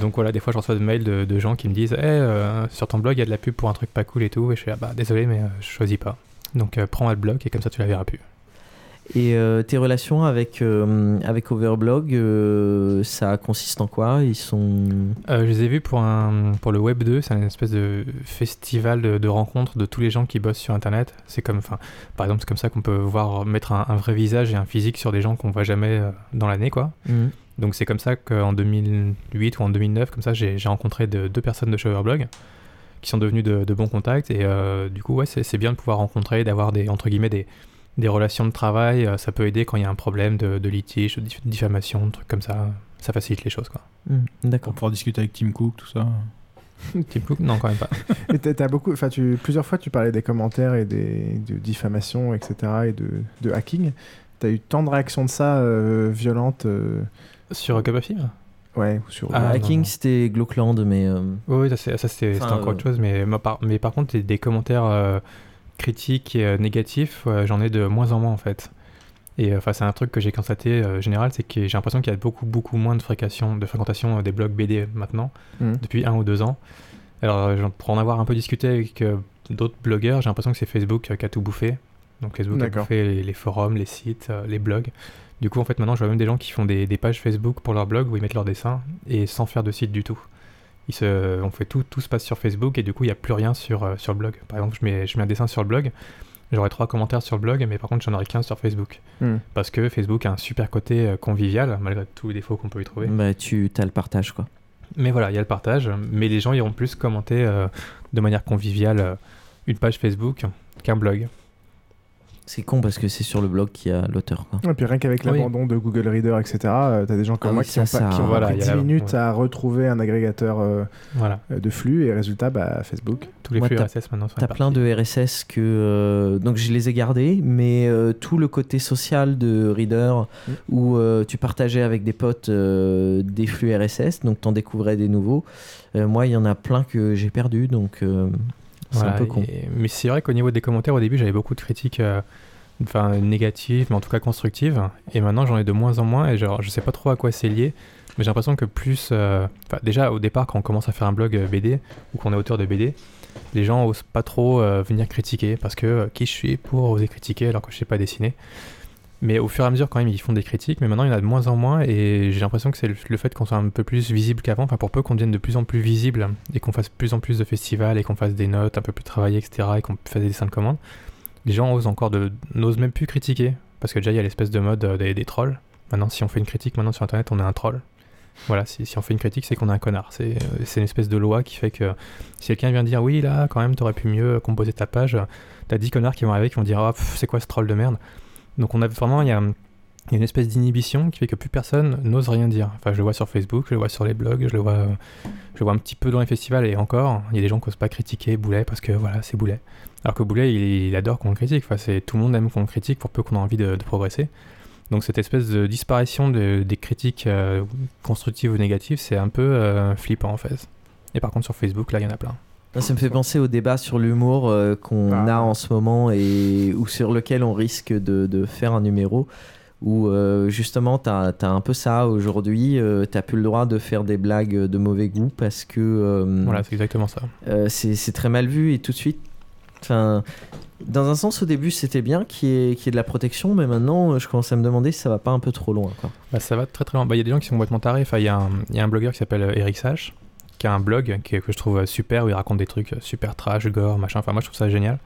Donc voilà, des fois je reçois des mails de, de gens qui me disent, Eh, euh, sur ton blog il y a de la pub pour un truc pas cool et tout, et je suis ah bah désolé mais euh, je choisis pas. Donc euh, prends AdBlock et comme ça tu la verras plus.
Et euh, tes relations avec, avec Overblog, ça consiste en quoi? Ils sont.
Je les ai vus pour, un, pour le Web 2, c'est une espèce de festival de, de rencontres de tous les gens qui bossent sur Internet. C'est comme, enfin, par exemple, c'est comme ça qu'on peut voir mettre un, un vrai visage et un physique sur des gens qu'on voit jamais dans l'année, quoi.
Mhm.
Donc c'est comme ça qu'en 2008 ou en 2009, comme ça, j'ai j'ai rencontré de- deux personnes de chez Overblog qui sont devenus de, de bons contacts. Et euh, du coup, ouais, c'est c'est bien de pouvoir rencontrer, d'avoir des, entre guillemets, des, des relations de travail. Euh, ça peut aider quand il y a un problème de, de litige, de dif- diffamation, de trucs comme ça. Ça facilite les choses, quoi.
D'accord.
Pour pouvoir discuter avec Tim Cook, tout ça.
Tim Cook, non, quand même pas.
Et t'as- t'as beaucoup, enfin, tu, plusieurs fois, tu parlais des commentaires et des, de diffamation, etc., et de, de hacking. T'as eu tant de réactions de ça euh, violentes euh,
Sur Cup
Ouais, ou sur.
Ah,
hacking, c'était Glockland, mais. euh,
Oui, ça, c'est- ça, c'était
Enfin,
encore
euh,
autre chose, mais, par, mais par contre, des, des commentaires euh, critiques et euh, négatifs, euh, j'en ai de moins en moins en fait. Et euh, enfin, c'est un truc que j'ai constaté euh, général, c'est que j'ai l'impression qu'il y a beaucoup, beaucoup moins de fréquentation, de fréquentation euh, des blogs BD maintenant,
Mhm.
depuis un ou deux ans. Alors, j'en- pour en avoir un peu discuté avec euh, d'autres blogueurs, j'ai l'impression que c'est Facebook euh, qui a tout bouffé. Donc, Facebook a bouffé les, les forums, les sites, euh, les blogs. Du coup, en fait, maintenant, je vois même des gens qui font des, des pages Facebook pour leur blog où ils mettent leurs dessins et sans faire de site du tout. Ils se, on fait tout, tout se passe sur Facebook et du coup, il n'y a plus rien sur, euh, sur le blog. Par exemple, je mets, je mets un dessin sur le blog, j'aurai trois commentaires sur le blog, mais par contre, j'en aurai qu'un sur Facebook.
Hmm.
Parce que Facebook a un super côté euh, convivial, malgré tous les défauts qu'on peut y trouver.
Bah, tu as le partage, quoi.
Mais voilà, il y a le partage, mais les gens iront plus commenter euh, de manière conviviale une page Facebook qu'un blog.
C'est con parce que c'est sur le blog qu'il y a l'auteur, quoi.
Et puis rien qu'avec
Oui.
l'abandon de Google Reader, etc., euh, t'as des gens comme
Ah
moi
oui,
qui
ça,
ont,
ça-
pas, qui ont
Voilà,
pris
il y
10
a-
minutes
ouais.
à retrouver un agrégateur euh,
Voilà.
euh, de flux, et résultat, bah, Facebook.
Tous les
Moi,
flux
t'as-
RSS maintenant sont
T'as plein de RSS que. euh, donc je les ai gardés, mais euh, tout le côté social de Reader,
Mm.
où euh, tu partageais avec des potes euh, des flux RSS, donc t'en découvrais des nouveaux. Euh, moi, il y en a plein que j'ai perdus, donc c'est
Voilà,
un peu con.
et- mais c'est vrai qu'au niveau des commentaires, au début, j'avais beaucoup de critiques, euh, enfin négatives, mais en tout cas constructives. Et maintenant, j'en ai de moins en moins. Et genre, je sais pas trop à quoi c'est lié. Mais j'ai l'impression que plus. euh, déjà, au départ, quand on commence à faire un blog euh, BD ou qu'on est auteur de BD, les gens osent pas trop euh, venir critiquer parce que qui je suis pour oser critiquer alors que je sais pas dessiner. Mais au fur et à mesure, quand même, ils font des critiques. Mais maintenant, il y en a de moins en moins. Et j'ai l'impression que c'est le, fait qu'on soit un peu plus visible qu'avant. Enfin, pour peu qu'on devienne de plus en plus visible et qu'on fasse plus en plus de festivals et qu'on fasse des notes un peu plus travaillées, etc. Et qu'on fasse des dessins de commande. Les gens osent encore de. n'osent même plus critiquer. Parce que déjà, il y a l'espèce de mode euh, des, trolls. Maintenant, si on fait une critique maintenant sur Internet, on est un troll. Voilà, si, on fait une critique, c'est qu'on est un connard. C'est euh, c'est une espèce de loi qui fait que si quelqu'un vient dire oui, là, quand même, t'aurais pu mieux composer ta page, t'as 10 connards qui vont arriver qui vont dire ah, c'est quoi ce troll de merde? Donc, on a vraiment, il y a, une espèce d'inhibition qui fait que plus personne n'ose rien dire. Enfin, je le vois sur Facebook, je le vois sur les blogs, je le vois, je le vois un petit peu dans les festivals et encore, il y a des gens qui n'osent pas critiquer Boulet parce que voilà, c'est Boulet. Alors que Boulet, il, adore qu'on le critique. Enfin, c'est, tout le monde aime qu'on le critique pour peu qu'on a envie de, progresser. Donc cette espèce de disparition de- des critiques euh, constructives ou négatives, c'est un peu euh, flippant en fait. Et par contre sur Facebook, là, il y en a plein.
Ça me fait penser au débat sur l'humour euh, qu'on
Ah.
a en ce moment et ou sur lequel on risque de, de faire un numéro où euh, justement tu as, un peu ça aujourd'hui, euh, tu plus le droit de faire des blagues de mauvais goût parce que euh,
Voilà, c'est exactement ça.
c'est très mal vu et tout de suite, enfin, dans un sens au début c'était bien qu'il y, ait- y de la protection mais maintenant je commence à me demander si ça va pas un peu trop loin. Quoi.
Bah, ça va très très loin. Bah, Il y a des gens qui sont complètement tarés. Enfin, il y, a un- il y a un blogueur qui s'appelle Eric Sach, qui a un blog que je trouve super, où il raconte des trucs super trash, gore, machin. Enfin, moi je trouve ça génial.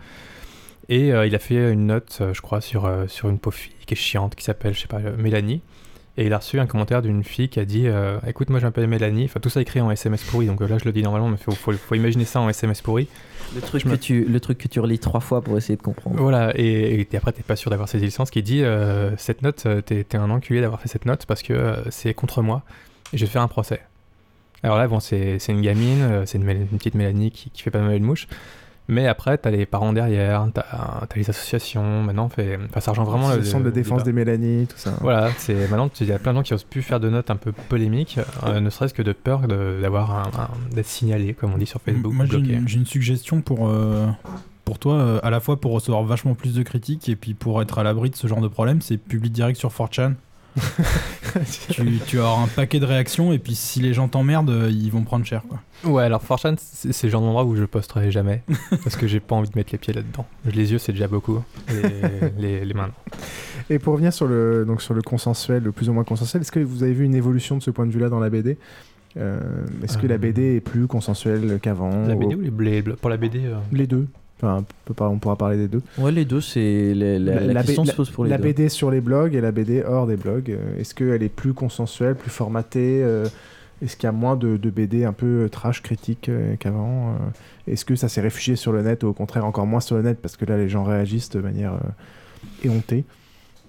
Et euh, il a fait une note, euh, je crois, sur, euh, sur une pauvre fille qui est chiante, qui s'appelle, je sais pas, Mélanie. Et il a reçu un commentaire d'une fille qui a dit euh, Écoute, moi je m'appelle Mélanie. Enfin, tout ça écrit en SMS pourri. Donc là, je le dis normalement, mais il faut, faut, faut imaginer ça en SMS pourri.
Le truc,
Je
que
me-
tu, le truc que tu relis trois fois pour essayer de comprendre.
Voilà, et, et après, t'es pas sûr d'avoir ces licences qui dit euh, Cette note, t'es un enculé d'avoir fait cette note parce que euh, c'est contre moi et je vais faire un procès. Alors là, bon, c'est une gamine, euh, c'est une, petite Mélanie qui, qui fait pas mal de mouche. Mais après, t'as les parents derrière, t'as as les associations. Maintenant, fait, enfin, ça rejoint vraiment le,
centre de défense des Mélanie, tout ça.
Voilà, c'est maintenant il y a plein de gens qui osent plus faire de notes un peu polémiques, euh, ne serait-ce que de peur d'avoir d'être signalé, comme on dit sur Facebook,
Moi, j'ai
bloqué.
une, j'ai une suggestion pour, euh, pour toi, euh, à la fois pour recevoir vachement plus de critiques et puis pour être à l'abri de ce genre de problème, c'est publie direct sur 4chan. tu, tu vas avoir un paquet de réactions et puis si les gens t'emmerdent, euh, ils vont prendre cher. Quoi.
Ouais, alors 4chan, c'est c'est le genre d'endroit où je posterai jamais. parce que j'ai pas envie de mettre les pieds là-dedans. Les yeux, c'est déjà beaucoup. Les, les, les mains, non.
Et pour revenir sur le, donc sur le consensuel, le plus ou moins consensuel, est-ce que vous avez vu une évolution de ce point de vue-là dans la BD Euh, Est-ce que la
Euh,
BD est plus consensuelle qu'avant?
La BD ou les, les- pour la BD euh,
Les deux. Enfin, on, peut pas- on pourra parler des deux.
Ouais, les deux, c'est la, la- la
B-
question se pose pour les
la
deux.
BD sur les blogs et la BD hors des blogs. euh, Est-ce qu'elle est plus consensuelle, plus formatée euh, Est-ce qu'il y a moins de, de BD un peu euh, trash critique qu'avant Est-ce que ça s'est réfugié sur le net ou au contraire encore moins sur le net parce que là les gens réagissent de manière euh, éhontée?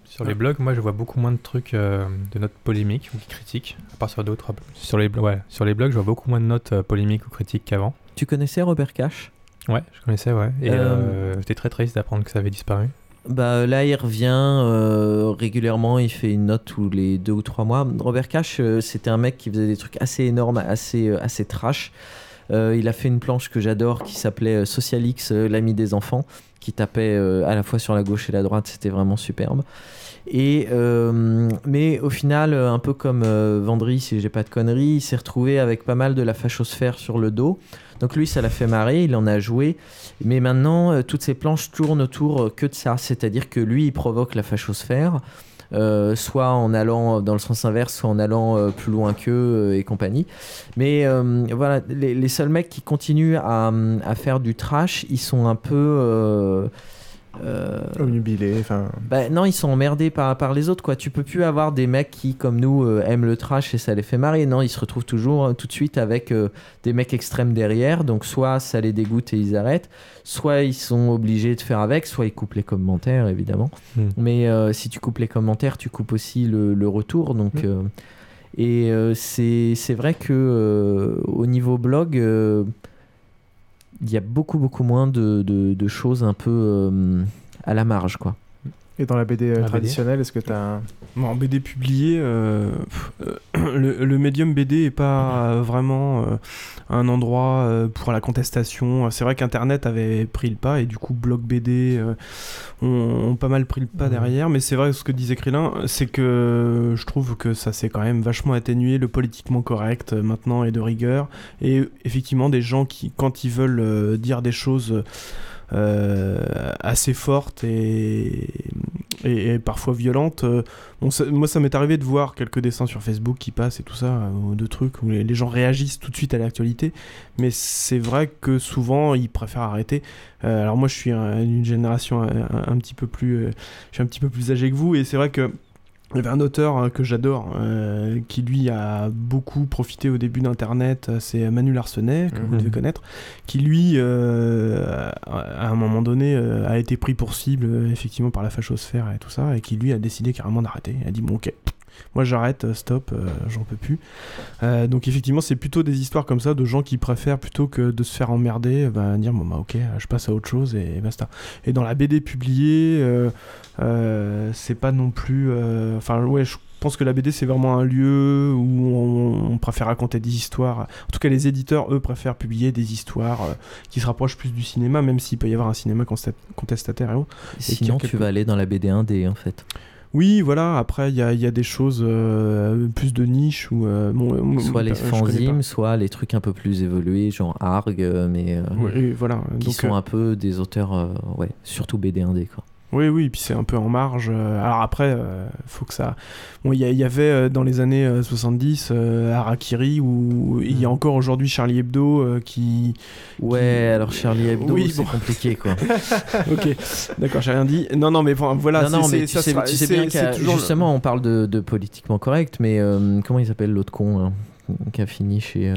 Sur les blogs, moi je vois beaucoup moins de trucs euh, de notes polémiques ou qui critiquent, à part sur d'autres. Sur les, blo- ouais, sur les blogs, je vois beaucoup moins de notes euh, polémiques ou critiques qu'avant.
Tu connaissais Robert Cash?
Ouais, je connaissais, ouais. Et
Euh,
euh, j'étais très triste d'apprendre que ça avait disparu.
Bah là, il revient euh, régulièrement. Il fait une note tous les deux ou trois mois. Robert Cash, euh, c'était un mec qui faisait des trucs assez énormes, assez euh, assez trash. Euh, il a fait une planche que j'adore qui s'appelait euh, Socialix, euh, l'ami des enfants, qui tapait euh, à la fois sur la gauche et la droite. C'était vraiment superbe. Et euh, mais au final, euh, un peu comme euh, Vendry, si j'ai pas de conneries, il s'est retrouvé avec pas mal de la fachosphère sur le dos. Donc lui, ça l'a fait marrer, il en a joué. Mais maintenant, euh, toutes ces planches tournent autour euh, que de ça. C'est-à-dire que lui, il provoque la fachosphère, euh, soit en allant dans le sens inverse, soit en allant plus loin qu'eux et compagnie. Mais voilà, les, seuls mecs qui continuent à faire du trash, ils sont un peu... euh, euh,
Omnubilé, enfin.
bah, non, ils sont emmerdés par, par les autres, quoi. Tu peux plus avoir des mecs qui, comme nous, euh, aiment le trash et ça les fait marrer. Non, ils se retrouvent toujours euh, tout de suite avec euh, des mecs extrêmes derrière. Donc, soit ça les dégoûte et ils arrêtent, soit ils sont obligés de faire avec, soit ils coupent les commentaires, évidemment.
Mm.
Mais si tu coupes les commentaires, tu coupes aussi le, le retour. Donc,
Mm.
euh, et c'est c'est vrai que au niveau blog, il y a beaucoup, beaucoup moins de, de- choses un peu euh, à la marge, quoi.
Et dans la BD euh,
La
traditionnelle, est-ce que tu as.
Bon, en BD publié, euh, pff, euh, le, le médium BD est pas euh, vraiment euh, un endroit euh, pour la contestation. C'est vrai qu'Internet avait pris le pas et du coup, blog BD euh, ont, ont pas mal pris le pas derrière. Mais c'est vrai ce que disait Krillin, c'est que je trouve que ça s'est quand même vachement atténué. Le politiquement correct euh, maintenant est de rigueur. Et effectivement, des gens qui, quand ils veulent euh, dire des choses euh, assez fortes et, et, parfois violentes. euh, moi, ça m'est arrivé de voir quelques dessins sur Facebook qui passent et tout ça, euh, de trucs où les, gens réagissent tout de suite à l'actualité. Mais c'est vrai que souvent, ils préfèrent arrêter. Euh, alors moi, je suis un- d'une génération un, un- un petit peu plus, euh, je suis un petit peu plus âgé que vous, et c'est vrai que il y avait un auteur hein, que j'adore, euh, qui lui a beaucoup profité au début d'Internet, euh, c'est Manu Larsenet, que vous
Mhm.
devez connaître, qui lui, euh, à un moment donné, euh, a été pris pour cible, euh, effectivement, par la fachosphère et tout ça, et qui lui a décidé carrément d'arrêter. Il a dit, bon ok, moi j'arrête, euh, stop, euh, j'en peux plus. Euh, donc effectivement, c'est plutôt des histoires comme ça de gens qui préfèrent plutôt que de se faire emmerder, bah, dire bon bah ok, je passe à autre chose et basta. Et dans la BD publiée, euh, c'est pas non plus, enfin ouais, je pense que la BD c'est vraiment un lieu où on, on préfère raconter des histoires. En tout cas, les éditeurs eux préfèrent publier des histoires qui se rapprochent plus du cinéma, même s'il peut y avoir un cinéma contestataire et autres. Et
Sinon, tu
quelques-
vas aller dans la BD 1D, en fait.
Oui, voilà. Après, il y a, il y a des choses euh, plus de niche ou euh, bon, euh,
Soit les fanzines, soit les trucs un peu plus évolués, genre Arg, mais euh,
Oui, voilà.
qui
Donc,
sont un peu des auteurs, ouais, surtout BD 1D, quoi.
Oui, oui, et puis c'est un peu en marge. euh, Alors après, euh, faut que ça. Bon, il y, avait euh, dans les années euh, 70 euh, Harakiri, ou il y a encore aujourd'hui Charlie Hebdo euh, qui.
Ouais, alors Charlie Hebdo,
Oui,
c'est
bon.
compliqué, quoi.
ok, d'accord, j'ai rien dit. Non, non, mais bon, voilà.
non, mais tu
ça
sais,
sera-
tu sais
c'est-
bien
c'est
qu'à-
toujours le-
justement, on parle de, de politiquement correct, mais euh, comment il s'appelle l'autre con qui a fini chez.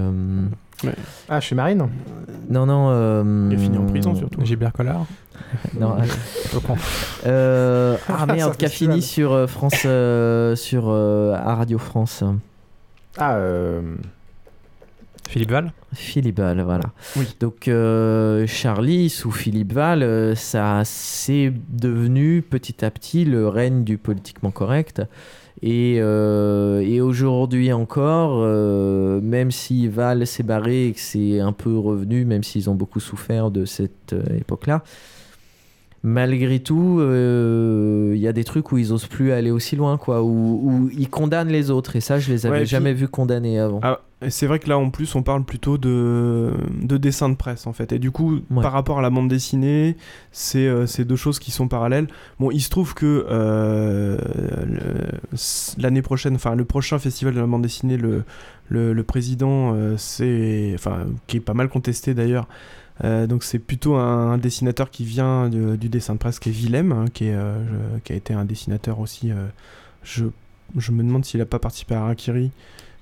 Euh,
Ah, chez Marine
Non, non. euh,
Il a fini en prison, surtout.
Gilbert Collard
Non. Euh, ah merde, qui a fini sur euh, France, euh, sur euh, à Radio France.
Ah, euh...
Philippe Val
Philippe Val, voilà.
Oui.
Donc euh, Charlie sous Philippe Val, euh, ça c'est devenu petit à petit le règne du politiquement correct. Et, euh, et aujourd'hui encore, euh, même si Val s'est barré et que c'est un peu revenu, même s'ils ont beaucoup souffert de cette euh, époque-là, malgré tout, euh, il y a des trucs où ils osent plus aller aussi loin, quoi, où, où ils condamnent les autres. Et ça, je les avais
Ouais,
jamais vus condamner avant.
Ah, c'est vrai que là, en plus, on parle plutôt de, de dessin de presse, en fait. Et du coup,
Ouais.
par rapport à la bande dessinée, c'est euh, c'est deux choses qui sont parallèles. Bon, il se trouve que euh, l'année prochaine, enfin, le prochain festival de la bande dessinée, le, le, le président, euh, c'est, enfin, qui est pas mal contesté d'ailleurs, euh, donc c'est plutôt un, dessinateur qui vient de- du dessin de presse, qui est Willem, hein, qui, est, euh, je- qui a été un dessinateur aussi. euh, je, je me demande s'il a pas participé à Harakiri,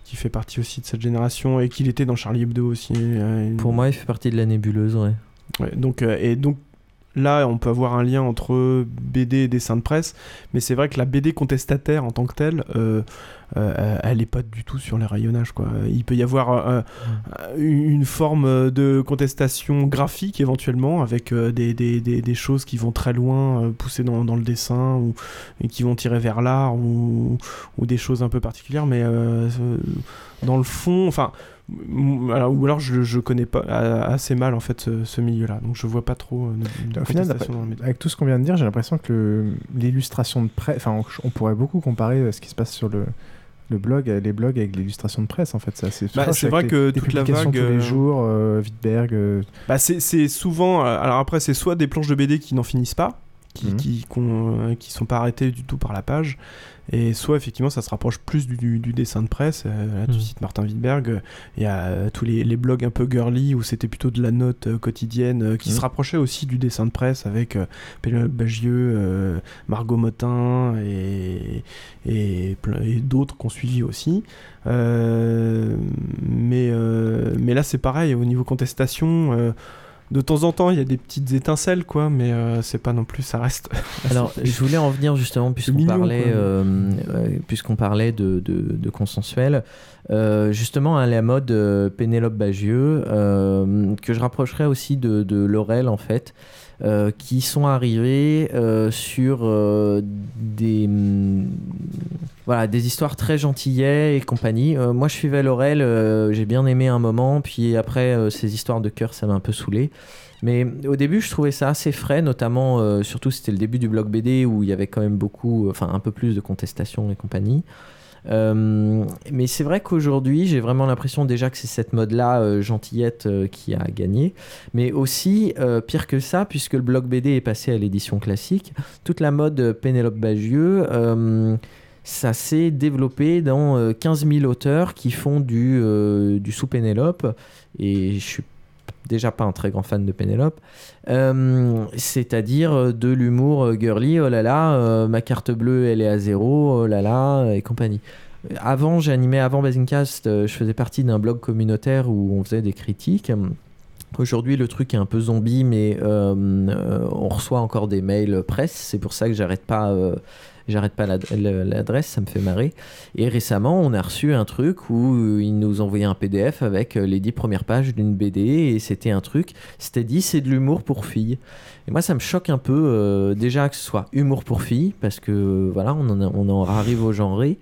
qui fait partie aussi de cette génération et qu'il était dans Charlie Hebdo aussi.
Pour moi, il fait partie de la nébuleuse, ouais.
Ouais, donc, et donc là, on peut avoir un lien entre BD et dessin de presse, mais c'est vrai que la BD contestataire en tant que telle, euh, euh, elle n'est pas du tout sur les rayonnages. Quoi. Il peut y avoir euh, une forme de contestation graphique éventuellement, avec des, des, des, choses qui vont très loin, pousser dans, le dessin, ou, qui vont tirer vers l'art, ou, ou des choses un peu particulières, mais dans le fond, enfin... alors- ou alors je, je connais pas assez mal en fait ce, ce milieu-là, donc je vois pas trop euh, de, de
Au final,
contestation dans le métier.
avec tout ce qu'on vient de dire, j'ai l'impression que l'illustration de presse, enfin, on, on pourrait beaucoup comparer euh, ce qui se passe sur le, le blog, euh, les blogs avec l'illustration de presse. En fait, c'est assez
Bah, c'est vrai
les-
que
les
toute la vague,
tous les jours, euh, Wittberg. euh,
Bah, c'est souvent. Alors après, c'est soit des planches de BD qui n'en finissent pas, qui,
Mhm.
qui, qui sont pas arrêtées du tout par la page, et soit effectivement ça se rapproche plus du, du- du dessin de presse. Euh, là, tu
Mhm.
cites Martin Wittberg, euh, il y a euh, tous les, les blogs un peu girly où c'était plutôt de la note quotidienne qui
Mhm.
se rapprochait aussi du dessin de presse avec Pénélope Bagieux, Margot Motin et, et, et d'autres qu'on suivi aussi. Mais, mais là, c'est pareil, au niveau contestation, de temps en temps, il y a des petites étincelles, quoi, mais euh, c'est pas non plus, ça reste.
Alors, je voulais en venir justement, puisqu'on parlait, euh, euh, puisqu'on parlait de, de, de consensuel, euh, justement à la mode Pénélope Bagieux, que je rapprocherais aussi de, de Laurel en fait, euh, qui sont arrivés euh, sur euh, des, hum, voilà, des histoires très gentillet et compagnie. Moi, je suivais Laurel, j'ai bien aimé un moment, puis après, ces histoires de cœur, ça m'a un peu saoulé. Mais au début, je trouvais ça assez frais, notamment, surtout c'était le début du blog BD où il y avait quand même beaucoup, enfin un peu plus de contestation et compagnie. Euh, mais c'est vrai qu'aujourd'hui, j'ai vraiment l'impression déjà que c'est cette mode-là, euh, gentillette, euh, qui a gagné. Mais aussi, pire que ça, puisque le blog BD est passé à l'édition classique, toute la mode Pénélope Bagieux, ça s'est développé dans euh, 15 000 auteurs qui font du, du sous Pénélope. Et je suis déjà pas un très grand fan de Pénélope. Euh, C'est-à-dire euh, de l'humour euh, girly, oh là là, ma carte bleue elle est à zéro, oh là là, et compagnie. Avant, j'animais, avant Basingcast, je faisais partie d'un blog communautaire où on faisait des critiques. Aujourd'hui, le truc est un peu zombie, mais on reçoit encore des mails presse. C'est pour ça que j'arrête pas, j'arrête pas l'ad- l'adresse, ça me fait marrer. Et récemment, on a reçu un truc où euh, ils nous envoyaient un PDF avec euh, les 10 premières pages d'une BD et c'était un truc, c'était dit c'est de l'humour pour filles. Et moi, ça me choque un peu euh, déjà que ce soit humour pour filles parce que voilà, on en, a- on en arrive au genré.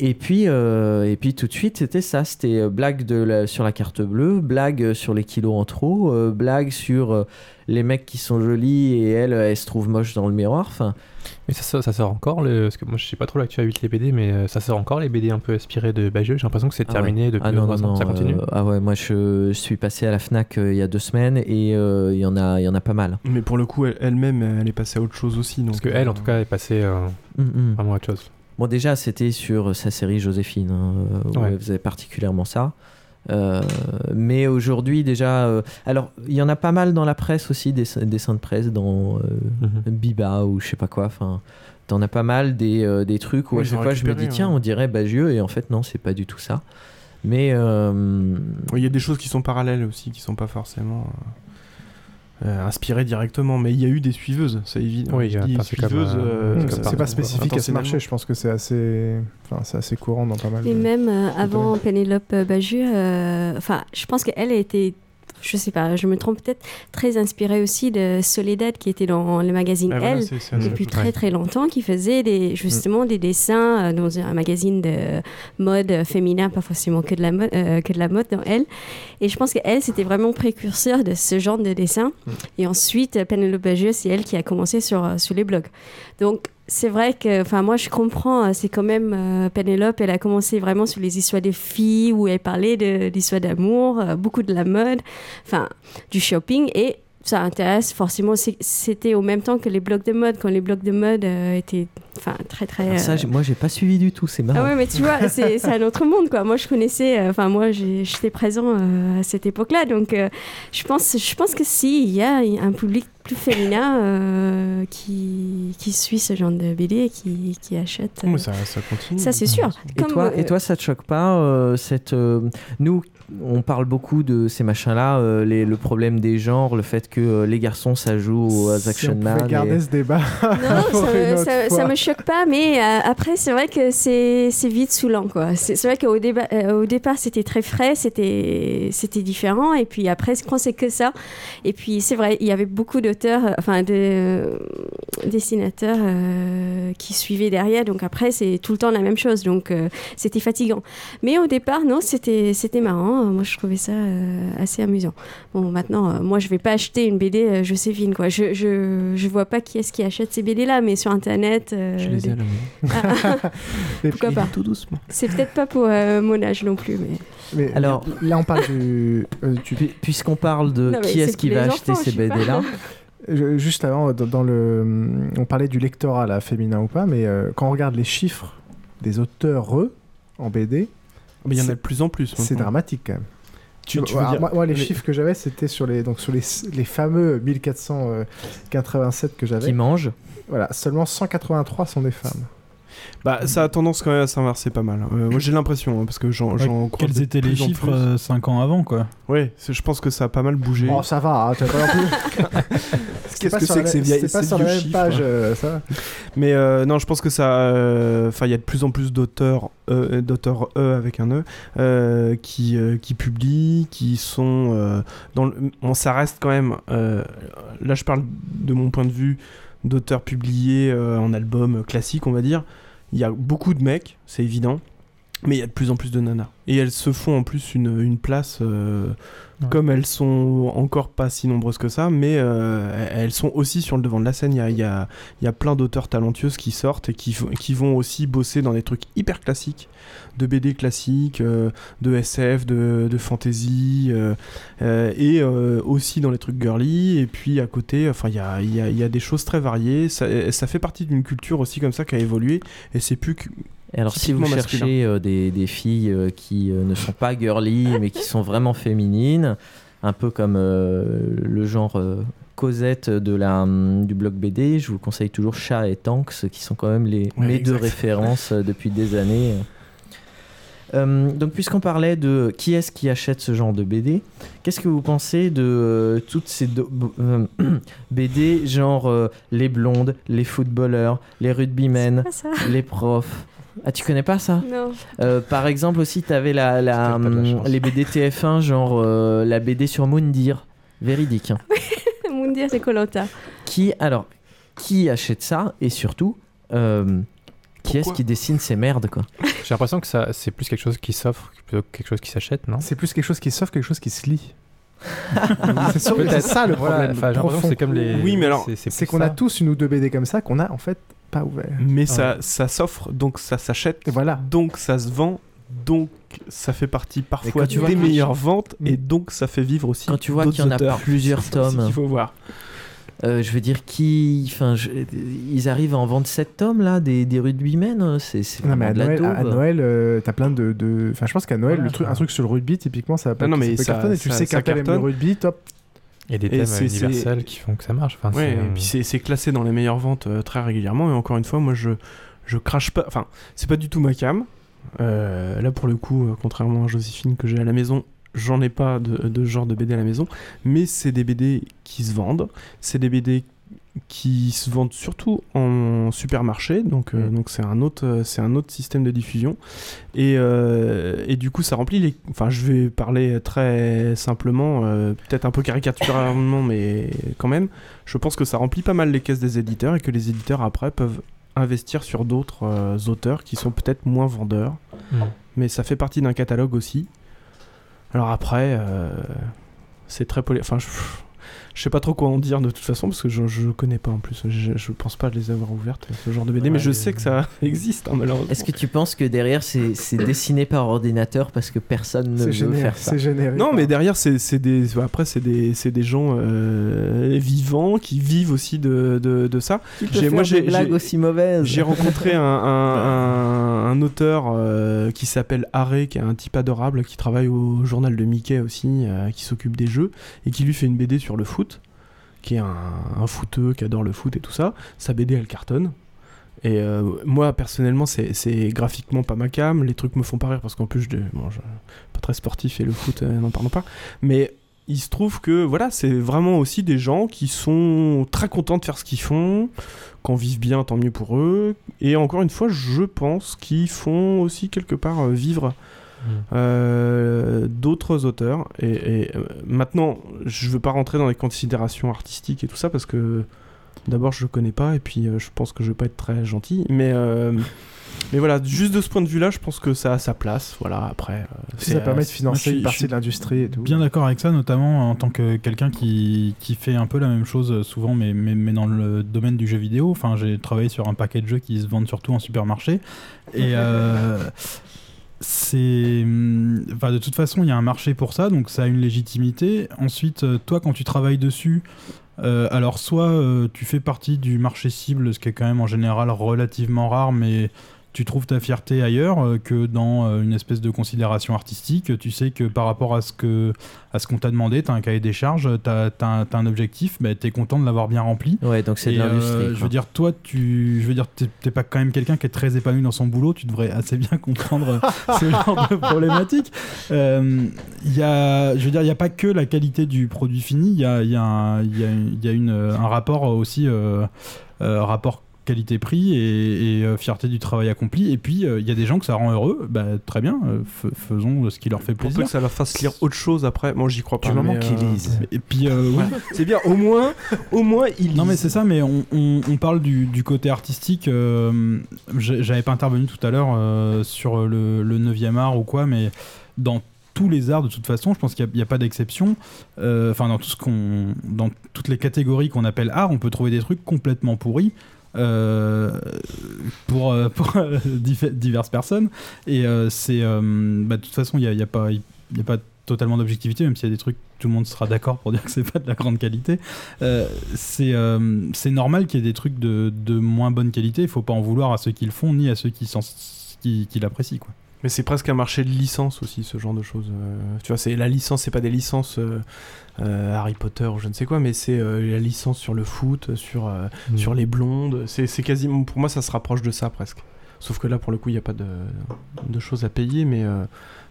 Et puis, euh, et puis tout de suite, c'était ça. C'était euh, blague de la- sur la carte bleue, blague euh, sur les kilos en trop, euh, blague sur euh, les mecs qui sont jolis et elle, elle se trouve moche dans le miroir. Enfin,
Mais ça, sort- ça sort encore, le... parce que moi je sais pas trop l'actualité les BD, mais euh, ça sort encore les BD un peu inspirés de Bagieux. J'ai l'impression que c'est
Ah
terminé
ouais.
depuis
Ah non, non,
Ça continue.
euh, ah ouais, moi je, je suis passé à la Fnac euh, il y a deux semaines et euh, il y en a, il y en a pas mal.
Mais pour le coup, elle- elle-même, elle est passée à autre chose aussi. Donc,
Parce que elle, en tout cas, est passée euh,
Mm, mm.
vraiment à autre chose.
Bon, déjà, c'était sur sa série Joséphine, hein, euh, où
Ouais.
elle faisait particulièrement ça. Euh, mais aujourd'hui, déjà. euh, alors, il y en a pas mal dans la presse aussi, des des dessins de presse, dans euh, Biba ou je sais pas quoi. Enfin, t'en as pas mal des, des trucs où
Oui,
à chaque fois je me dis, tiens,
ouais.
on dirait Bagieux, et en fait, non, c'est pas du tout ça. Mais.
Il y a des choses qui sont parallèles aussi, qui sont pas forcément euh, inspirées directement, mais il y a eu des suiveuses, c'est évident.
Oui, c'est euh,
euh,
c'est
pas spécifique à ce marché, je pense que c'est assez, enfin, c'est assez courant dans pas mal
Et
de...
même euh, avant Pénélope euh, enfin, je pense qu'elle a été, je sais pas, je me trompe peut-être, très inspirée aussi de Soledad qui était dans le magazine
Ah,
Elle depuis très très longtemps, qui faisait des, justement des dessins euh, dans un magazine de mode féminin, pas forcément que de la mode, euh, que de la mode dans Elle. Et je pense qu'elle, c'était vraiment précurseur de ce genre de dessin. Et ensuite, Pénélope Bagieux, c'est elle qui a commencé sur, euh, sur les blogs. Donc, c'est vrai que, enfin, moi, je comprends, euh, c'est quand même euh, Pénélope, elle a commencé vraiment sur les histoires des filles, où elle parlait de- d'histoires d'amour, euh, beaucoup de la mode, enfin, du shopping, et ça intéresse. Forcément, c'était au même temps que les blogs de mode, quand les blogs de mode euh, étaient enfin, très très.
Ça,
euh,
moi, j'ai pas suivi du tout, c'est marrant.
ah ouais, mais tu vois, c'est un autre monde, quoi. Moi, je connaissais, euh, enfin, moi, j'étais présent euh, à cette époque-là, donc euh, je pense, je pense que si, il y a un public plus féminin euh, qui, qui suit ce genre de BD et qui, qui achète. euh,
Mais ça, ça continue.
ça, c'est sûr.
Et
Comme,
toi,
euh,
et toi, ça te choque pas euh, cette euh, nous on parle beaucoup de ces machins-là, euh, le problème des genres, le fait que euh, les garçons ça joue aux
Si
action
on pouvait
man.
garder
et-
ce débat.
Non, ça, ça, ça me choque pas, mais euh, après, c'est vrai que c'est vite saoulant, quoi. C'est vrai qu'au euh, au départ, c'était très frais, c'était c'était différent, et puis après, quand c'est que ça, et puis c'est vrai, il y avait beaucoup d'auteurs, enfin, de euh, dessinateurs euh, qui suivaient derrière, donc après, c'est tout le temps la même chose, donc euh, c'était fatigant. Mais au départ, non, c'était c'était marrant. Moi, je trouvais ça euh, assez amusant. Bon, maintenant, euh, moi, je vais pas acheter une BD euh, Joséphine, quoi. Je, je, je vois pas qui est-ce qui achète ces BD-là, mais sur Internet... euh,
Je les ai
des-
à la maison.
Ah, Pourquoi pas
Tout doucement.
C'est peut-être pas pour euh, mon âge non plus, mais...
Mais
Alors-
là, on parle du. euh,
Puisqu'on parle de
Non,
qui est-ce qui va acheter
enfants,
ces. BD-là,
Juste avant, dans, dans le, on parlait du lectorat, là, féminin ou pas, mais euh, quand on regarde les chiffres des auteurs eux, en BD,
Mais il y en a
C'est-
de plus en plus.
c'est dramatique quand même.
Tu, tu veux
Alors,
dire-
moi, moi, les
mais-
chiffres que j'avais, c'était sur les, donc sur les, les fameux 1487 que
qui
j'avais.
mange
Voilà, seulement 183 sont des femmes.
Bah, ça a tendance quand même à s'inverser pas mal. Euh, moi, j'ai l'impression, hein, parce que j'en
Ouais, Quels étaient les chiffres
plus.
5 ans avant, quoi
Ouais, c'est- je pense que ça a pas mal bougé.
Oh, ça va, hein, tu vas pas non plus.
Qu'est-ce que c'est que ces vieilles
C'est pas sur la
vieux
même
chiffres,
page,
hein.
euh, ça.
Mais euh, non, je pense que ça. euh, Enfin, il y a de plus en plus d'auteurs, euh, d'auteurs E avec un E, euh, qui, euh, qui publient, qui sont euh, dans. Le... Bon, ça reste quand même. euh, là, je parle de mon point de vue d'auteurs publiés euh, en album classique, on va dire. Il y a beaucoup de mecs, c'est évident. Mais il y a de plus en plus de nanas. Et elles se font en plus une, une place, euh, comme elles sont encore pas si nombreuses que ça, mais euh, elles sont aussi sur le devant de la scène. Il y a, y a- y a plein d'auteurs talentueuses qui sortent et qui, qui vont aussi bosser dans des trucs hyper classiques, de BD classiques, euh, de SF, de, de fantasy, et aussi dans les trucs girly. Et puis à côté, enfin, il y a, y a- il y a des choses très variées. Ça, ça fait partie d'une culture aussi comme ça qui a évolué, et c'est plus
alors, si vous cherchez euh, des, des filles euh, qui euh, ne sont pas girly, mais qui sont vraiment féminines, un peu comme euh, le genre euh, Cosette de la, hum, du blog BD, je vous conseille toujours Chat et Tanks, qui sont quand même les,
Ouais,
mes deux références depuis des années. Euh, donc, puisqu'on parlait de qui est-ce qui achète ce genre de BD, qu'est-ce que vous pensez de euh, toutes ces do- euh, BD, genre euh, les blondes, les footballeurs, les rugbymen, les profs? Ah, tu connais pas ça?
Non.
Euh, Par exemple, aussi, t'avais la, la, hum, les BD TF1, genre euh, la BD sur Moundir, véridique. hein.
Moundir, c'est Colanta.
Qui, alors, qui achète ça Et surtout, euh, qui est-ce qui dessine ces merdes, quoi?
J'ai l'impression que ça, c'est plus quelque chose qui s'offre plutôt que quelque chose qui s'achète, non?
C'est plus quelque chose qui s'offre, quelque chose qui se lit. c'est ça le
Voilà,
problème. profond.
c'est comme les.
Oui, mais alors,
c'est
qu'on a tous une ou deux BD comme ça qu'on a en fait pas ouvert.
Mais ça, ça s'offre, donc ça s'achète,
Et voilà.
donc ça se vend, donc ça fait partie parfois
vois
des meilleures ventes,
Mm.
et donc ça fait vivre aussi.
Quand tu vois qu'il y en a
auteurs.
plusieurs
ça aussi
tomes.
qu'il faut voir.
Euh, je veux dire, qui. Enfin, je- ils arrivent à en vendre 7 tomes, là, des, des rugbymen euh, C'est
Non, mais à
de la
Noël, à. Noël euh, t'as plein de. de- Enfin, je pense qu'à Noël,
Voilà,
le truc,
ça-
un truc sur le rugby, typiquement, ça va pas
Non, non, mais
ça
ça-
cartonner. Tu
ça-
sais qu'un tel aime le
cartonne.
rugby, top.
Il y a des
Et
thèmes universels qui font que ça marche. Enfin,
Ouais,
c'est-
et puis c'est c'est classé dans les meilleures ventes euh, très régulièrement, et encore une fois, moi je, je crache pas. Enfin, c'est pas du tout ma cam. Euh, là, pour le coup, euh, contrairement à Joséphine que j'ai à la maison, j'en ai pas de, de genre de BD à la maison, mais c'est des BD qui se vendent. C'est des BD qui se vendent surtout en supermarché, donc euh,
Mm.
donc c'est un autre euh, c'est un autre système de diffusion et, euh, et du coup ça remplit les enfin je vais parler très simplement euh, peut-être un peu caricaturalement mais quand même je pense que ça remplit pas mal les caisses des éditeurs et que les éditeurs après peuvent investir sur d'autres auteurs qui sont peut-être moins vendeurs
Mm.
mais ça fait partie d'un catalogue aussi alors après c'est très poli enfin je, Je sais pas trop quoi en dire de toute façon parce que je, je connais pas en plus. Je, je pense pas les avoir ouvertes ce genre de BD, mais je sais que ça existe hein, malheureusement.
Est-ce que tu penses que derrière c'est c'est dessiné par ordinateur parce que personne ne
C'est
veut
généré-
faire ça
c'est généré.
Non, mais derrière, c'est c'est des. Après, c'est des, c'est des gens euh, vivants qui vivent aussi de, de, de ça.
Peut faire des blagues aussi mauvaises
J'ai rencontré un, un, un- un auteur euh, qui s'appelle Haré, qui est un type adorable, qui travaille au journal de Mickey aussi, euh, qui s'occupe des jeux, et qui lui fait une BD sur le foot, qui est un, un footeux qui adore le foot et tout ça. Sa BD, elle cartonne. Et euh, moi, personnellement, c'est graphiquement pas ma cam. Les trucs me font pas rire parce qu'en plus, je, bon, pas très sportif et le foot, euh, n'en parlons pas. Mais il se trouve que voilà, c'est vraiment aussi des gens qui sont très contents de faire ce qu'ils font, qu'on vive bien, tant mieux pour eux. Et encore une fois, je pense qu'ils font aussi quelque part euh, vivre euh, d'autres auteurs. Et, et, euh, maintenant, je veux pas rentrer dans les considérations artistiques et tout ça parce que d'abord je le connais pas et puis euh, je pense que je vais pas être très gentil. Mais euh, mais voilà, juste de ce point de vue-là, je pense que ça a sa place. Voilà, après. euh,
Si ça permet de financer une partie de l'industrie et tout.
Bien d'accord avec ça, notamment en tant que quelqu'un qui, qui fait un peu la même chose souvent, mais, mais, mais dans le domaine du jeu vidéo. Enfin, j'ai travaillé sur un paquet de jeux qui se vendent surtout en supermarché. Et euh, c'est. hum, Enfin, de toute façon, il y a un marché pour ça, donc ça a une légitimité. Ensuite, euh, toi, quand tu travailles dessus, euh, alors soit euh, tu fais partie du marché cible, ce qui est quand même en général relativement rare, mais tu trouves ta fierté ailleurs euh, que dans euh, une espèce de considération artistique. Tu sais que par rapport à ce que à ce qu'on t'a demandé, tu as un cahier des charges, tu as, un, t'as un objectif, bah, tu es content de l'avoir bien rempli.
Ouais, donc c'est de
euh,
l'industrie,
je veux dire, toi, tu, je veux dire, t'es t'es pas quand même quelqu'un qui est très épanoui dans son boulot. Tu devrais assez bien comprendre ce genre de problématique. Il y a, je veux dire, il y a pas que la qualité du produit fini. Il y a, y a, un, y a, il y a une, un rapport aussi, euh, rapport qualité-prix et, et, euh, fierté du travail accompli. Et puis, euh, il y a des gens que ça rend heureux. Bah, très bien, euh, faisons ce qui leur fait
Pour
plaisir.
que ça leur fasse lire autre chose après, moi j'y crois pas.
Du moment qu'ils lisent. Et puis, euh, oui.
C'est bien, au moins, au moins ils
Non mais c'est ça, mais on, on- on parle du, du côté artistique. euh, J'avais pas intervenu tout à l'heure euh, sur le, le 9e art ou quoi, mais dans tous les arts de toute façon, je pense qu'il n'y a, pas d'exception. Euh, Enfin, dans tout ce qu'on, dans toutes les catégories qu'on appelle art, on peut trouver des trucs complètement pourris. Euh, pour, euh, euh, diverses personnes. Et c'est bah, de toute façon il n'y a, pas a pas totalement d'objectivité même s'il y a des trucs tout le monde sera d'accord pour dire que c'est pas de la grande qualité. Euh, c'est normal qu'il y ait des trucs de, moins bonne qualité. Il faut pas en vouloir à ceux qui le font ni à ceux qui, qui, l'apprécient
Mais c'est presque un marché de licence aussi, ce genre de choses. Euh, tu vois, c'est la licence, c'est pas des licences euh, euh, Harry Potter ou je ne sais quoi, mais c'est la licence sur le foot, sur,
Mm.
sur les blondes. C'est c'est quasiment, pour moi, ça se rapproche de ça presque. Sauf que là, pour le coup, il n'y a pas de, de choses à payer, mais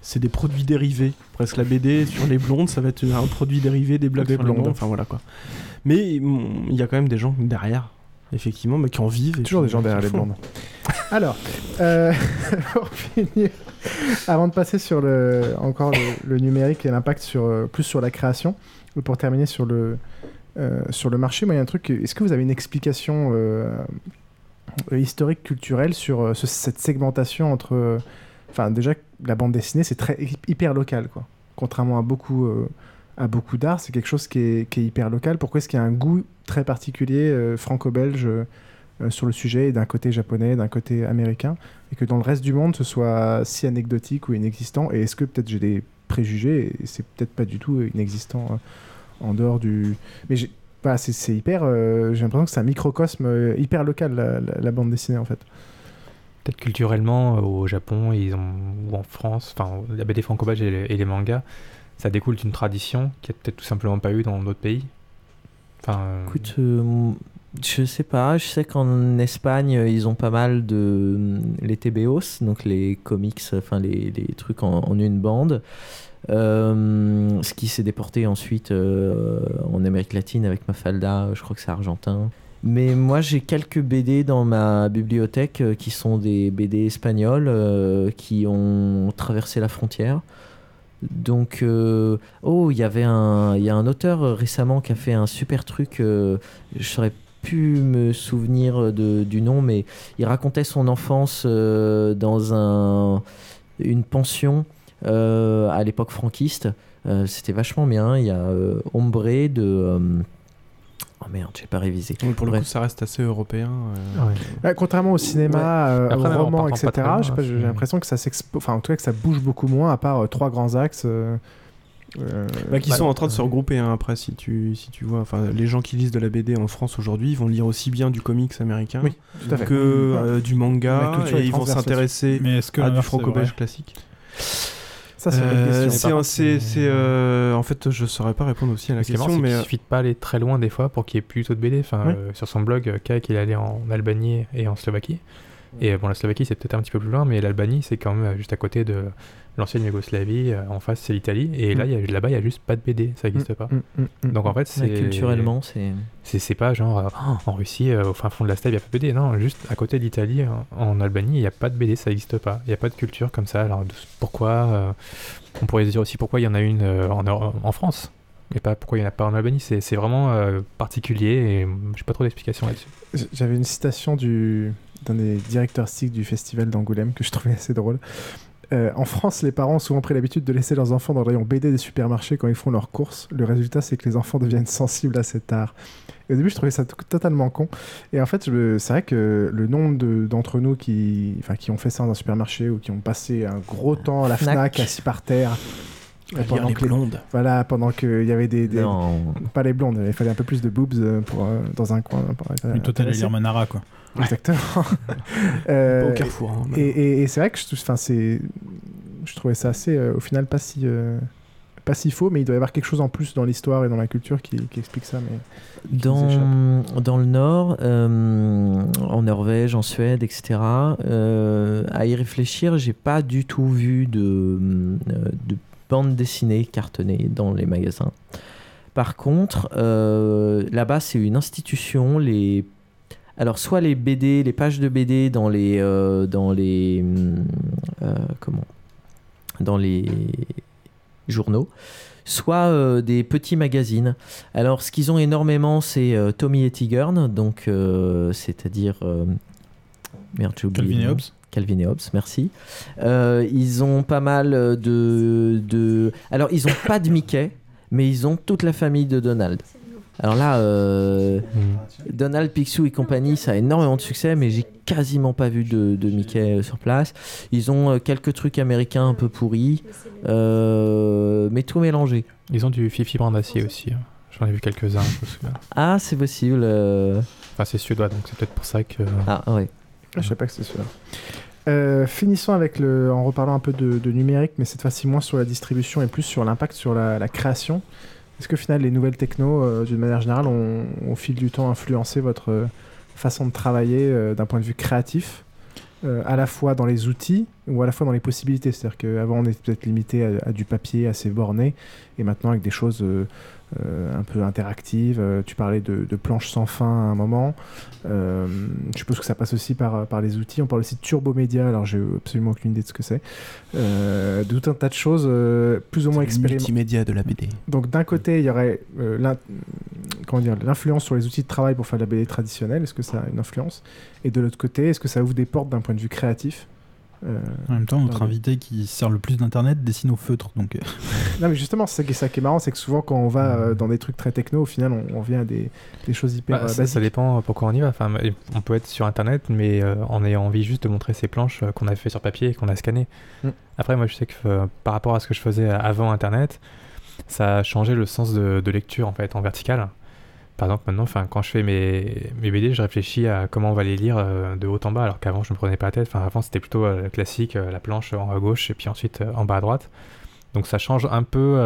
c'est des produits dérivés. Presque la BD sur les blondes, ça va être un produit dérivé des blagues
Des
sur les
blondes.
blondes. Enfin voilà quoi. Mais mm, il y a quand même des gens derrière, effectivement, mais qui en vivent. et
Toujours des gens derrière les blondes. Alors, euh, pour finir, avant de passer sur le, encore le, le numérique et l'impact sur, euh, plus sur la création, ou pour terminer sur le, euh, sur le marché, moi, il y a un truc. Est-ce que vous avez une explication euh, historique, culturelle sur ce- cette segmentation entre. Enfin, déjà, la bande dessinée, c'est très hy- hyper local, quoi. Contrairement à beaucoup, à beaucoup d'art, c'est quelque chose qui est, hyper local. Pourquoi est-ce qu'il y a un goût très particulier euh, franco-belge euh, euh, sur le sujet, et d'un côté japonais, d'un côté américain, et que dans le reste du monde, ce soit si anecdotique ou inexistant Et est-ce que peut-être j'ai des préjugés, et c'est peut-être pas du tout inexistant en dehors du... Mais j'ai- voilà, c'est hyper... j'ai l'impression que c'est un microcosme hyper local, la, bande dessinée, en fait.
Peut-être culturellement, au Japon ils ont, ou en France, enfin la BD franco-belge et les mangas, ça découle d'une tradition qui a peut-être tout simplement pas eu dans d'autres pays. Enfin, euh,
Écoute, euh, je sais pas. Je sais qu'en Espagne, euh, ils ont pas mal de mm, les TBOs, donc les comics, enfin les, trucs en, une bande. Euh, ce qui s'est déporté ensuite en Amérique latine avec Mafalda, je crois que c'est argentin. Mais moi, j'ai quelques BD dans ma bibliothèque qui sont des BD espagnols qui ont traversé la frontière. Donc, euh, oh, il y avait un, y a un auteur euh, récemment qui a fait un super truc. euh, je saurais plus me souvenir de, du nom, mais il racontait son enfance euh, dans un, une pension à l'époque franquiste. C'était vachement bien. Il y a Ombre de, euh, merde, j'ai pas révisé.
Donc, pour le
Bref.
coup, ça reste assez européen. euh.
Ouais, contrairement au cinéma, euh,
Après,
au roman, etc., j'ai
c'est-
l'impression que ça s'expo... enfin, en tout cas, que ça bouge beaucoup moins, à part euh, trois grands axes. euh, euh,
Bah, qui
bah,
sont en train de se regrouper hein, après si tu si tu vois enfin les gens qui lisent de la BD en France aujourd'hui ils vont lire aussi bien du comics américain
Oui,
que euh, du manga et ils vont s'intéresser à du franco-belge classique
Ça, c'est
Euh,
question.
c'est
Par
un-
contre,
c'est c'est, euh, en fait je saurais pas répondre aussi à la
marrant,
question mais euh,
suffit de pas aller très loin des fois pour qu'il y ait plus tôt de BD. Enfin,
Oui.
euh, sur son blog, Kak, il est allé en Albanie et en Slovaquie. Et euh, bon, la Slovaquie, c'est peut-être un petit peu plus loin, mais l'Albanie, c'est quand même euh, juste à côté de l'ancienne Yougoslavie. euh, en face, c'est l'Italie. Et là,
Mm.
là-bas, il y a juste pas de BD. Ça n'existe pas.
mm, mm,
Donc en fait, c'est.
culturellement, c'est-
C'est pas genre Oh, en Russie, au fin fond de la steppe, il n'y a pas de BD. Non, juste à côté de l'Italie, en, Albanie, il n'y a pas de BD, ça n'existe pas. Il n'y a pas de culture comme ça. Alors pourquoi euh, On pourrait se dire aussi pourquoi il y en a une euh, en, France et pas pourquoi il n'y en a pas en Albanie. C'est vraiment euh, particulier et euh, j'ai pas trop d'explications là-dessus.
J'avais une citation du d'un des directeurs artistiques du festival d'Angoulême que je trouvais assez drôle. Euh, en France, les parents ont souvent pris l'habitude de laisser leurs enfants dans le rayon BD des supermarchés quand ils font leurs courses. Le résultat, c'est que les enfants deviennent sensibles à cet art. Et au début, je trouvais ça totalement con. Et en fait, c'est vrai que le nombre de- d'entre nous qui, enfin, qui ont fait ça dans un supermarché ou qui ont passé un gros temps à la
Fnac.
Fnac, assis par terre.
À lire les
que
blondes.
Voilà, pendant qu'il y avait des, des-
Non.
Pas les blondes, il fallait un peu plus de boobs euh, pour, euh, dans un coin. Pour
toi, t'allais
intéressé.
lire Manara, quoi.
Exactement. Euh,
au Carrefour, hein,
et, et- et c'est vrai que je, c'est, trouvais ça assez, euh, au final, pas si, euh, pas si faux, mais il doit y avoir quelque chose en plus dans l'histoire et dans la culture qui, qui explique ça. Mais qui.
Dans, dans le nord, euh, en Norvège, en Suède, etc., euh, à y réfléchir, j'ai pas du tout vu de, de bande dessinée cartonnée dans les magasins. Par contre, euh, là-bas, c'est une institution. Les... Alors, soit les BD, les pages de BD dans les. euh, dans les hum, euh, comment? Dans les journaux, soit euh, des petits magazines. Alors, ce qu'ils ont énormément, c'est euh, Tommy et Tigern, donc euh, c'est-à-dire. merde, j'ai oublié.
Calvin et. Hobbes.
Calvin et Hobbes, merci. Ils ont pas mal de, de. Alors, ils ont pas de Mickey, mais ils ont toute la famille de Donald. Alors là, euh, Donald, Picsou et compagnie, ça a énormément de succès, mais j'ai quasiment pas vu de, de Mickey euh, sur place. Ils ont euh, quelques trucs américains un peu pourris, euh, mais tout mélangé.
Ils ont du Fifi Brandacier aussi. hein. J'en ai vu quelques-uns, je me souviens.
Ah, c'est possible. euh.
Enfin, c'est suédois, donc c'est peut-être pour ça que.
Ah, ouais.
Ah, je sais pas que c'est celui-là. Euh, finissons avec le, en reparlant un peu de, de numérique, mais cette fois-ci moins sur la distribution et plus sur l'impact sur la, la création. Est-ce que au final les nouvelles techno, euh, d'une manière générale, ont au fil du temps influencé votre euh, façon de travailler euh, d'un point de vue créatif, à la fois dans les outils ou à la fois dans les possibilités? C'est-à-dire qu'avant on était peut-être limité à, du papier assez borné, et maintenant avec des choses un peu interactives. Euh, tu parlais de, de planches sans fin à un moment. Euh, je suppose que ça passe aussi par, par les outils. On parle aussi de turbomédia, alors j'ai absolument aucune idée de ce que c'est. Euh, de tout un tas de choses euh, plus ou moins
le
expérimentées.
multimédia de la BD.
Donc d'un côté, il y aurait euh, l'influence sur les outils de travail pour faire de la BD traditionnelle. Est-ce que ça a une influence? Et de l'autre côté, est-ce que ça ouvre des portes d'un point de vue créatif? Euh,
En même temps, notre invité qui sert le plus d'internet dessine au feutre, donc. euh,
Non mais justement, c'est ça qui est, ça qui est marrant, c'est que souvent quand on va euh, dans des trucs très techno, au final, on, on vient à des, des choses hyper
Bah, ça, ça dépend pourquoi on y va. Enfin, on peut être sur internet, mais euh, en ayant envie juste de montrer ces planches euh, qu'on a fait sur papier et qu'on a scanné.
Mm.
Après, moi, je sais que euh, par rapport à ce que je faisais avant internet, ça a changé le sens de, de lecture en fait en vertical. Par exemple, maintenant, enfin, quand je fais mes, mes BD, je réfléchis à comment on va les lire euh, de haut en bas, alors qu'avant, je me prenais pas la tête. Enfin, avant, c'était plutôt euh, classique, euh, la planche en haut à gauche et puis ensuite en bas à droite. Donc, ça change un peu,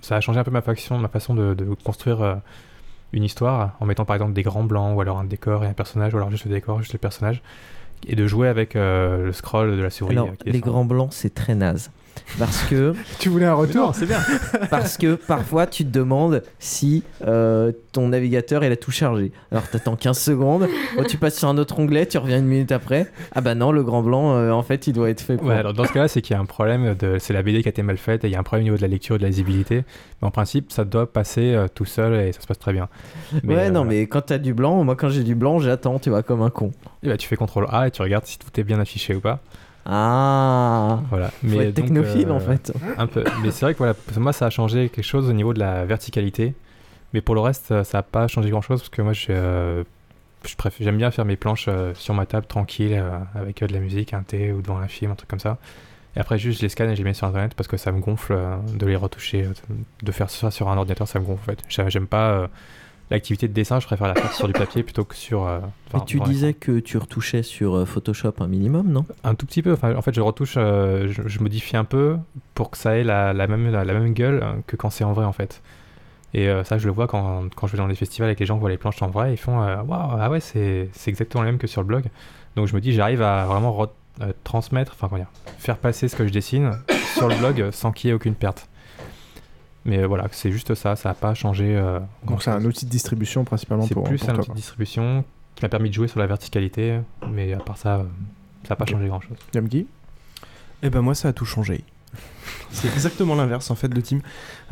ça a changé un peu ma façon, ma façon de, de construire une histoire en mettant par exemple des grands blancs ou alors un décor et un personnage ou alors juste le décor, juste le personnage et de jouer avec le scroll de la souris.
Alors, les grands blancs, c'est très naze. Parce que.
tu voulais un retour
c'est bien.
Parce que parfois, tu te demandes si euh, ton navigateur il a tout chargé. Alors, t'attends 15 secondes, oh, tu passes sur un autre onglet, tu reviens une minute après. Ah bah non, le grand blanc, euh, en fait, il doit être fait pour.
Ouais, alors dans ce cas-là, c'est qu'il y a un problème, de, c'est la BD qui a été mal faite et il y a un problème au niveau de la lecture et de la lisibilité. Mais en principe, ça doit passer euh, tout seul et ça se passe très bien. Mais,
ouais,
euh,
non, mais quand t'as du blanc, moi quand j'ai du blanc, j'attends, tu vois, comme un con.
Et bah, tu fais CTRL A et tu regardes si tout est bien affiché ou pas.
Ah
Voilà.
Faut être
donc,
technophile,
euh,
en fait.
Un peu. Mais c'est vrai que voilà, pour moi, ça a changé quelque chose au niveau de la verticalité. Mais pour le reste, euh, ça n'a pas changé grand-chose parce que moi, euh, je préfère, j'aime bien faire mes planches euh, sur ma table tranquille euh, avec euh, de la musique, un thé ou devant un film, un truc comme ça. Et après, juste, je les scanne et je les mets sur internet parce que ça me gonfle euh, de les retoucher, euh, de faire ça sur un ordinateur, ça me gonfle en fait. J'aime, pas euh, l'activité de dessin, je préfère la faire sur du papier plutôt que sur. euh, enfin,
tu disais que tu retouchais sur euh, Photoshop un minimum, non?
Un tout petit peu. Enfin, en fait, je retouche, euh, je, je modifie un peu pour que ça ait la, la même, la, la même gueule euh, que quand c'est en vrai, en fait. Et euh, ça, je le vois quand, quand je vais dans les festivals et que les gens voient les planches en vrai, ils font Waouh, ah ouais, c'est c'est exactement le même que sur le blog. Donc je me dis, j'arrive à vraiment re- transmettre, enfin, comment dire, faire passer ce que je dessine sur le blog sans qu'il y ait aucune perte. Mais voilà, c'est juste ça, ça n'a pas changé. euh,
Donc c'est un outil de distribution principalement
c'est
pour,
plus
pour
un
toi,
outil de distribution qui m'a permis de jouer sur la verticalité, mais à part ça, euh, ça n'a pas changé grand chose.
Yamgi
Eh ben moi ça a tout changé. C'est exactement l'inverse en fait de Tim.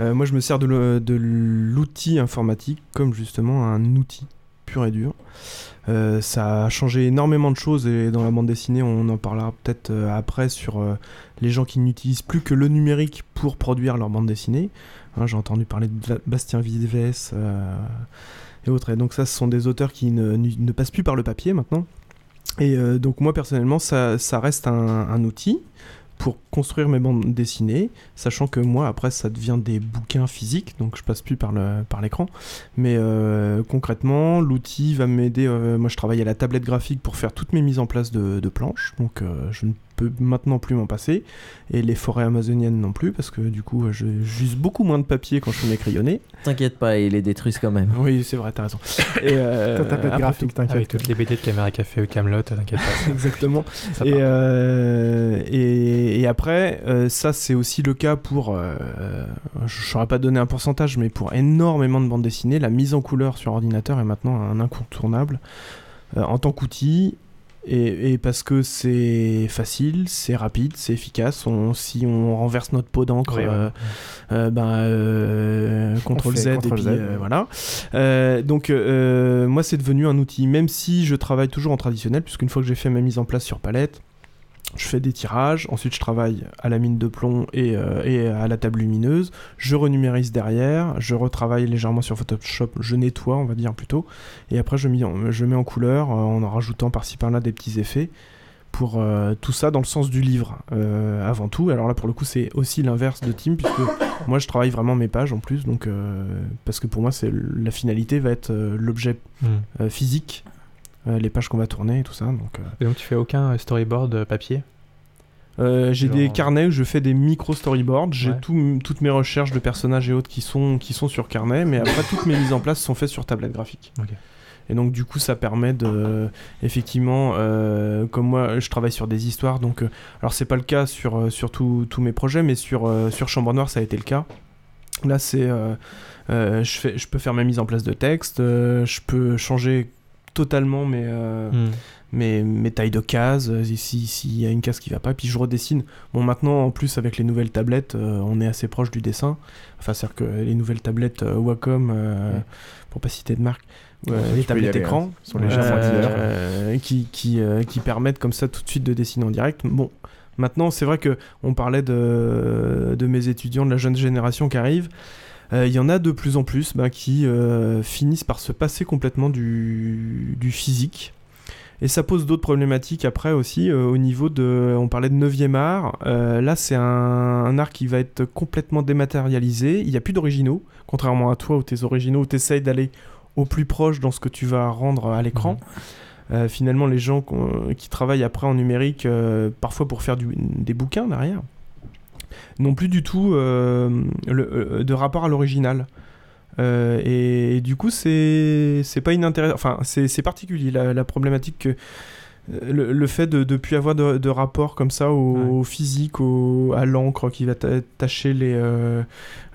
Euh, moi je me sers de l'outil informatique comme justement un outil pur et dur. Euh, ça a changé énormément de choses et dans la bande dessinée on en parlera peut-être après sur euh, les gens qui n'utilisent plus que le numérique pour produire leur bande dessinée. Hein, J'ai entendu parler de Ba- Bastien Vives euh, et autres. Et donc ça ce sont des auteurs qui ne, ne passent plus par le papier maintenant. Et euh, donc moi personnellement, ça, ça reste un, outil pour construire mes bandes dessinées, sachant que moi après ça devient des bouquins physiques, donc je passe plus par le par l'écran. Mais euh, concrètement, l'outil va m'aider. moi je travaille à la tablette graphique pour faire toutes mes mises en place de, planches, donc je ne peux maintenant plus m'en passer. Et les forêts amazoniennes non plus, parce que du coup je j'use beaucoup moins de papier quand je fais mes crayonnés.
T'inquiète pas, ils les détruisent quand même.
Oui, c'est vrai, t'as raison. Et euh,
graphique, t'inquiète.
Avec toutes les BD de Caméra Café ou Camelot, t'inquiète pas.
Exactement. Et, euh, et, et après, euh, ça c'est aussi le cas pour, euh, je saurais pas donner un pourcentage, mais pour énormément de bandes dessinées, la mise en couleur sur ordinateur est maintenant un incontournable euh, en tant qu'outil. Et, et parce que c'est facile, c'est rapide, c'est efficace. On, si on renverse notre pot d'encre,
ouais.
euh, euh, ben, euh, CTRL
fait
Z et puis
Z,
voilà. Donc moi c'est devenu un outil, même si je travaille toujours en traditionnel, puisqu'une fois que j'ai fait ma mise en place sur palette, je fais des tirages, ensuite je travaille à la mine de plomb et, euh, et à la table lumineuse, je renumérise derrière, je retravaille légèrement sur Photoshop, je nettoie on va dire plutôt, et après je mets en, je mets en couleur euh, en en rajoutant par-ci par-là des petits effets pour euh, tout ça dans le sens du livre euh, avant tout. Alors là pour le coup c'est aussi l'inverse de Tim puisque moi je travaille vraiment mes pages en plus donc euh, parce que pour moi c'est la finalité va être l'objet euh, physique, les pages qu'on va tourner et tout ça donc. euh,
Et donc tu fais aucun euh, storyboard euh, papier?
Euh, j'ai
Genre,
des
euh,
carnets où je fais des micro storyboards. J'ai
Ouais.
tout- toutes mes recherches de personnages et autres qui sont, qui sont sur carnet, mais après toutes mes mises en place sont faites sur tablette graphique. Et donc du coup ça permet de effectivement euh, comme moi je travaille sur des histoires donc euh, alors c'est pas le cas sur, euh, sur tous mes projets mais sur, euh, sur Chambre Noire ça a été le cas. Là c'est euh, euh, je, fais, je peux faire ma mise en place de texte, euh, je peux changer totalement mes, euh,
Hmm.
mes, mes tailles de cases, euh, si- s'il y a une case qui va pas, puis je redessine. Bon, maintenant, en plus, avec les nouvelles tablettes, euh, on est assez proche du dessin. Enfin, c'est-à-dire que les nouvelles tablettes euh, Wacom, euh,
Ouais.
pour pas citer de marque,
Ouais, ça,
les tablettes écran,
hein, sont
euh, qui, qui, euh, qui permettent comme ça tout de suite de dessiner en direct. Bon, maintenant, c'est vrai que on parlait de, de mes étudiants, de la jeune génération qui arrive. Euh, Il y en a de plus en plus bah, qui euh, finissent par se passer complètement du, du physique. Et ça pose d'autres problématiques après aussi euh, au niveau de... On parlait de 9e art. là, c'est un, un art qui va être complètement dématérialisé. Il n'y a plus d'originaux, contrairement à toi où tes originaux, où tu essayes d'aller au plus proche dans ce que tu vas rendre à l'écran. Euh, finalement, les gens qui travaillent après en numérique, parfois pour faire du- des bouquins derrière, n'ont plus du tout euh, le- euh, de rapport à l'original. Euh, et, et du coup, c'est c'est pas inintéressant. Enfin, c'est c'est particulier la, la problématique que le, le fait de ne plus avoir de, de rapport comme ça au, au physique, au, à l'encre qui va ta- tacher les, euh,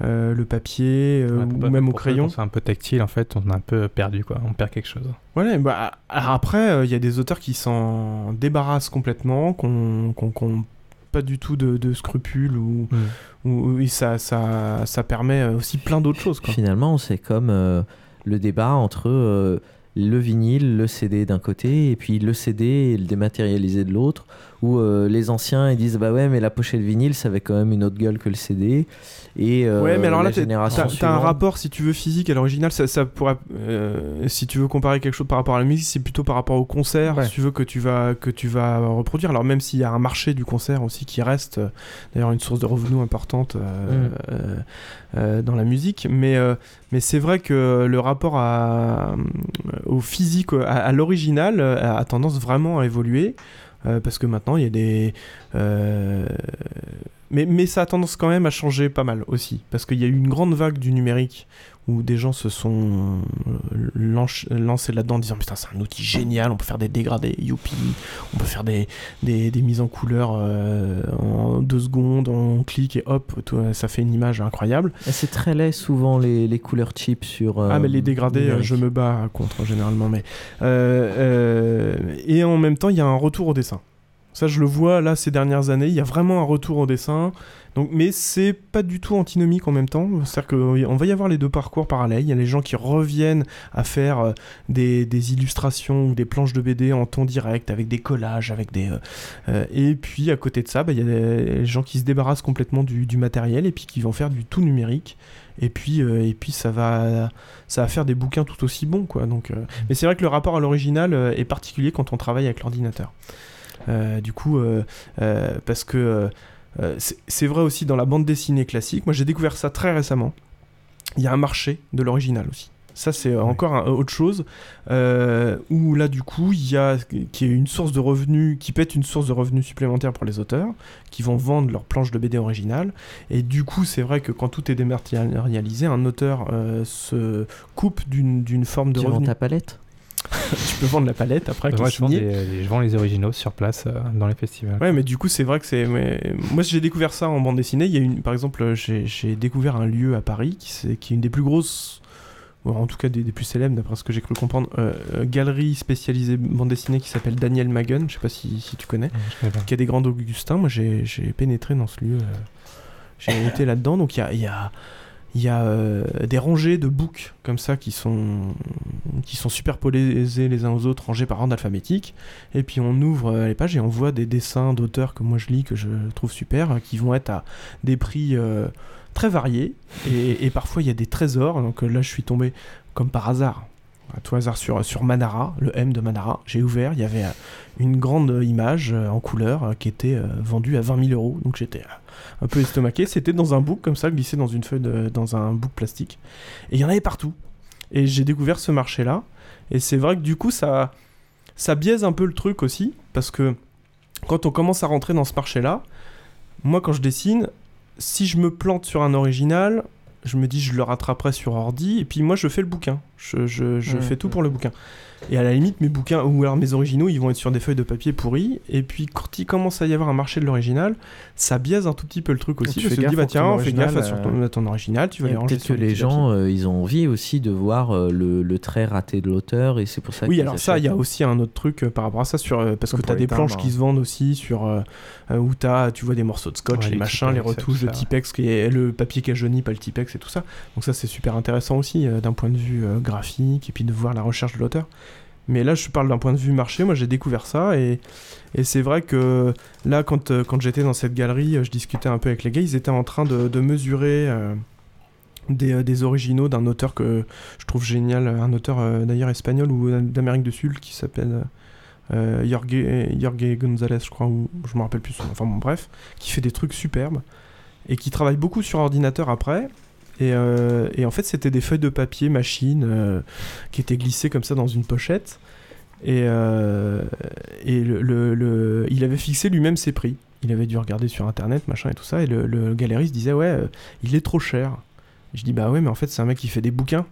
euh, le papier
Ouais,
ou même au crayon.
qu'on soit un peu tactile, en fait, on est un peu perdu, quoi. On perd quelque chose.
Voilà, bah, après, il y a des auteurs qui s'en débarrassent complètement, qui n'ont pas du tout de, de scrupules, ou, ou- et ça, ça, ça permet aussi plein d'autres choses. Quoi.
Finalement, c'est comme euh, le débat entre euh, le vinyle, le CD d'un côté, et puis le CD et le dématérialisé de l'autre, où euh, les anciens ils disent bah ouais mais la pochette vinyle ça avait quand même une autre gueule que le CD. Et euh,
ouais, mais alors
la
là, t'as- t'as un
suivante-
rapport, si tu veux, physique à l'original. Ça, ça pourrait, euh, si tu veux comparer quelque chose par rapport à la musique, c'est plutôt par rapport au concert, si tu veux, que tu vas, que tu vas reproduire. Alors, même s'il y a un marché du concert aussi qui reste, euh, d'ailleurs, une source de revenus importante
Mm.
dans la musique. Mais, mais c'est vrai que le rapport à, au physique, à, à l'original, a tendance vraiment à évoluer. Euh, parce que maintenant, il y a des. Euh, mais, mais ça a tendance quand même à changer pas mal aussi. Parce qu'il y a eu une grande vague du numérique où des gens se sont euh, lancés là-dedans en disant Putain, c'est un outil génial, on peut faire des dégradés, youpi, on peut faire des, des, des mises en couleur euh, en deux secondes, on clique et hop, tout, ça fait une image incroyable.
C'est très laid souvent les, les couleurs cheap sur. euh,
Ah mais les dégradés, euh,
numérique.
je me bats contre généralement. Mais euh, euh, et en même temps, il y a un retour au dessin. Ça, je le vois là ces dernières années. Il y a vraiment un retour au dessin. Donc, mais c'est pas du tout antinomique en même temps. C'est-à-dire qu'on va y avoir les deux parcours parallèles. Il y a les gens qui reviennent à faire euh, des, des illustrations ou des planches de BD en ton direct avec des collages, avec des. euh, euh, et puis à côté de ça, bah, il y a les gens qui se débarrassent complètement du, du matériel et puis qui vont faire du tout numérique. Et puis, euh, et puis ça va, ça va faire des bouquins tout aussi bons, quoi. Donc, euh, mais c'est vrai que le rapport à l'original est particulier quand on travaille avec l'ordinateur. Euh, du coup, euh, euh, parce que c'est- vrai aussi dans la bande dessinée classique. Moi, j'ai découvert ça très récemment. Il y a un marché de l'original aussi. Ça, c'est encore un- autre chose. euh, où là, du coup, il y a qui est une source de revenus, qui peut être une source de revenus supplémentaire pour les auteurs, qui vont vendre leurs planches de BD originales. Et du coup, c'est vrai que quand tout est dématérialisé, un auteur euh, se coupe d'une forme de
vends
revenu.
ta palette
tu peux vendre la palette après.
Moi, je vends, des- les, je vends les originaux sur place euh, dans les festivals.
Ouais, mais du coup, c'est vrai que c'est. mais Moi, j'ai découvert ça en bande dessinée. Il y a une, par exemple, j'ai j'ai découvert un lieu à Paris qui, c'est- qui est une des plus grosses, ou en tout cas des, des plus célèbres, d'après ce que j'ai cru comprendre, euh, euh, galerie spécialisée bande dessinée qui s'appelle Daniel Magen. Je sais pas si, si tu connais. Qui a des grands Augustins. Moi, j'ai j'ai pénétré dans ce lieu. euh, j'ai été là-dedans. Donc, il y a. il y a il y a euh, des rangées de books comme ça qui sont, qui sont superposés les uns aux autres, rangés par ordre alphabétique. Et puis on ouvre euh, les pages et on voit des dessins d'auteurs que moi je lis, que je trouve super, euh, qui vont être à des prix euh, très variés. Et, parfois il y a des trésors. Donc là je suis tombé comme par hasard. À tout hasard sur, sur Manara, le M de Manara. J'ai ouvert, il y avait une grande image euh, en couleur euh, qui était euh, vendue à 20 000 euros. Donc j'étais un peu estomaqué. C'était dans un book comme ça, glissé dans une feuille, de- dans un book plastique. Et il y en avait partout. Et j'ai découvert ce marché-là. Et c'est vrai que du coup, ça, ça biaise un peu le truc aussi. Parce que quand on commence à rentrer dans ce marché-là, moi, quand je dessine, si je me plante sur un original, je me dis je le rattraperai sur ordi. Et puis moi, je fais le bouquin. Je, je- je
Mhm.
fais tout pour le bouquin. Et à la limite, mes bouquins, ou alors mes originaux, ils vont être sur des feuilles de papier pourries. Et puis quand il commence à y avoir un marché de l'original, ça biaise un tout petit peu le truc aussi.
tu
parce
fais
que tu dis, bah tiens, fais gaffe à,
original,
sur ton, à ton original, tu vas les ranger
Peut-être que les gens, euh, ils ont envie aussi de voir euh, le, le trait raté de l'auteur et c'est pour ça
Oui, alors ça, il y a aussi un autre truc euh, par rapport à ça, sur, euh, parce
Comme
que tu as des planches qui
hein.
se vendent aussi sur euh, euh, où t'as, tu vois des morceaux de scotch, les machins, les retouches de. Tipex, le papier qui a jauni, pas le Tipex et tout ça. Donc ça, c'est super intéressant aussi euh, d'un point de vue euh, graphique et puis de voir la recherche de l'auteur. Mais là, je parle d'un point de vue marché. Moi, j'ai découvert ça et, c'est vrai que là, quand, euh, j'étais dans cette galerie, euh, je discutais un peu avec les gars. Ils étaient en train de, mesurer euh, des, originaux d'un auteur que je trouve génial, un auteur d'ailleurs espagnol ou d'Amérique du Sud qui s'appelle euh, Jorge, Jorge González, je crois, ou je me rappelle plus son nom. Enfin bon, bref, qui fait des trucs superbes et qui travaille beaucoup sur ordinateur après. Et, euh, et en fait, c'était des feuilles de papier machine euh, qui étaient glissées comme ça dans une pochette. Et, euh, le, il avait fixé lui-même ses prix. Il avait dû regarder sur internet, machin et tout ça. Et le, le galériste disait Ouais, il est trop cher. Je dis Bah ouais, mais en fait, c'est un mec qui fait des bouquins.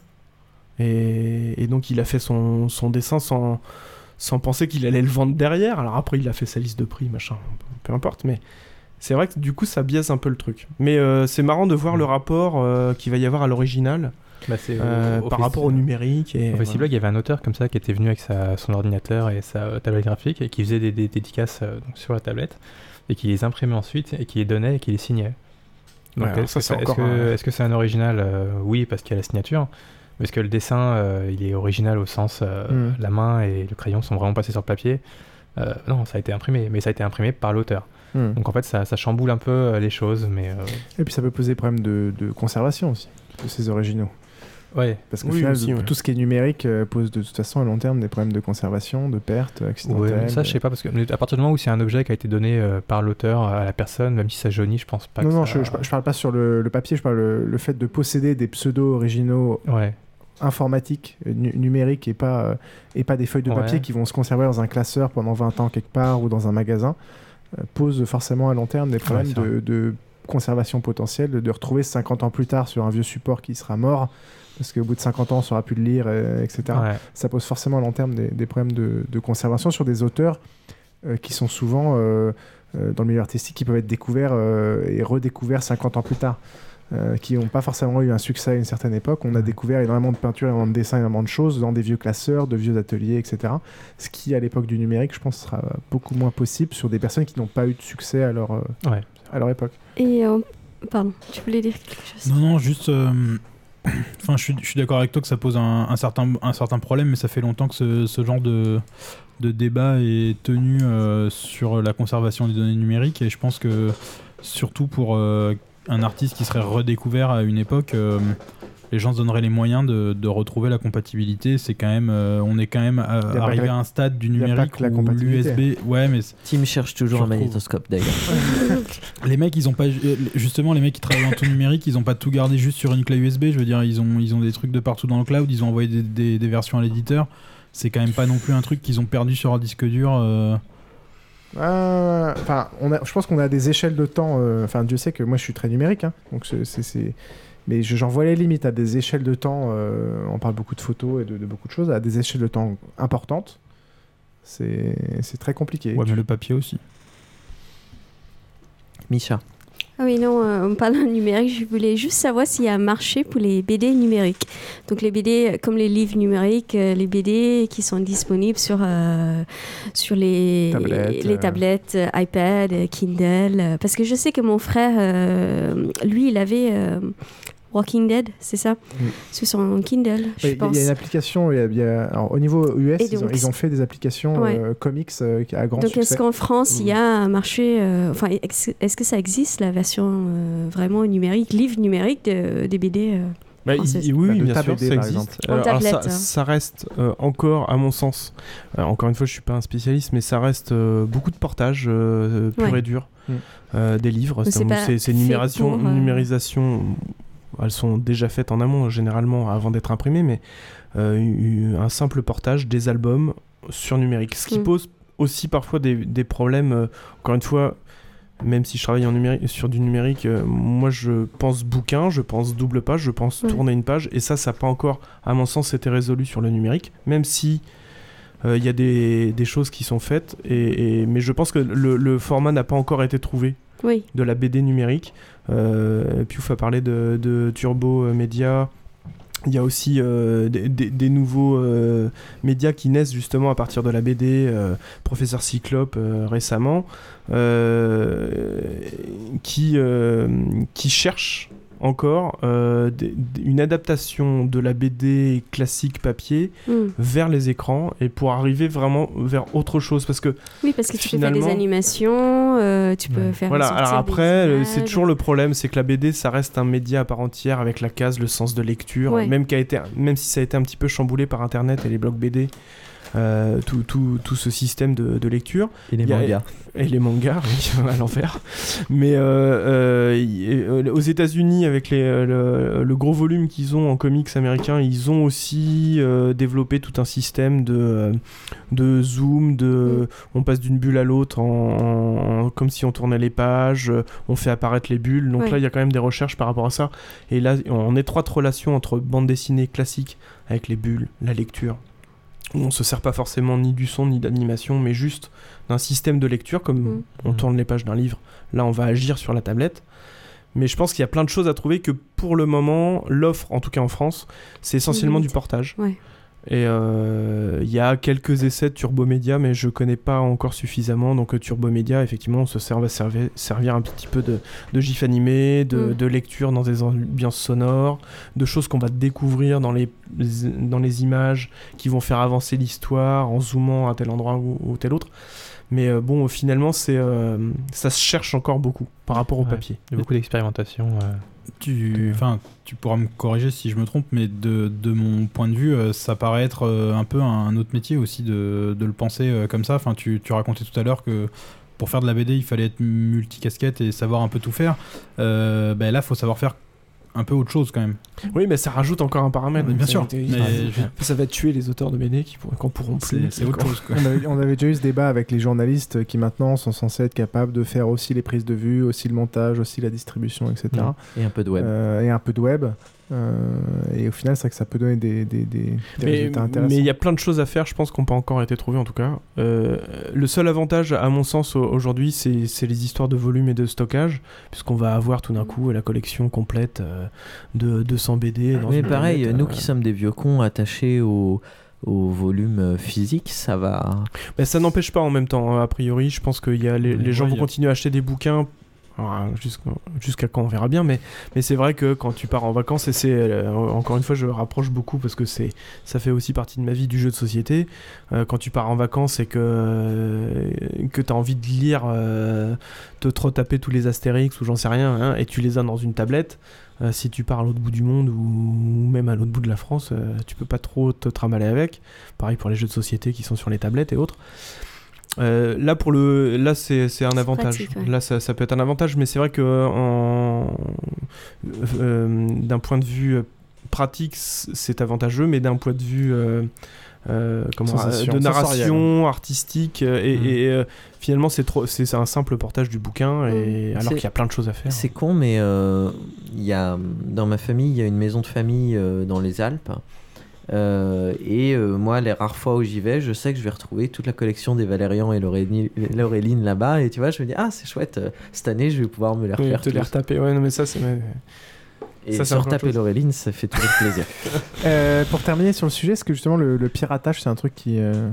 Et, donc, il a fait son, dessin sans penser qu'il allait le vendre derrière. Alors après, il a fait sa liste de prix, machin, peu importe. Mais c'est vrai que du coup, ça biaise un peu le truc. Mais euh, c'est marrant de voir le rapport euh, qu'il va y avoir à l'original
Bah,
euh, par rapport au numérique. Et,
Au Festiblog, il y avait un auteur comme ça qui était venu avec sa- son ordinateur et sa euh, tablette graphique et qui faisait des, des dédicaces euh, donc, sur la tablette et qui les imprimait ensuite et qui les donnait et qui les signait. Donc,
Ouais, alors
est-ce que
c'est
est-ce
un-
est-ce original Euh, Oui, parce qu'il y a la signature. Parce que le dessin, euh, il est original au sens euh,
Mm.
la main et le crayon sont vraiment passés sur le papier? Euh, non, ça a été imprimé, mais ça a été imprimé par l'auteur.
Mm.
Donc en fait, ça, ça chamboule un peu euh, les choses, mais euh,
Et puis ça peut poser problème de, de conservation aussi, de ces originaux.
Ouais.
Parce qu'au
Oui,
final,
aussi, ouais.
tout ce qui est numérique euh, pose de toute façon à long terme des problèmes de conservation, de perte accidentelle.
ça, je sais pas, parce que à partir du moment où c'est un objet qui a été donné euh, par l'auteur à la personne, même si ça jaunit, je pense pas
non,
que
non,
ça...
je, je, par- je parle pas sur le, le papier, je parle le, le fait de posséder des pseudos originaux
Ouais.
informatiques, nu- numériques et pas, euh, et pas des feuilles de papier
Ouais.
qui vont se conserver dans un classeur pendant 20 ans quelque part ou dans un magasin, pose forcément à long terme des problèmes de, de conservation potentielle, de retrouver 50 ans plus tard sur un vieux support qui sera mort. Parce qu'au bout de 50 ans, on ne saura plus le lire, euh, etc.
Ouais.
Ça pose forcément à long terme des, des problèmes de, de conservation sur des auteurs euh, qui sont souvent euh, euh, dans le milieu artistique, qui peuvent être découverts euh, et redécouverts 50 ans plus tard, euh, qui n'ont pas forcément eu un succès à une certaine époque. On a découvert énormément de peintures, énormément de dessins, énormément de choses dans des vieux classeurs, de vieux ateliers, etc. Ce qui, à l'époque du numérique, je pense, sera beaucoup moins possible sur des personnes qui n'ont pas eu de succès à leur, euh,
Ouais.
à leur époque.
Et euh, pardon, tu voulais dire quelque chose?
Non, non, juste. euh, Enfin, je suis, je suis d'accord avec toi que ça pose un, un certain, un certain problème, mais ça fait longtemps que ce, ce genre de, de débat est tenu euh, sur la conservation des données numériques, et je pense que surtout pour euh, un artiste qui serait redécouvert à une époque, euh, les gens se donneraient les moyens de, de retrouver la compatibilité. C'est quand même, euh, on est quand même arrivé à un stade du numérique
que la
où
compatibilité.
l'USB, ouais, mais
Tim cherche toujours un magnétoscope d'ailleurs.
les mecs, ils ont pas euh, justement les mecs qui travaillent en tout numérique, ils ont pas tout gardé juste sur une clé USB. Je veux dire, ils ont ils ont des trucs de partout dans le cloud. Ils ont envoyé des, des- des versions à l'éditeur. C'est quand même pas non plus un truc qu'ils ont perdu sur un disque dur. Euh,
Enfin, on a, je pense qu'on a des échelles de temps. euh, Enfin, Dieu sait que moi, je suis très numérique, hein, donc c'est, mais je- j'en vois les limites à des échelles de temps. euh, on parle beaucoup de photos et de, de beaucoup de choses à des échelles de temps importantes. C'est, c'est très compliqué.
Ouais, mais le papier aussi.
Micha.
Ah oui, non, euh, on parle de numérique. Je voulais juste savoir s'il y a un marché pour les BD numériques. Donc les BD, comme les livres numériques, euh, les BD qui sont disponibles sur, euh, sur les
Tablettes,
les
euh.
tablettes, euh, iPad, Kindle. parce que je sais que mon frère, euh, lui, il avait euh, Walking Dead, c'est ça Sur son Kindle, je
Ouais, Il y a-
pense.
il y a une application, il y a- y a- alors, au niveau US, ils, ont,
donc,
ils ont fait des applications
Ouais.
euh, comics euh, à grand
Donc
succès.
est-ce qu'en France, il y a un marché, euh, enfin, est-ce est-ce que ça existe, la version euh, vraiment numérique, livre numérique de- des BD euh,
Bah, il- oui,
Bah,
oui, bien sûr,
BD,
ça existe. Euh, alors ça,
hein.
ça reste euh, encore, à mon sens, euh, encore une fois, je suis pas un spécialiste, mais ça reste euh, beaucoup de portages euh, pur
Ouais.
et dur
Mm.
euh, des livres. C'est
c'est
un-
pas
C'est c'est
fait
numération,
pour, euh,
numérisation. Elles sont déjà faites en amont, généralement, avant d'être imprimées, mais euh, eu- un simple portage des albums sur numérique. Ce qui
Mm.
pose aussi parfois des, des problèmes, euh, encore une fois, même si je travaille en numérique, sur du numérique, euh, moi je pense bouquin, je pense double page, je pense tourner une page, et ça, ça n'a pas encore, à mon sens, été résolu sur le numérique, même si euh, il y a des, des choses qui sont faites, et, et- mais je pense que le, le format n'a pas encore été trouvé
Oui.
de la BD numérique. Euh, Piouf a parlé de, Turbo euh, Média. Il y a aussi euh, des, nouveaux médias qui naissent justement à partir de la BD, Professeur Cyclope récemment, qui, qui cherchent encore euh, une adaptation de la BD classique papier
Mm.
vers les écrans et pour arriver vraiment vers autre chose parce que
Oui, parce que tu peux faire des animations, euh, tu peux faire.
voilà, alors après, euh, c'est toujours le problème, c'est que la BD, ça reste un média à part entière avec la case, le sens de lecture,
Ouais.
même, a été, même si ça a été un petit peu chamboulé par Internet et les blogs BD, euh, tout, tout, tout ce système de, de lecture.
Et les
a-
mangas.
Et les mangas, oui, à l'envers. Mais euh, euh, aux États-Unis, avec les, le, le gros volume qu'ils ont en comics américains, ils ont aussi euh, développé tout un système de, de zoom, de, on passe d'une bulle à l'autre en, en- comme si on tournait les pages, on fait apparaître les bulles. Donc
Ouais.
là, il y a quand même des recherches par rapport à ça. Et là, en étroite relation entre bande dessinée classique avec les bulles, la lecture, où on se sert pas forcément ni du son ni d'animation, mais juste d'un système de lecture, comme
Mm.
on tourne les pages d'un livre. Là, on va agir sur la tablette. Mais je pense qu'il y a plein de choses à trouver que pour le moment, l'offre, en tout cas en France, c'est essentiellement du portage.
Ouais.
Et euh, il y a quelques essais de Turbo Media, mais je connais pas encore suffisamment. Donc euh, Turbo Media, effectivement, on se sert, va servir, servir un petit peu de, de gif animé, de,
Mm.
de lecture dans des ambiances sonores, de choses qu'on va découvrir dans les, dans les images qui vont faire avancer l'histoire en zoomant à tel endroit ou, ou tel autre. Mais euh, bon, finalement, c'est euh, ça se cherche encore beaucoup par rapport au
Ouais.
papier.
Il y a beaucoup d'expérimentation. euh.
Tu, enfin, tu pourras me corriger si je me trompe, mais de, de mon point de vue, euh, ça paraît être euh, un peu un autre métier aussi de, de le penser euh, comme ça. Enfin, tu, tu racontais tout à l'heure que pour faire de la BD, il fallait être multicasquette et savoir un peu tout faire. Euh, ben là, faut savoir faire un peu autre chose quand même.
Oui, mais ça rajoute encore un paramètre.
Bien
Ça
sûr, mais je-
ça va tuer les auteurs de BD qui pourront, qu'on pourront plus.
C'est- autre chose, quoi.
On avait, on avait déjà eu ce débat avec les journalistes qui maintenant sont censés être capables de faire aussi les prises de vue, aussi le montage, aussi la distribution, etc.
Mm. Et un peu de web.
Euh, et un peu de web. Euh, et au final, c'est vrai que ça peut donner des, des, des, des
Mais
résultats intéressants.
mais il y a plein de choses à faire, je pense, qui n'ont pas encore été trouvées en tout cas. Euh, le seul avantage, à mon sens, au- aujourd'hui, c'est les histoires de volume et de stockage, puisqu'on va avoir tout d'un coup la collection complète euh, de 200 BD. dans
Mais pareil, nous
euh.
qui sommes des vieux cons attachés au, au volume physique, ça va.
Mais ça n'empêche pas en même temps, hein, a priori, je pense que y a les, les gens
ouais,
vont
a-
continuer à acheter des bouquins. Jusqu'à quand on verra bien, mais, c'est vrai que quand tu pars en vacances, et c'est euh, encore une fois, je rapproche beaucoup parce que ça fait aussi partie de ma vie du jeu de société. Euh, quand tu pars en vacances et que, euh, tu as envie de lire, te trop taper tous les Astérix ou j'en sais rien, hein, et tu les as dans une tablette, si tu pars à l'autre bout du monde ou même à l'autre bout de la France, tu peux pas trop te tramaler avec. Pareil pour les jeux de société qui sont sur les tablettes et autres. Euh, là pour le là c'est c'est un avantage
pratique, ouais.
là ça, ça peut être un avantage mais c'est vrai que en euh, d'un point de vue euh, pratique c'est avantageux mais d'un point de vue euh, euh, comment,
Sensation,
euh, de narration
sensorielle.
artistique euh, et,
Mm.
et, euh, finalement c'est trop c'est c'est un simple portage du bouquin et alors
C'est-
qu'il y a plein de choses à faire
C'est con, mais euh, il y a, dans ma famille, il y a une maison de famille euh, dans les Alpes. Euh, et euh, moi, les rares fois où j'y vais, je sais que je vais retrouver toute la collection des Valérian et Laureline là-bas. Et tu vois, je me dis, ah, c'est chouette, euh, cette année, je vais pouvoir me les
Oui,
refaire.
te les
tous.
retaper ouais non mais ça c'est
Et
ça,
se retaper. Laureline, ça fait toujours plaisir.
Euh, pour terminer sur le sujet, est-ce que justement le, le piratage, c'est un truc qui, euh,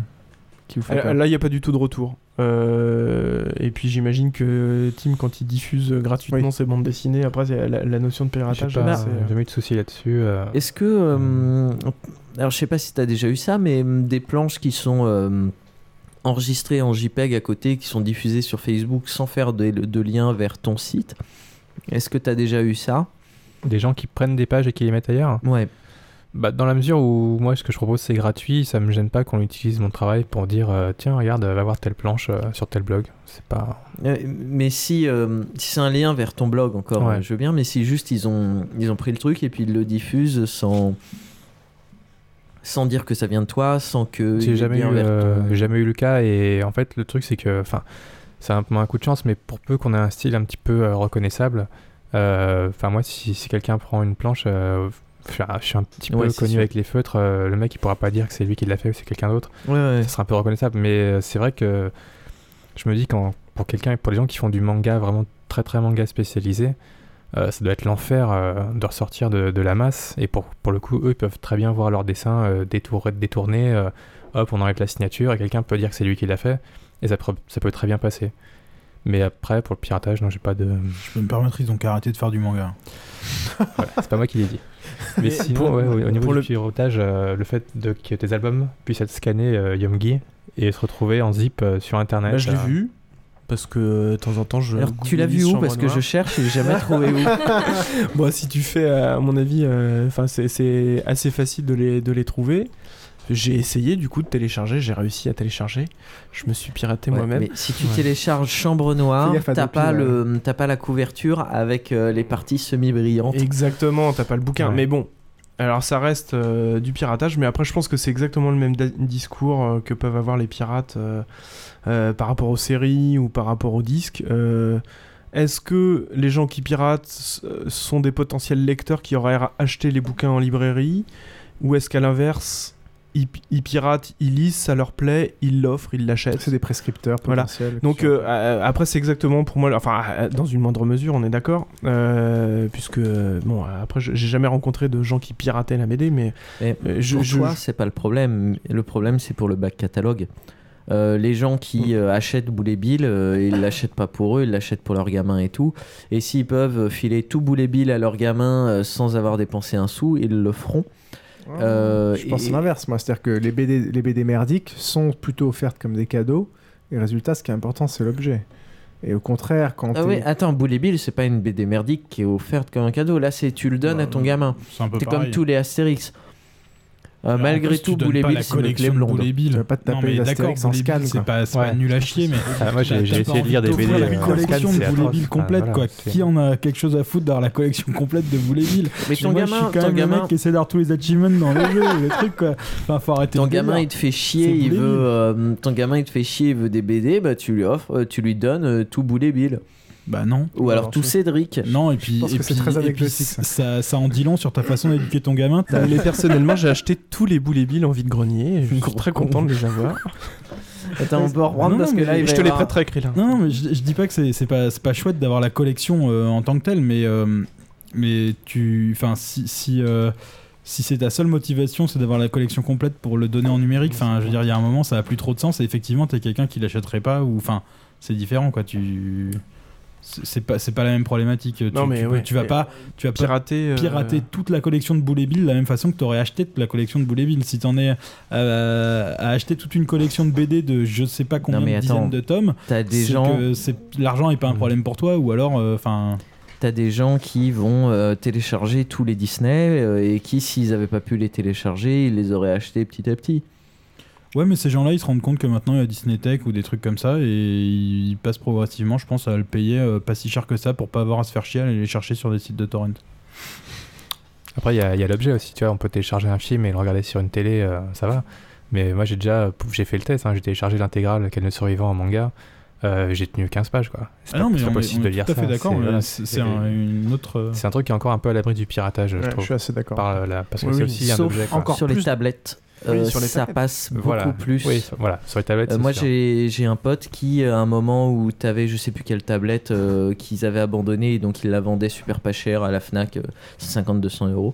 qui vous fait
Euh, Là, il n'y a pas du tout de retour. Euh, et puis j'imagine que Tim, quand il diffuse gratuitement ses bandes dessinées, après la, la notion de piratage.
j'ai jamais eu de soucis là-dessus. euh.
Est-ce que. euh, alors, je sais pas si tu as déjà eu ça, mais hum, des planches qui sont euh, enregistrées en JPEG à côté, qui sont diffusées sur Facebook sans faire de, de lien vers ton site. Est-ce que tu as déjà eu ça?
Des gens qui prennent des pages et qui les mettent ailleurs?
Ouais.
Bah, dans la mesure où moi, ce que je propose, c'est gratuit, ça me gêne pas qu'on utilise mon travail pour dire euh, tiens, regarde, va voir telle planche euh, sur tel blog. C'est pas.
Euh, mais si, euh, si c'est un lien vers ton blog encore,
Ouais.
je veux bien, mais si juste ils ont, ils ont pris le truc et puis ils le diffusent sans, sans dire que ça vient de toi, sans que.
J'ai jamais, eu, euh, j'ai jamais eu le cas et en fait le truc c'est que enfin c'est un peu un coup de chance mais pour peu qu'on ait un style un petit peu euh, reconnaissable euh, enfin moi si, si quelqu'un prend une planche euh, je suis un- petit peu
Ouais,
connu
sûr.
avec les feutres euh, le mec il pourra pas dire que c'est lui qui l'a fait ou c'est quelqu'un d'autre
Ouais, ouais.
ça sera un peu reconnaissable mais euh, c'est vrai que je me dis quand pour quelqu'un pour les gens qui font du manga vraiment très très manga spécialisé euh, ça doit être l'enfer euh, de ressortir de, de la masse. Et pour, pour le coup, eux, ils peuvent très bien voir leur dessin euh, détour, détourné. euh, hop, on enlève la signature et quelqu'un peut dire que c'est lui qui l'a fait. Et ça, peut- ça peut très bien passer. Mais après, pour le piratage, non, j'ai pas de.
Je peux me permettre, ils ont qu'à arrêter de faire du manga.
Voilà, c'est pas moi qui l'ai dit.
Mais,
sinon,
pour-
ouais, au, au niveau
pour
du
le-
piratage, euh, le fait de, que tes albums puissent être scannés euh, Yomgi et se retrouver en zip euh, sur internet.
Là, je l'ai
euh,
vu. Parce que de temps en temps, je.
Alors, tu l'as vu où Parce que je cherche et j'ai jamais trouvé où.
bon, si tu fais, euh, à mon avis, euh, enfin, c'est- c'est assez facile de les, de les trouver. J'ai essayé du coup de télécharger, j'ai réussi à télécharger. Je me suis piraté
Ouais,
moi-même.
Mais si tu télécharges Chambre Noire, t'as pas, le, t'as pas la couverture avec euh, les parties semi-brillantes.
Exactement, t'as pas le bouquin.
Ouais.
Mais bon, alors ça reste euh, du piratage, mais après je pense que c'est exactement le même discours euh, que peuvent avoir les pirates euh, par rapport aux séries ou par rapport aux disques. Est-ce que les gens qui piratent sont des potentiels lecteurs qui auraient acheté les bouquins en librairie? Ou est-ce qu'à l'inverse, ils, ils piratent, ils lisent, ça leur plaît, ils l'offrent, ils l'achètent.
C'est des prescripteurs
Voilà.
potentiels.
Donc euh, euh, après c'est exactement pour moi, enfin euh, dans une moindre mesure, on est d'accord, euh, puisque bon après je- j'ai jamais rencontré de gens qui pirataient la BD, mais je,
pour
je-
toi, c'est pas le problème. Le problème, c'est pour le back catalogue. Euh, les gens qui
Mm.
euh, achètent Boulet Bill, euh, ils l'achètent pas pour eux, ils l'achètent pour leurs gamins et tout. Et s'ils peuvent filer tout Boulet Bill à leurs gamins euh, sans avoir dépensé un sou, ils le feront. Euh,
je pense
et-
l'inverse, moi. C'est-à-dire que les BD, les BD merdiques sont plutôt offertes comme des cadeaux. Et résultat, ce qui est important, c'est l'objet. Et au contraire, quand
Ah oui, attends, Boulet Bill, c'est pas une BD merdique qui est offerte comme un cadeau. Là, c'est tu le donnes à ton gamin.
c'est un peu
C'est comme tous les Astérix. Euh,
en
malgré
plus,
tout, Boulet Bill, c'est une clé
collection de
blonde.
Boulet Bill.
Tu vas pas te taper
mais
les
d'accord,
Astérix en scan,
Bill, c'est pas, c'est pas
Ouais.
nul à chier, mais
Ah, moi, j'ai- essayé de lire des BD,
d'offrir
euh,
collection de Boulet. Bill complète, quoi. Qui en a quelque chose à foutre d'avoir la collection complète de Boulet Bill
Mais ton gamin-
je suis quand
ton
même le
gamin-
mec qui essaie d'avoir tous les achievements dans les jeux, les trucs, quoi. Enfin, faut arrêter
Ton
ce
gamin, il te fait chier, il veut, euh, ton gamin, il te fait chier, il veut des BD, bah tu lui offres, euh, tu lui donnes euh, tout Boulet Bill.
Bah non.
Ou alors tout
je-
Cédric.
Non, et puis,
pense
et
que c'est
puis-
très
et puis
anecdotique, ça.
ça, ça en dit long sur ta façon d'éduquer ton gamin.
Mais personnellement, j'ai acheté tous les Boulet Bill en vide-grenier. et Je suis très content de les avoir.
Attends, on peut reprendre
Non,
parce que là, il
je te les
avoir-
prêterai, Krillin.
Non, non, mais je, je dis pas que c'est c'est pas, c'est pas chouette d'avoir la collection euh, en tant que telle, mais, euh, mais tu. Enfin, si. si euh, si c'est ta seule motivation, c'est d'avoir la collection complète pour le donner en numérique, enfin, je veux dire, il y a un moment, ça a plus trop de sens. Et effectivement, t'es quelqu'un qui l'achèterait pas, ou enfin, c'est différent, quoi. Tu, c'est pas, c'est pas la même problématique. Tu,
Non, mais
tu,
ouais,
tu vas
mais
pas, tu vas pas
Pirater. euh,
pirater toute la collection de Boulet Bill de la même façon que tu aurais acheté toute la collection de Boulet Bill. Si t'en es à, à acheter toute une collection de BD de je sais pas combien
mais
de dizaines de tomes,
t'as des gens-
l'argent est pas un problème pour toi ou alors enfin
T'as des gens qui vont euh, télécharger tous les Disney euh, et qui, s'ils avaient pas pu les télécharger, ils les auraient achetés petit à petit.
Ouais mais ces gens-là ils se rendent compte que maintenant il y a Disney Tech ou des trucs comme ça et ils passent progressivement je pense à le payer euh, pas si cher que ça pour pas avoir à se faire chier à aller les chercher sur des sites de torrent.
Après, il y a, l'objet aussi, tu vois, on peut télécharger un film et le regarder sur une télé, euh, ça va. Mais moi, j'ai déjà j'ai fait le test, hein, j'ai téléchargé l'intégrale Quel ne survivant en manga, euh, j'ai tenu 15 pages, quoi. C'est
Ah
pas,
non mais
c'est pas
on est,
possible de
est
lire
tout à fait d'accord,
c'est-
un- une autre euh,
C'est un truc qui est encore un peu à l'abri du piratage,
Ouais,
je
je
trouve.
suis assez d'accord.
Par la- parce que
Oui,
c'est
oui.
aussi un objet. quoi.
encore sur les tablettes.
Oui,
euh,
sur les
ça
tablettes.
passe beaucoup
Voilà.
plus.
Oui, voilà, sur les tablettes.
Euh, moi, j'ai un pote qui, à un moment où tu avais je sais plus quelle tablette euh, qu'ils avaient abandonnée, et donc il la vendait super pas cher à la Fnac, 150-200 euros.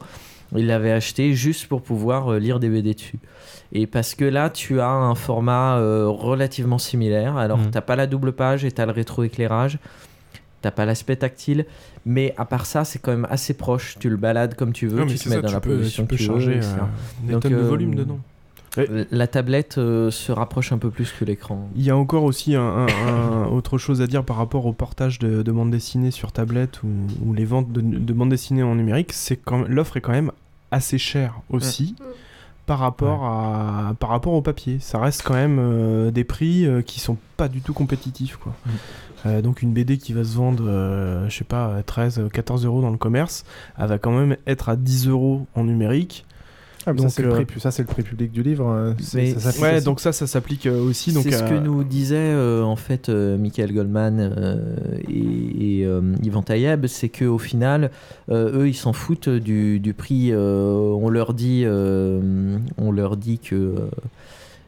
Il l'avait acheté juste pour pouvoir euh, lire des BD dessus. Et parce que là, tu as un format euh, relativement similaire. Alors,
Mhm.
t'as pas la double page et t'as le rétroéclairage. T'as pas l'aspect tactile, mais à part ça, c'est quand même assez proche. Tu le balades comme tu veux,
Non, mais
tu te mets
ça,
dans
tu
la
peux-
position
tu peux
que tu
charger,
veux,
euh, des
Donc,
tonnes de
euh,
volume dedans.
La tablette euh, se rapproche un peu plus que l'écran.
Il y a encore aussi un, un- un- autre chose à dire par rapport au portage de, de bande dessinée sur tablette ou, ou les ventes de, de bande dessinée en numérique. C'est quand l'offre est quand même assez chère aussi par rapport à par rapport au papier. Ça reste quand même euh, des prix euh, qui sont pas du tout compétitifs quoi. Euh, donc une BD qui va se vendre, je sais pas, 13, 14 euros dans le commerce, elle va quand même être à 10 euros en numérique.
Ah, ça,
Donc,
c'est le
euh,
prix, ça, c'est le prix public du livre. c'est-
Mais
ça s'applique
Ouais,
aussi.
donc ça, ça s'applique euh, aussi. Donc
C'est ce que nous disait euh, en fait euh, Michael Goldman euh, et, et, euh, Yvan Tayeb, c'est qu'au final, euh, eux, ils s'en foutent du, du prix. euh, on leur dit, euh, on leur dit que euh,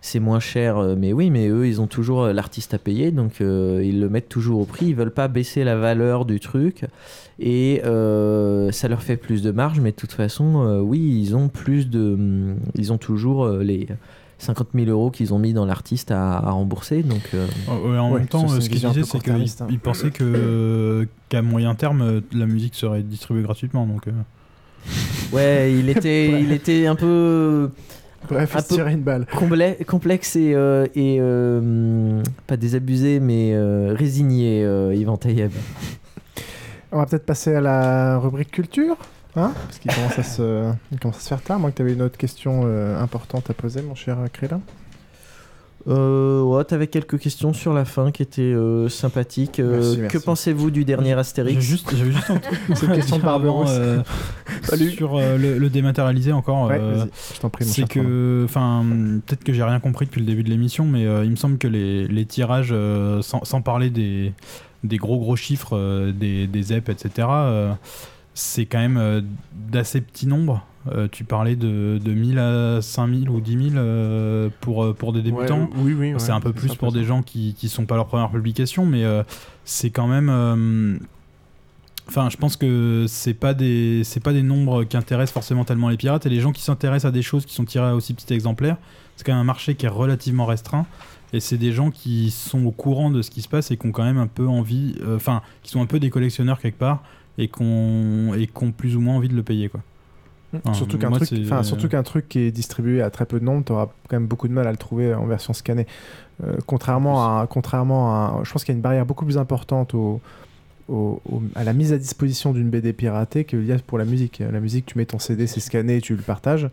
c'est moins cher, euh, mais oui, mais eux, ils ont toujours euh, l'artiste à payer, donc euh, ils le mettent toujours au prix. Ils veulent pas baisser la valeur du truc et euh, ça leur fait plus de marge, mais de toute façon, euh, oui, ils ont plus de, hum, ils ont toujours euh, les 50 000 euros qu'ils ont mis dans l'artiste à, à rembourser, donc. euh,
Oh, ouais, en
Ouais,
même temps, ce qu'il
vision un
disait,
peu
c'est
court-termiste, hein.
que qu'à moyen terme, la musique serait distribuée gratuitement. Donc, euh,
Ouais, il était, il était un peu.
Bref,
un
il se tirait une balle.
complexe et, euh, et euh, pas désabusé, mais euh, résigné, euh, Yvan Tayeb.
On va peut-être passer à la rubrique culture, hein Parce qu'il commence, à se... il commence à se faire tard. Moi, que tu avais une autre question euh, importante à poser, mon cher Krélin.
Euh, ouais, t'avais quelques questions sur la fin qui étaient euh, sympathiques. Euh,
Merci,
Que pensez-vous du dernier Astérix
juste, j'avais juste
C'est une question de
dire avant, euh, sur euh, le, le dématérialisé encore.
Ouais,
euh,
vas-y, je t'en prie, mon
c'est que, enfin, peut-être que j'ai rien compris depuis le début de l'émission, mais euh, il me semble que les, les tirages, euh, sans, sans parler des, des gros gros chiffres, euh, des, des ZEP, etc., euh, c'est quand même euh, d'assez petit nombre. Euh, tu parlais de, de 1000 à 5000 ou 10 000 euh, pour, euh, pour des débutants.
Ouais, oui, oui,
c'est
ouais,
un peu plus pour des gens qui qui sont pas leur première publication, mais euh, c'est quand même. Enfin, je pense que c'est pas des c'est pas des nombres qui intéressent forcément tellement les pirates et les gens qui s'intéressent à des choses qui sont tirées à aussi petit exemplaire. C'est quand même un marché qui est relativement restreint et c'est des gens qui sont au courant de ce qui se passe et qui ont quand même un peu envie, enfin, qui sont un peu des collectionneurs quelque part et et qui ont plus ou moins envie de le payer quoi. Enfin,
surtout qu'un truc, enfin, surtout qu'un truc qui est distribué à très peu de nombre, tu auras quand même beaucoup de mal à le trouver en version scannée. Euh, contrairement à, contrairement à, je pense qu'il y a une barrière beaucoup plus importante au, au- au- à la mise à disposition d'une BD piratée qu'il y a pour la musique. La musique, tu mets ton CD, c'est scanné, tu le partages.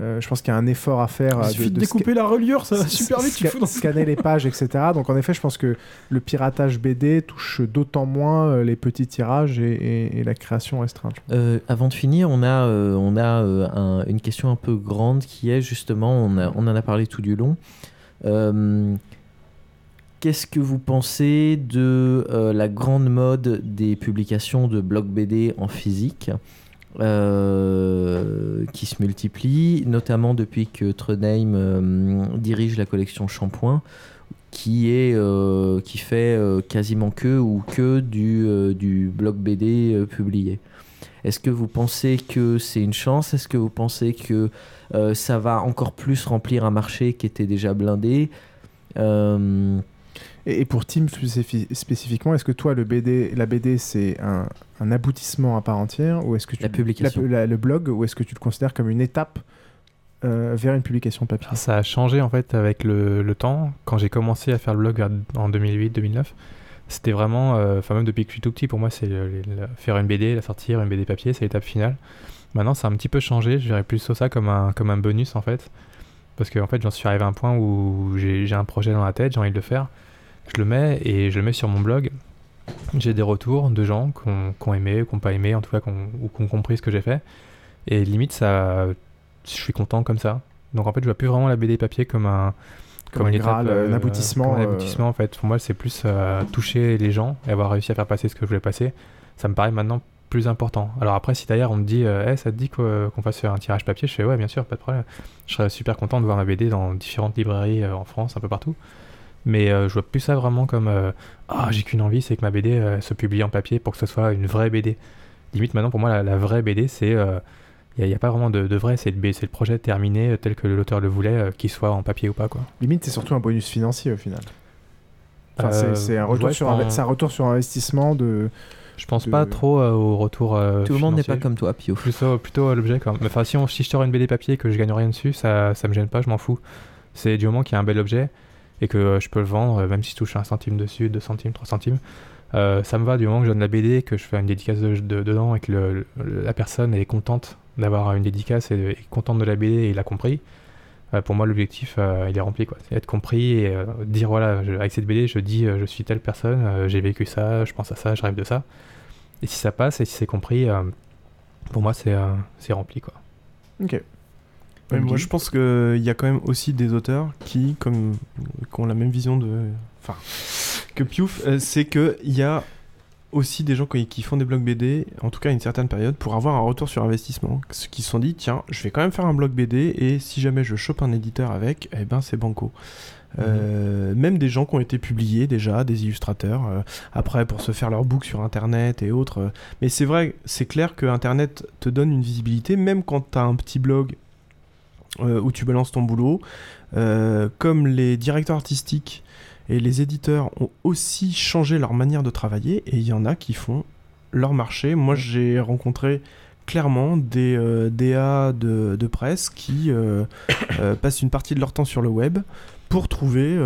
Euh, je pense qu'il y a un effort à faire.
Il
euh,
suffit de découper la reliure, ça va super vite, tu
sca-
fous dans-
scanner les pages, etc. Donc en effet, je pense que le piratage BD touche d'autant moins euh, les petits tirages et, et- et la création restreinte.
Euh, avant de finir, on a, euh, on a euh, un- une question un peu grande qui est justement, on, a- on en a parlé tout du long. Euh, Qu'est-ce que vous pensez de euh, la grande mode des publications de blocs BD en physique? Euh, qui se multiplient, notamment depuis que Trondheim euh, dirige la collection Shampoing, qui, est, euh, qui fait euh, quasiment que ou que du, du bloc BD publié. Est-ce que vous pensez que c'est une chance? Est-ce que vous pensez que ça va encore plus remplir un marché qui était déjà blindé?
Et, et pour Tim spécifi- spécifiquement, est-ce que toi, le BD, la BD, c'est un, un aboutissement à part entière ou est-ce que tu,
La publication.
la- le blog, ou est-ce que tu le considères comme une étape euh, vers une publication papier?
Ça a changé en fait avec le, le temps. Quand j'ai commencé à faire le blog en 2008-2009, c'était vraiment, euh, enfin même depuis que je suis tout petit, pour moi c'est faire une BD, la sortir, une BD papier, c'est l'étape finale. Maintenant ça a un petit peu changé, je verrais plus ça comme un, comme un bonus en fait. Parce que en fait j'en suis arrivé à un point où j'ai j'ai un projet dans la tête, j'ai envie de le faire, je le mets et je le mets sur mon blog. J'ai des retours de gens qui ont, qui ont aimé, qui n'ont pas aimé, en tout cas ou qui ont compris ce que j'ai fait. Et limite, ça, je suis content comme ça. Donc en fait, je vois plus vraiment la BD papier comme un,
Comme un
une
Graal,
étape,
un aboutissement,
comme un
euh.
aboutissement en fait. Pour moi, c'est plus euh, toucher les gens et avoir réussi à faire passer ce que je voulais passer. Ça me paraît maintenant plus important. Alors après, si d'ailleurs on me dit, euh, Eh, ça te dit qu'o- qu'on fasse un tirage papier, je fais ouais, bien sûr, pas de problème. Je serais super content de voir ma BD dans différentes librairies euh, en France, un peu partout. Mais euh, je vois plus ça vraiment comme euh, ah j'ai qu'une envie, c'est que ma BD euh, se publie en papier pour que ce soit une vraie BD. Limite maintenant pour moi la, la vraie BD c'est il n'y a, pas vraiment de, de vrai, c'est le, projet terminé tel que l'auteur le voulait, euh, qu'il soit en papier ou pas quoi.
Limite, c'est surtout un bonus financier au final. Enfin,
Euh,
c'est- un, retour
ouais,
sur un retour investissement de.
Je pense
de-
pas trop euh, au retour. euh,
Tout le monde n'est pas comme toi, Pio.
Plutôt, plutôt à l'objet quand même. Enfin, si, on, si je sors une BD papier et que je gagne rien dessus, ça, ça me gêne pas, je m'en fous. C'est du moment qu'il y a un bel objet et que euh, je peux le vendre, euh, même si je touche un centime dessus, deux centimes, trois centimes. euh, ça me va du moment que je donne la BD, que je fais une dédicace de- de- dedans et que la personne est contente d'avoir une dédicace et, est contente de la BD et il a compris. Pour moi, l'objectif, il est rempli. quoi. C'est être compris et dire voilà, avec cette BD, je dis je suis telle personne, j'ai vécu ça, je pense à ça, je rêve de ça. Et si ça passe et si c'est compris, pour moi, c'est c'est rempli. quoi.
Ok.
Moi, je pense qu'il y a quand même aussi des auteurs qui, comme, qui ont la même vision de. Enfin, que Piouf, euh, c'est qu'il y a aussi des gens qui, qui font des blogs BD, en tout cas à une certaine période, pour avoir un retour sur investissement. Ceux qui se sont dit, tiens, je vais quand même faire un blog BD et si jamais je chope un éditeur avec, eh ben c'est banco. Euh, même des gens qui ont été publiés déjà, des illustrateurs, euh, après pour se faire leur book sur internet et autres. euh. mais c'est vrai, c'est clair que internet te donne une visibilité, même quand tu as un petit blog euh, où tu balances ton boulot. Euh, comme les directeurs artistiques et les éditeurs ont aussi changé leur manière de travailler, et il y en a qui font leur marché. Moi, j'ai rencontré clairement des euh, DA de, de presse qui passent une partie de leur temps sur le web pour trouver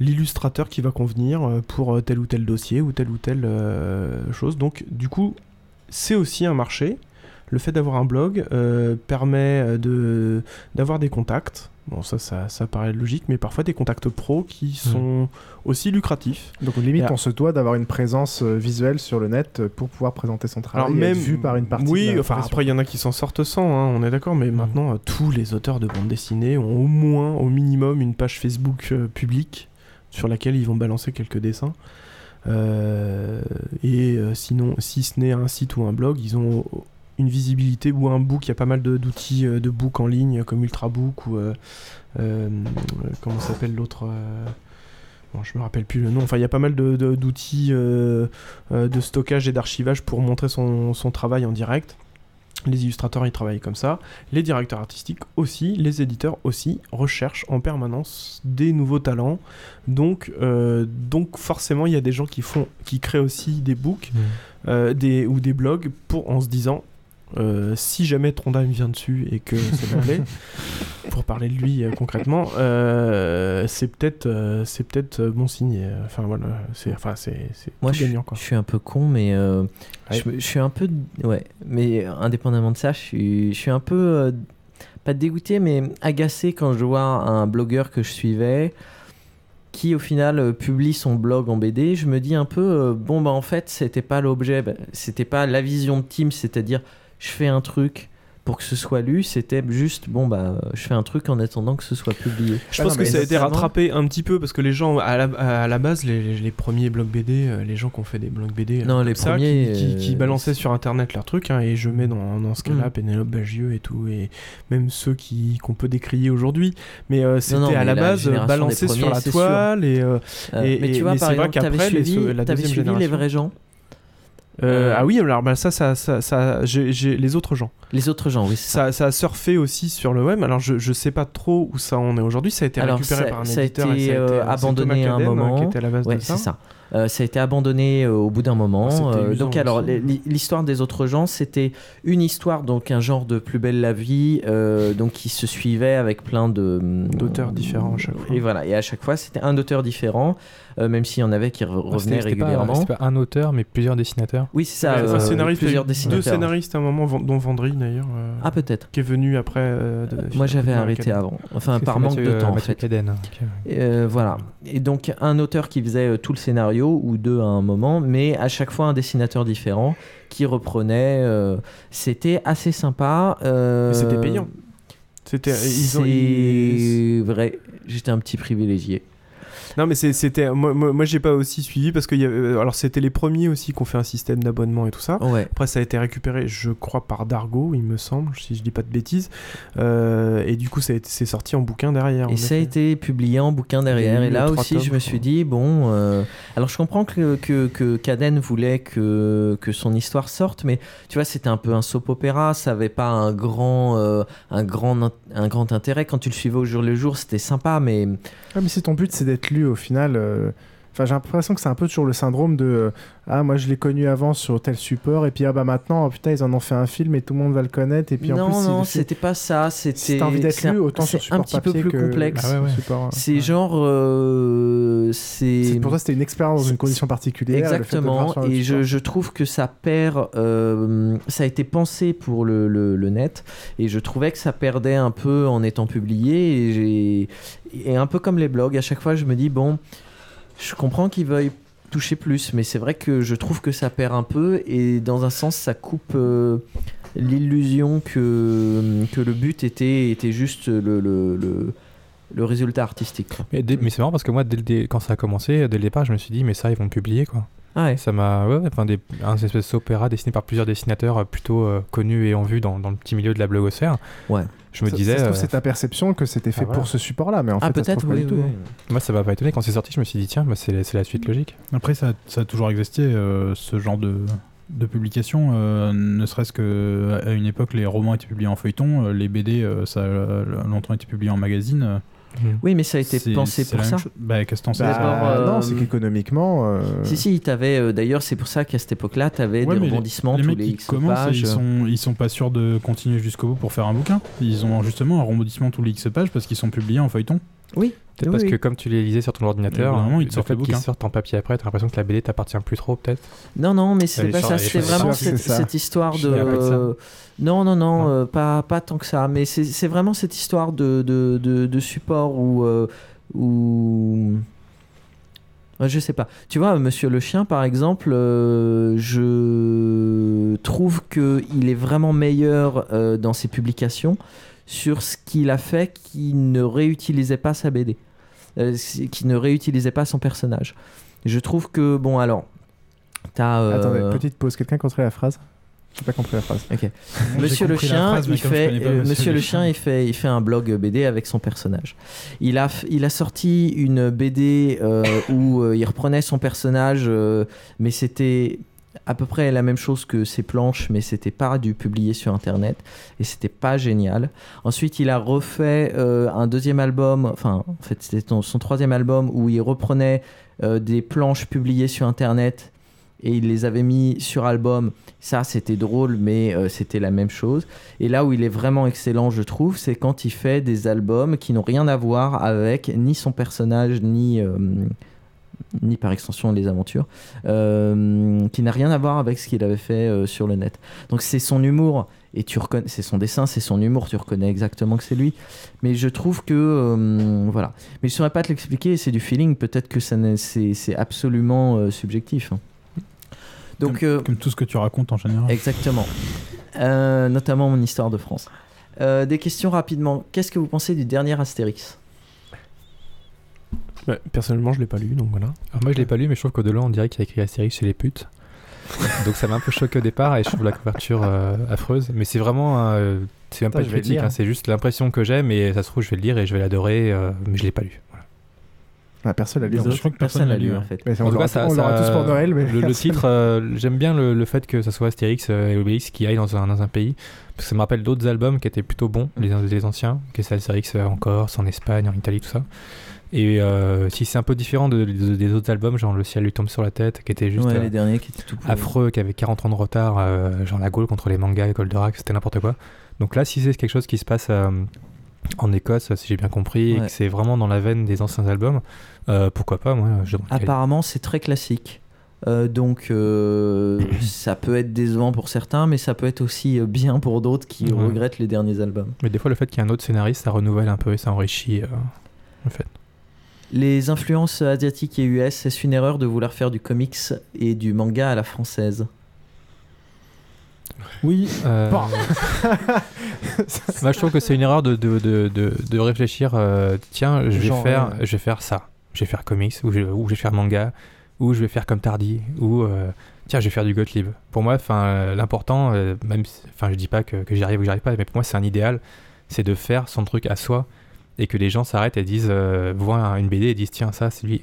l'illustrateur qui va convenir pour tel ou tel dossier ou telle ou telle chose. Donc, du coup, c'est aussi un marché. Le fait d'avoir un blog euh, permet euh, de d'avoir des contacts. Bon, ça, ça, ça paraît logique, mais parfois des contacts pro qui sont aussi lucratifs.
Donc limite, on se doit d'avoir une présence euh, visuelle sur le net pour pouvoir présenter son travail.
Alors même
vu par une partie.
Oui,
de la
enfin
profession.
après il y en a qui s'en sortent sans, hein, on est d'accord, mais maintenant euh, tous les auteurs de bande dessinée ont au moins, au minimum, une page Facebook euh, publique sur laquelle ils vont balancer quelques dessins. Euh, et euh, sinon, si ce n'est un site ou un blog, ils ont une visibilité ou un book. Il y a pas mal de- d'outils euh, de book en ligne comme Ultrabook ou euh, euh, comment s'appelle l'autre. euh, Bon, je me rappelle plus le nom. Enfin, il y a pas mal de- de- d'outils euh, euh, de stockage et d'archivage pour montrer son, son travail en direct. Les illustrateurs, ils travaillent comme ça. Les directeurs artistiques aussi, les éditeurs aussi recherchent en permanence des nouveaux talents. Donc, euh, donc forcément, il y a des gens qui font, qui créent aussi des books euh, des, ou des blogs pour en se disant. Euh, si jamais Trondheim vient dessus et que ça me plaît, pour parler de lui euh, concrètement, euh, c'est peut-être c'est peut-être bon signe. Enfin voilà, c'est enfin c'est c'est
Moi, je,
gagnant quoi.
je suis un peu con, mais
Ouais.
je, suis un peu. Ouais, mais indépendamment de ça, je suis, je suis un peu. pas dégoûté, mais agacé quand je vois un blogueur que je suivais qui, au final, publie son blog en BD. Je me dis un peu, bon, bah en fait, c'était pas l'objet, bah, c'était pas la vision de Tim, c'est-à-dire, je fais un truc pour que ce soit lu, c'était juste, bon, bah, je fais un truc en attendant que ce soit publié.
Je pense que ça a été rattrapé un petit peu parce que les gens, à la, à la base, les, les- les premiers blogs BD, euh, les gens qui ont fait des blogs BD, euh,
Non,
comme
les
ça,
premiers,
qui, qui- qui
euh,
balançaient sur internet leurs trucs, hein, et je mets dans, dans ce cas-là
Mm.
Pénélope Bagieux et tout, et même ceux qui qu'on peut décrier aujourd'hui. Mais euh, c'était à
mais
la
la
base euh, balancé sur la toile, et, euh,
Euh,
et-
mais tu
et-
vois,
mais
par
c'est vrai
exemple, t'avais
qu'après, les-
suivi,
la
les vrais gens
Euh,
Euh,
ah oui, alors bah, ça, ça, ça, ça j'ai- j'ai- les autres gens.
Les autres gens, oui.
Ça, ça a surfé aussi sur le web. Alors je, je sais pas trop où ça en est aujourd'hui. Ça a été
Alors,
récupéré par un éditeur.
été,
et ça a été,
euh,
c'est
abandonné à un
Cadden,
moment.
qui était à la base
Ouais,
de ça.
c'est ça. Euh, ça a été abandonné euh, au bout d'un moment.
C'était
Euh, donc alors l'histoire des autres gens, c'était une histoire donc un genre de plus belle la vie, euh, donc qui se suivait avec plein de
D'auteurs différents à chaque fois.
Et voilà, et à chaque fois c'était un auteur différent, euh, même s'il y en avait qui re-
Ouais,
revenaient régulièrement.
C'était pas un auteur, mais plusieurs dessinateurs.
Oui, c'est ça. Euh,
un scénariste,
plusieurs dessinateurs.
Deux scénaristes à un moment, dont Vendry d'ailleurs. euh,
Ah, peut-être.
Qui est venu après. euh, de-
Moi j'avais arrêté avant, enfin par manque
Mathieu-
de temps en fait. Euh, voilà. Et donc un auteur qui faisait euh, tout le scénario ou deux à un moment, mais à chaque fois un dessinateur différent qui reprenait. euh, c'était assez sympa. euh,
c'était payant. C'était-
C'est
ils-
vrai. J'étais un petit privilégié.
Non, mais c'était. Moi, moi, j'ai pas aussi suivi parce que. y avait- euh, Alors, c'était les premiers aussi qui ont fait un système d'abonnement et tout ça.
Ouais.
Après, ça a été récupéré, je crois, par Dargo, il me semble, si je dis pas de bêtises. Euh, et du coup, c'est sorti en bouquin derrière.
Et ça a été publié en bouquin derrière. Et là aussi,
tomes,
je me suis dit, bon. euh, Alors, je comprends que, que, que Caden voulait que, que son histoire sorte, mais tu vois, c'était un peu un soap opéra. Ça avait pas un grand, euh, un, grand, un grand intérêt. Quand tu le suivais au jour le jour, c'était sympa, mais.
Ah, mais si ton but c'est d'être lu au final. Enfin, j'ai l'impression que c'est un peu toujours le syndrome de euh, Ah, moi je l'ai connu avant sur tel support, et puis ah bah maintenant, oh, putain, ils en ont fait un film et tout le monde va le connaître, et puis
non,
en plus.
non,
il-
c'était pas ça. C'était.
Si t'as envie d'être
c'est
lu,
un-
autant sur
c'est
support
un petit peu plus
que-
complexe.
Ah ouais, ouais. support, ouais.
C'est genre. euh, c'est.
Pour toi, c'était une expérience dans une condition particulière. le fait de le
Exactement, et je, je trouve que ça perd, euh, ça a été pensé pour le, le- le net, et je trouvais que ça perdait un peu en étant publié, et, et un peu comme les blogs, à chaque fois je me dis, bon, je comprends qu'ils veuillent toucher plus, mais c'est vrai que je trouve que ça perd un peu, et dans un sens ça coupe euh, l'illusion que, que le but était, était juste le, le, le- le résultat artistique.
Mais, c'est marrant parce que moi, dès le dé- quand ça a commencé, dès le départ, je me suis dit, mais ça, ils vont le publier quoi.
Ah ouais.
Ça m'a. Ouais, ouais, enfin, des, un espèce d'opéra dessiné par plusieurs dessinateurs euh, plutôt euh, connus et en vue dans, dans le petit milieu de la blogosphère.
Ouais.
Je me
Ça-
disais. euh,
c'est ta perception que c'était fait
Ah, voilà.
pour ce support-là, mais en
Ah,
fait,
peut-être, oui,
du tout.
oui,
hein.
oui.
Moi, ça m'a pas étonné. Quand c'est sorti, je me suis dit, tiens, bah, c'est c'est la suite logique.
Après, ça, ça a toujours existé, euh, ce genre de, de publication. euh, ne serait-ce que à une époque, les romans étaient publiés en feuilleton, les BD, euh, ça a longtemps été publié en magazine. Euh.
Oui, mais ça a été pensé pour ça.
Bah, qu'est-ce que t'en sais
Bah,
D'abord, euh,
non, c'est qu'économiquement. euh,
Si, si, t'avais, euh, d'ailleurs, c'est pour ça qu'à cette époque-là, tu avais
Ouais,
des
les-
rebondissements
les,
tous
mecs
les
qui
X
commencent,
pages.
ils sont, ils sont pas sûrs de continuer jusqu'au bout pour faire un bouquin. Ils ont justement un rebondissement tous les X pages parce qu'ils sont publiés en feuilleton.
Oui.
Peut-être parce que comme tu les lisais sur ton ordinateur,
Vraiment, ils te
le
sortent
fait
le
qu'ils
bouquin.
sortent en papier après, t'as l'impression que la BD t'appartient plus trop, peut-être.
Non, non, mais c'est pas ça.
elle est
C'était
sur-
vraiment cette,
c'est ça.
cette histoire de. Non, non, non, euh, pas, pas tant que ça. Mais c'est c'est vraiment cette histoire de, de, de, de support où. euh, où... Je sais pas. Tu vois, Monsieur le Chien, par exemple, euh, je trouve qu'il est vraiment meilleur euh, dans ses publications sur ce qu'il a fait qui ne réutilisait pas sa BD, euh, qui ne réutilisait pas son personnage. Je trouve que, bon, alors, t'as... euh,
Attendez, petite pause. Quelqu'un contrôle la phrase? J'ai pas compris la phrase.
Monsieur le
compris la
chien,
phrase,
il fait, euh,
Monsieur
Monsieur
le
chien, il fait, il fait un blog BD avec son personnage. Il a, il a sorti une BD euh, où euh, il reprenait son personnage, euh, mais c'était à peu près la même chose que ses planches, mais c'était pas du publié sur internet et c'était pas génial. Ensuite, il a refait euh, un deuxième album, enfin, en fait, c'était son, troisième album où il reprenait euh, des planches publiées sur internet et il les avait mis sur album. Ça, c'était drôle, mais euh, c'était la même chose. Et là où il est vraiment excellent, je trouve, c'est quand il fait des albums qui n'ont rien à voir avec ni son personnage, ni, ni par extension les aventures, euh, qui n'a rien à voir avec ce qu'il avait fait euh, sur le net. Donc c'est son humour. Et tu reconnais, c'est son dessin, c'est son humour, tu reconnais exactement que c'est lui. Mais je trouve que, euh, voilà. Mais je saurais pas te l'expliquer, c'est du feeling. Peut-être que ça c'est c'est absolument subjectif. hein. Donc,
comme, comme tout ce que tu racontes en général.
Exactement. Notamment mon histoire de France. Des questions rapidement. Qu'est-ce que vous pensez du dernier Astérix?
Bah, personnellement, je l'ai pas lu, donc voilà.
Alors moi je l'ai pas lu, mais je trouve qu'au-delà on dirait qu'il y a écrit Astérix chez les putes. Donc ça m'a un peu choqué au départ et je trouve la couverture euh, affreuse. Mais c'est vraiment. euh, c'est même pas une critique, hein, c'est juste l'impression que j'ai, mais ça se trouve je vais le lire et je vais l'adorer, euh, mais je l'ai pas lu. Voilà.
Ah, personne l'a lu.
Je crois que personne l'a lu, en
fait.
Mais
En
on
tout
l'aura
cas, ça,
on l'aura
ça-
tous pour Noël, mais
le, titre, euh, j'aime bien le, le fait que ça soit Astérix et Obélix qui aillent dans un, dans un pays. Parce que ça me rappelle d'autres albums qui étaient plutôt bons, les, les anciens, qui c'est Astérix en Corse, en Espagne, en Italie, tout ça. Et euh, si c'est un peu différent de- de- des autres albums, genre Le ciel lui tombe sur la tête, qui était juste
Ouais,
euh,
les derniers qui étaient tout
affreux, qui avait 40 ans de retard, euh, genre la Gaule contre les mangas, Goldorak, c'était n'importe quoi. Donc là, si c'est quelque chose qui se passe en Écosse, si j'ai bien compris, et que c'est vraiment dans la veine des anciens albums, pourquoi pas, moi, je
Apparemment, c'est très classique. Euh, donc, euh, ça peut être décevant pour certains, mais ça peut être aussi bien pour d'autres qui
Ouais.
regrettent les derniers albums.
Mais des fois, le fait qu'il y ait un autre scénariste, ça renouvelle un peu et ça enrichit euh, le fait.
Les influences asiatiques et US, est-ce une erreur de vouloir faire du comics et du manga à la française?
Oui. euh,
Bon.
Moi, je trouve que c'est une erreur de, de, de, de, de réfléchir. euh, tiens, je vais
Genre,
faire,
ouais.
je vais faire ça. Je vais faire comics ou je, ou je vais faire manga ou je vais faire comme Tardy ou euh, tiens, je vais faire du Gottlieb. Pour moi, enfin, euh, l'important, euh, même, enfin, je dis pas que, que j'y arrive ou que j'y arrive pas, mais pour moi, c'est un idéal, c'est de faire son truc à soi et que les gens s'arrêtent et disent, euh, voient une BD et disent tiens, ça, c'est lui,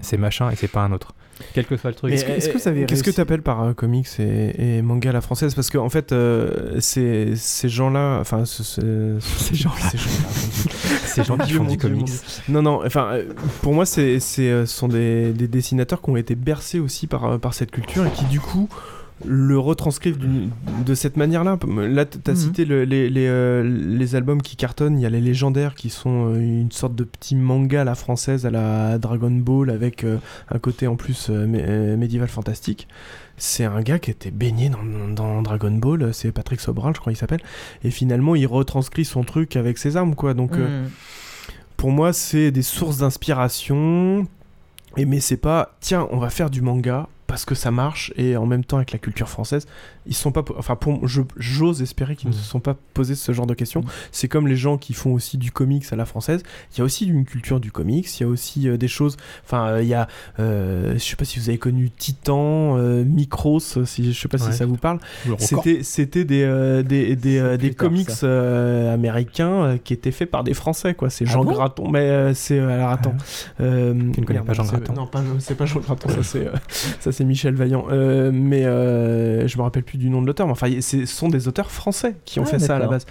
c'est machin et c'est pas un autre. Quel que soit le truc.
Est-ce que, est-ce que vous avez Qu'est-ce que tu appelles par euh, comics et, et manga à la française? Parce que en fait, euh, ces, ces gens-là, enfin, ce- ce-
Ces gens-là.
ces gens-là,
Ces gens qui font du comics.
Non, non. Enfin, euh, pour moi, c'est, c'est, euh, ce sont des, des dessinateurs qui ont été bercés aussi par, par cette culture et qui du coup le retranscrivent de cette manière-là. Là, tu as
Mhm.
cité le- les, les, euh, les albums qui cartonnent. Il y a les légendaires qui sont euh, une sorte de petit manga à la française, à la Dragon Ball, avec euh, un côté en plus euh, mé- médiéval fantastique. C'est un gars qui était baigné dans, dans Dragon Ball, c'est Patrick Sobral, je crois qu'il s'appelle. Et finalement, il retranscrit son truc avec ses armes, quoi. Donc,
Mhm.
pour moi, c'est des sources d'inspiration. Et mais c'est pas, tiens, on va faire du manga parce que ça marche et en même temps avec la culture française, ils sont pas, enfin pour, je- j'ose espérer qu'ils ne se sont pas posé ce genre de questions. C'est comme les gens qui font aussi du comics à la française. Il y a aussi une culture du comics. Il y a aussi euh, des choses. Enfin, euh, il y a, euh, je sais pas si vous avez connu Titan, euh, Micros, si je sais pas
Ouais.
si ça vous parle. C'était, c'était des, euh, des, des, des
tard,
comics américains qui étaient faits par des Français, quoi. C'est
Ah
Jean
bon?
Graton, mais c'est alors attends. Euh,
Tu ne connais pas Jean Graton.
Non, pas, c'est pas Jean Graton, ça c'est, ça c'est Michel Vaillant. Mais je me rappelle plus du nom de l'auteur, mais enfin, ce sont des auteurs français qui ont
Ah,
fait ça à la base.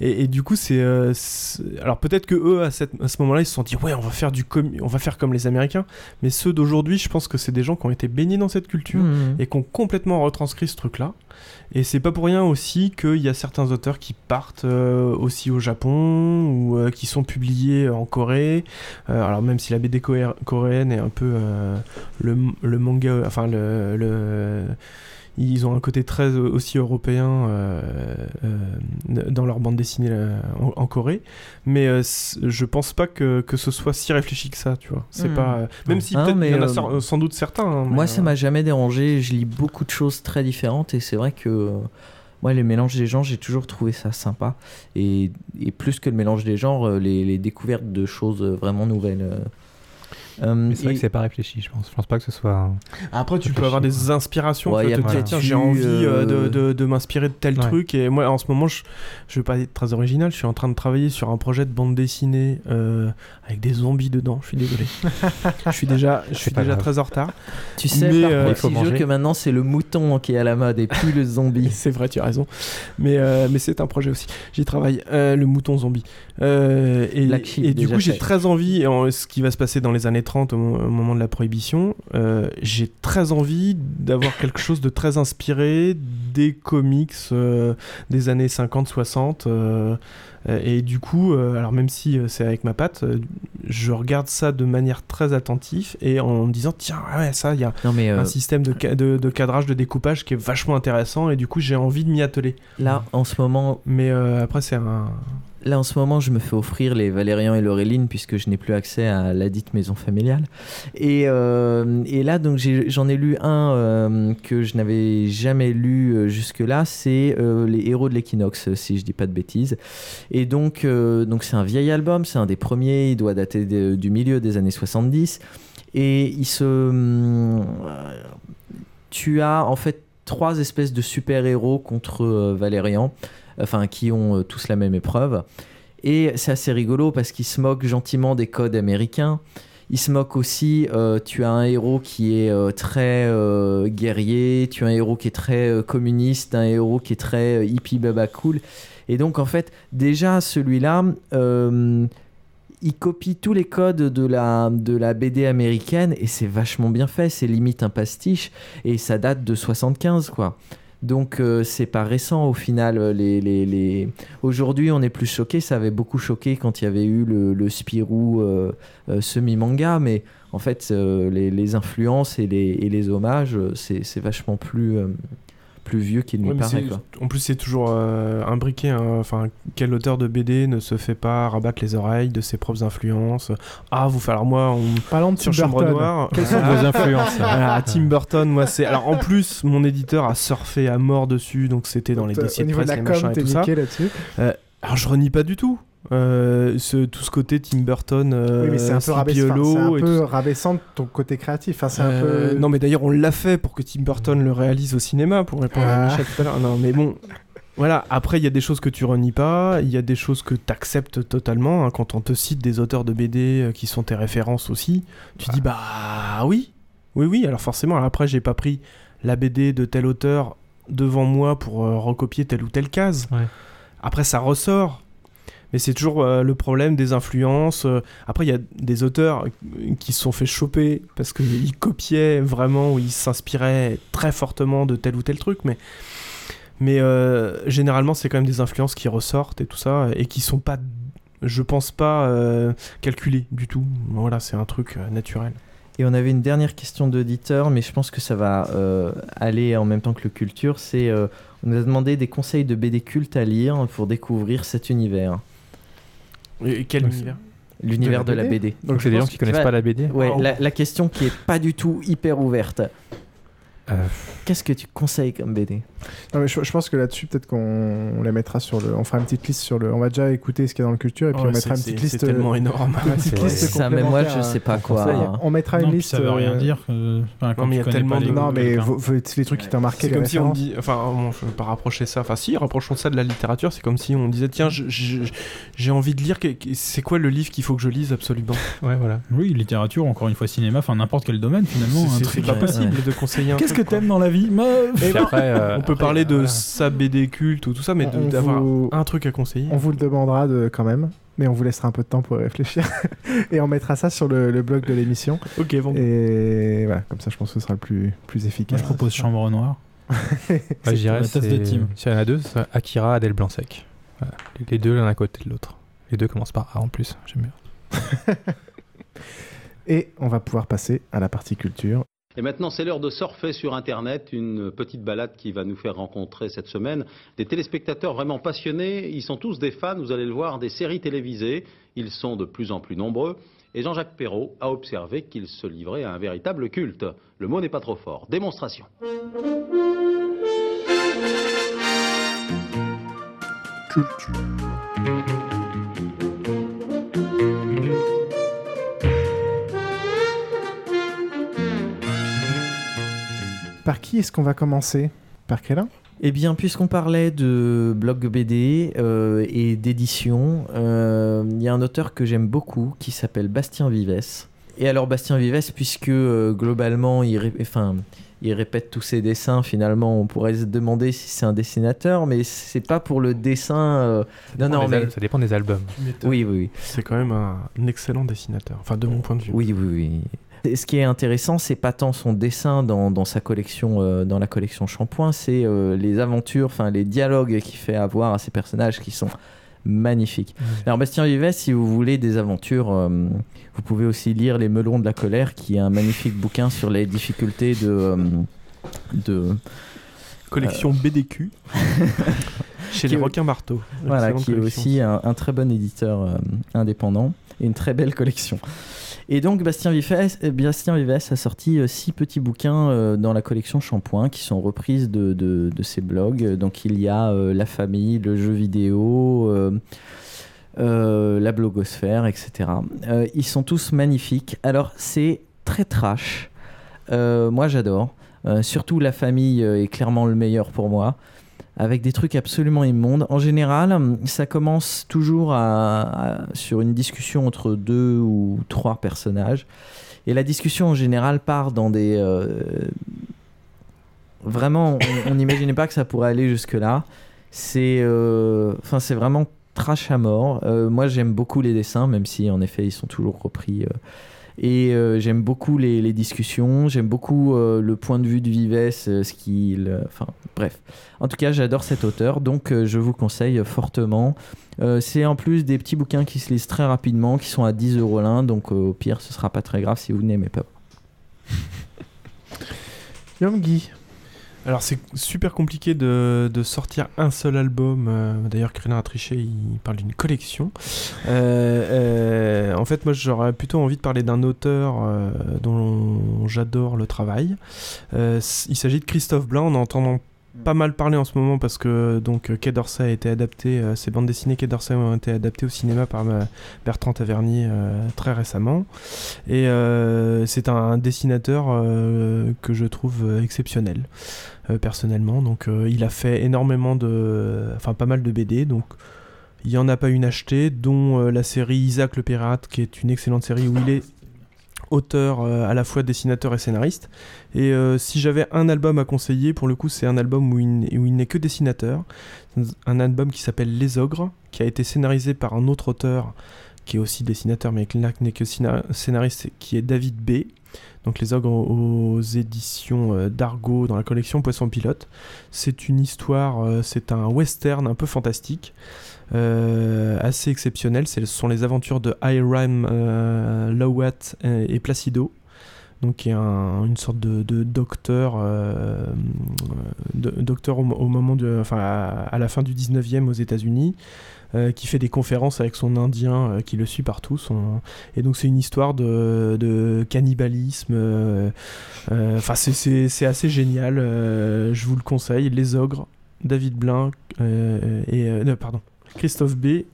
Et, et du coup, c'est, euh, c'est- alors peut-être que eux à, cette- à ce moment-là, ils se sont dit ouais, on va faire du on va faire comme les Américains. Mais ceux d'aujourd'hui, je pense que c'est des gens qui ont été baignés dans cette culture
Mhm.
et qui ont complètement retranscrit ce truc-là. Et c'est pas pour rien aussi qu'il y a certains auteurs qui partent euh, aussi au Japon ou euh, qui sont publiés en Corée. Euh, alors même si la BD coré- coréenne est un peu le, le manga, enfin le, le- ils ont un côté très euh, aussi européen euh, euh, dans leur bande dessinée en, en Corée, mais euh, je pense pas que, que ce soit si réfléchi que ça, tu vois. C'est
Hmm.
pas euh, même si
Ah,
peut-être
mais,
il y en a
euh,
sans, sans doute certains. hein,
Moi, ça m'a jamais dérangé. Je lis beaucoup de choses très différentes et c'est vrai que moi, les mélanges des genres, j'ai toujours trouvé ça sympa. Et, et plus que le mélange des genres, les, les découvertes de choses vraiment nouvelles. Euh.
Mais c'est vrai
et-
que c'est pas réfléchi, je pense. Je pense pas que ce soit. un-
Après, tu peux avoir
quoi.
des inspirations.
Ouais,
tu te tiens, j'ai envie euh,
euh,
de, de- de m'inspirer de tel
Ouais.
truc. Et moi, en ce moment, je, je vais pas être très original. Je suis en train de travailler sur un projet de bande dessinée euh, avec des zombies dedans. Je suis désolé. je suis déjà, je suis déjà
grave.
très en retard.
Tu sais,
Mais,
par
euh,
petit jeu que maintenant c'est le mouton qui est à la mode et plus le zombie.
C'est vrai, tu as raison. Mais, euh, mais c'est un projet aussi. J'y travaille. Euh, le mouton zombie. Euh, et et du coup, j'ai très envie, en- ce qui va se passer dans les années 30 au, mo- au moment de la prohibition, euh, j'ai très envie d'avoir quelque chose de très inspiré des comics euh, des années 50-60. euh, et du coup, alors même si c'est avec ma patte, je regarde ça de manière très attentive et en me disant, tiens, ouais, ça, il y a
Non, mais,
un système de, ca- de, de cadrage, de découpage qui est vachement intéressant et du coup, j'ai envie de m'y atteler.
Là, en ce moment.
Mais après, c'est un.
Là, en ce moment, je me fais offrir les Valérian et Laureline puisque je n'ai plus accès à la dite maison familiale. Et, euh, là, donc, j'en ai, lu un euh, que je n'avais jamais lu euh, jusque-là. C'est Les héros de l'équinoxe, si je dis pas de bêtises. Et donc, donc c'est un vieil album, c'est un des premiers. Il doit dater du milieu des années 70. Et il se. tu as en fait trois espèces de super-héros contre Valérian, enfin qui ont euh, tous la même épreuve. Et c'est assez rigolo parce qu'ils se moquent gentiment des codes américains. Ils se moquent aussi, euh, tu as un héros qui est euh, très guerrier, tu as un héros qui est très communiste, un héros qui est très hippie baba cool. Et donc en fait, déjà celui-là, il copie tous les codes de la, de la BD américaine et c'est vachement bien fait, c'est limite un pastiche et ça date de 75 quoi. Donc euh, c'est pas récent au final. euh, Les, les, les... Aujourd'hui on est plus choqué, ça avait beaucoup choqué quand il y avait eu le, Spirou euh, semi-manga, mais en fait les, influences et les, et hommages, c'est vachement plus, plus vieux qu'il n'y
Ouais,
paraît. quoi.
en plus, c'est toujours euh, imbriqué. hein. Enfin, quel auteur de BD ne se fait pas rabattre les oreilles de ses propres influences? Ah, vous, alors moi, on
Parlons de
sur
Tim
Chambre
Burton.
Noire.
Quelles sont
Ah,
vos influences?
Voilà, Tim Burton, moi, c'est. Alors, en plus, mon éditeur a surfé à mort dessus, donc c'était dans les dossiers de presse, les machins et tout ça. Euh, alors, je renie pas du tout. Euh, ce, tout ce côté Tim Burton, euh,
Oui, mais c'est un peu rabaissant, un peu rabaissant de ton côté créatif. Enfin, un
Euh,
peu.
Non, mais d'ailleurs, on l'a fait pour que Tim Burton le réalise au cinéma, pour répondre
Ah.
à Michel tout à l'heure. Non, mais bon. Voilà, après, il y a des choses que tu renies pas, il y a des choses que tu acceptes totalement. hein. Quand on te cite des auteurs de BD euh, qui sont tes références aussi, tu dis, bah oui, oui, oui. Alors, forcément, alors après, j'ai pas pris la BD de tel auteur devant moi pour euh, recopier telle ou telle case. Après, ça ressort. Mais c'est toujours euh, le problème des influences. euh. après, il y a des auteurs qui se sont fait choper parce qu'ils copiaient vraiment ou ils s'inspiraient très fortement de tel ou tel truc. Mais, euh, généralement, c'est quand même des influences qui ressortent et tout ça et qui sont pas, je pense pas, euh, calculées du tout. Voilà, c'est un truc naturel.
Et on avait une dernière question d'auditeur, mais je pense que ça va aller en même temps que le culture. On nous a demandé des conseils de BD cultes à lire pour découvrir cet univers.
Et quel
Donc,
univers
L'univers de la BD.
Donc c'est des gens qui connaissent
vas-
pas la BD
Ouais,
Oh.
la, la question qui est pas du tout hyper ouverte.
Euh,
Qu'est-ce que tu conseilles comme BD
Non, mais je, je pense que là-dessus, peut-être qu'on on les mettra sur le. On fera une petite liste sur le. On va déjà écouter ce qu'il y a dans le culture et puis
Ouais,
on mettra une petite liste.
c'est tellement
euh,
énorme.
petite
C'est-
liste
ça, mais moi, je sais pas
à-
quoi.
conseiller. On mettra
Non,
une liste.
ça veut rien
euh,
dire. que- enfin, quand
Non, mais il y a tellement de-
les
Non, mais les trucs qui t'ont marqué.
C'est comme si on dit, enfin, bon, je veux pas rapprocher ça. Enfin, si, rapprochons ça de la littérature. C'est comme si on disait, tiens, j'ai envie de lire. C'est quoi le livre qu'il faut que je lise absolument?
Ouais, voilà.
Oui, littérature, encore une fois, cinéma, enfin n'importe quel domaine finalement.
C'est pas possible de conseiller un
Qu'est-ce que t'aimes dans la vie?
Euh,
on peut
après,
parler de
voilà.
sa BD culte ou tout ça, mais
On
d'avoir
vous-
un truc à conseiller.
On vous le demandera de, quand même, mais on vous laissera un peu de temps pour y réfléchir. et on mettra ça sur le, le blog de l'émission.
Ok, bon.
Et voilà, comme ça, je pense que ce sera le plus, plus
Moi,
efficace.
je propose Chambre Noire.
Bah, je dirais,
la tasse de
c'est-
Tim.
S'il y en a deux, c'est Akira, Adèle Blanc-Sec. Voilà. Les- Les deux l'un à côté de l'autre. Les deux commencent par A en plus, j'aime bien.
Et on va pouvoir passer à la partie culture.
Et maintenant, c'est l'heure de surfer sur Internet, une petite balade qui va nous faire rencontrer cette semaine des téléspectateurs vraiment passionnés. Ils sont tous des fans, vous allez le voir, des séries télévisées. Ils sont de plus en plus nombreux. Et Jean-Jacques Perrault a observé qu'ils se livraient à un véritable culte. Le mot n'est pas trop fort. Démonstration.
Par qui est-ce qu'on va commencer? Par quel
eh bien, puisqu'on parlait de blog BD euh, et d'édition, euh, il y a un auteur que j'aime beaucoup qui s'appelle Bastien Vives. Et alors, Bastien Vives, puisque euh, globalement, il, enfin, il répète tous ses dessins, finalement, on pourrait se demander si c'est un dessinateur, mais c'est pas pour le dessin.
non, non, mais ça dépend des albums.
Oui, oui, oui.
C'est quand même un, excellent dessinateur, enfin, de mon point de vue.
Oui, oui, oui. Ce qui est intéressant, c'est pas tant son dessin dans, sa collection, euh, dans la collection Shampoing, c'est euh, les aventures, enfin les dialogues qu'il fait avoir à ces personnages qui sont magnifiques. Alors Bastien Vives, si vous voulez des aventures, euh, vous pouvez aussi lire Les Melons de la colère, qui est un magnifique bouquin sur les difficultés de de
collection BDQ chez les requins marteaux.
Voilà, qui est aussi un, un, très bon éditeur indépendant et une très belle collection. Et donc Bastien Vives, euh, Vives a sorti euh, six petits bouquins euh, dans la collection Shampoing qui sont reprises de, de, ses blogs. Donc il y a La famille, le jeu vidéo, la blogosphère, etc. ils sont tous magnifiques. Alors c'est très trash. moi j'adore. surtout La famille est clairement le meilleur pour moi avec des trucs absolument immondes. En général, ça commence toujours sur une discussion entre deux ou trois personnages. Et la discussion en général part dans des... Euh, vraiment, on n'imaginait pas que ça pourrait aller jusque-là. C'est euh, vraiment trash à mort. Euh, moi, j'aime beaucoup les dessins, même si en effet, ils sont toujours repris et euh, j'aime beaucoup les, discussions, j'aime beaucoup euh, le point de vue de Vives, euh, ce qu'il. Enfin, bref. En tout cas, j'adore cet auteur, donc je vous conseille fortement. c'est en plus des petits bouquins qui se lisent très rapidement, qui sont à 10 euros l'un, donc au pire, ce sera pas très grave si vous n'aimez pas.
Guy.
Alors c'est super compliqué de, sortir un seul album. Euh, d'ailleurs, Crénin a triché, il parle d'une collection. Euh, euh, en fait, moi j'aurais plutôt envie de parler d'un auteur dont j'adore le travail. il s'agit de Christophe Blanc. En entendant pas mal parlé en ce moment parce que donc Quai d'Orsay a été adapté, euh, ces bandes dessinées Quai d'Orsay ont été adaptées au cinéma par euh, Bertrand Tavernier euh, très récemment. Et c'est un dessinateur que je trouve exceptionnel personnellement. Donc il a fait énormément de, enfin pas mal de BD. Donc il n'y en a pas une achetée, dont la série Isaac le Pirate, qui est une excellente série où il est auteur euh, à la fois dessinateur et scénariste. Et euh, si j'avais un album à conseiller, pour le coup, c'est un album où il, n'est que dessinateur. Un album qui s'appelle Les Ogres, qui a été scénarisé par un autre auteur qui est aussi dessinateur, mais qui n'est que scénariste, qui est David B. Donc Les Ogres aux éditions euh, d'Argo dans la collection Poisson Pilote. C'est une histoire, c'est un western un peu fantastique. Euh, assez exceptionnel. Ce sont les aventures de Hiram euh, Lowat et, Placido donc qui est une sorte de, docteur, euh, docteur au, moment de, enfin, à, la fin du 19e aux États-Unis, qui fait des conférences avec son Indien qui le suit partout. Et donc c'est une histoire de, cannibalisme. Enfin c'est assez génial. je vous le conseille. Les ogres, David Blin et pardon Christophe B.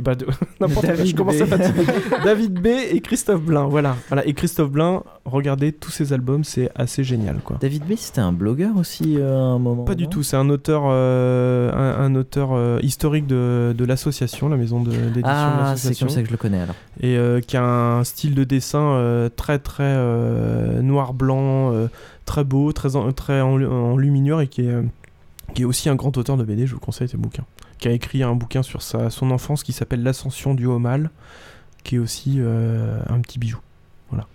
Bah, David je commence B. à David B et Christophe Blin, voilà. voilà. Et Christophe Blin, regardez tous ses albums, c'est assez génial. Quoi.
David B, c'était un blogueur aussi euh, à un moment
Pas du tout, c'est un auteur, euh, un, auteur euh, historique de, de l'association, la maison d'édition de,
ah,
l'association.
c'est comme ça que je le connais alors.
Et qui a un style de dessin très très noir-blanc, très beau, très, très enluminure et qui est, qui est aussi un grand auteur de BD, je vous conseille ses bouquins qui a écrit un bouquin sur sa, son enfance qui s'appelle L'ascension du haut mal, qui est aussi euh, un petit bijou. Voilà.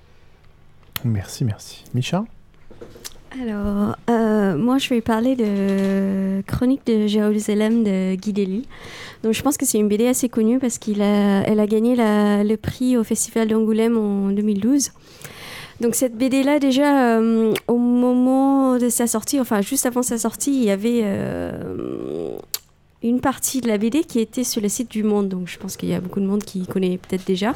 Merci, merci. Micha?
Alors, euh, moi, je vais parler de Chronique de Jérusalem de Guy Delisle. Donc, je pense que c'est une BD assez connue parce qu'elle a, gagné le prix au Festival d'Angoulême en 2012. Donc cette BD-là, déjà, euh, au moment de sa sortie, enfin juste avant sa sortie, il y avait une partie de la BD qui était sur le site du Monde. Donc, je pense qu'il y a beaucoup de monde qui connaît peut-être déjà.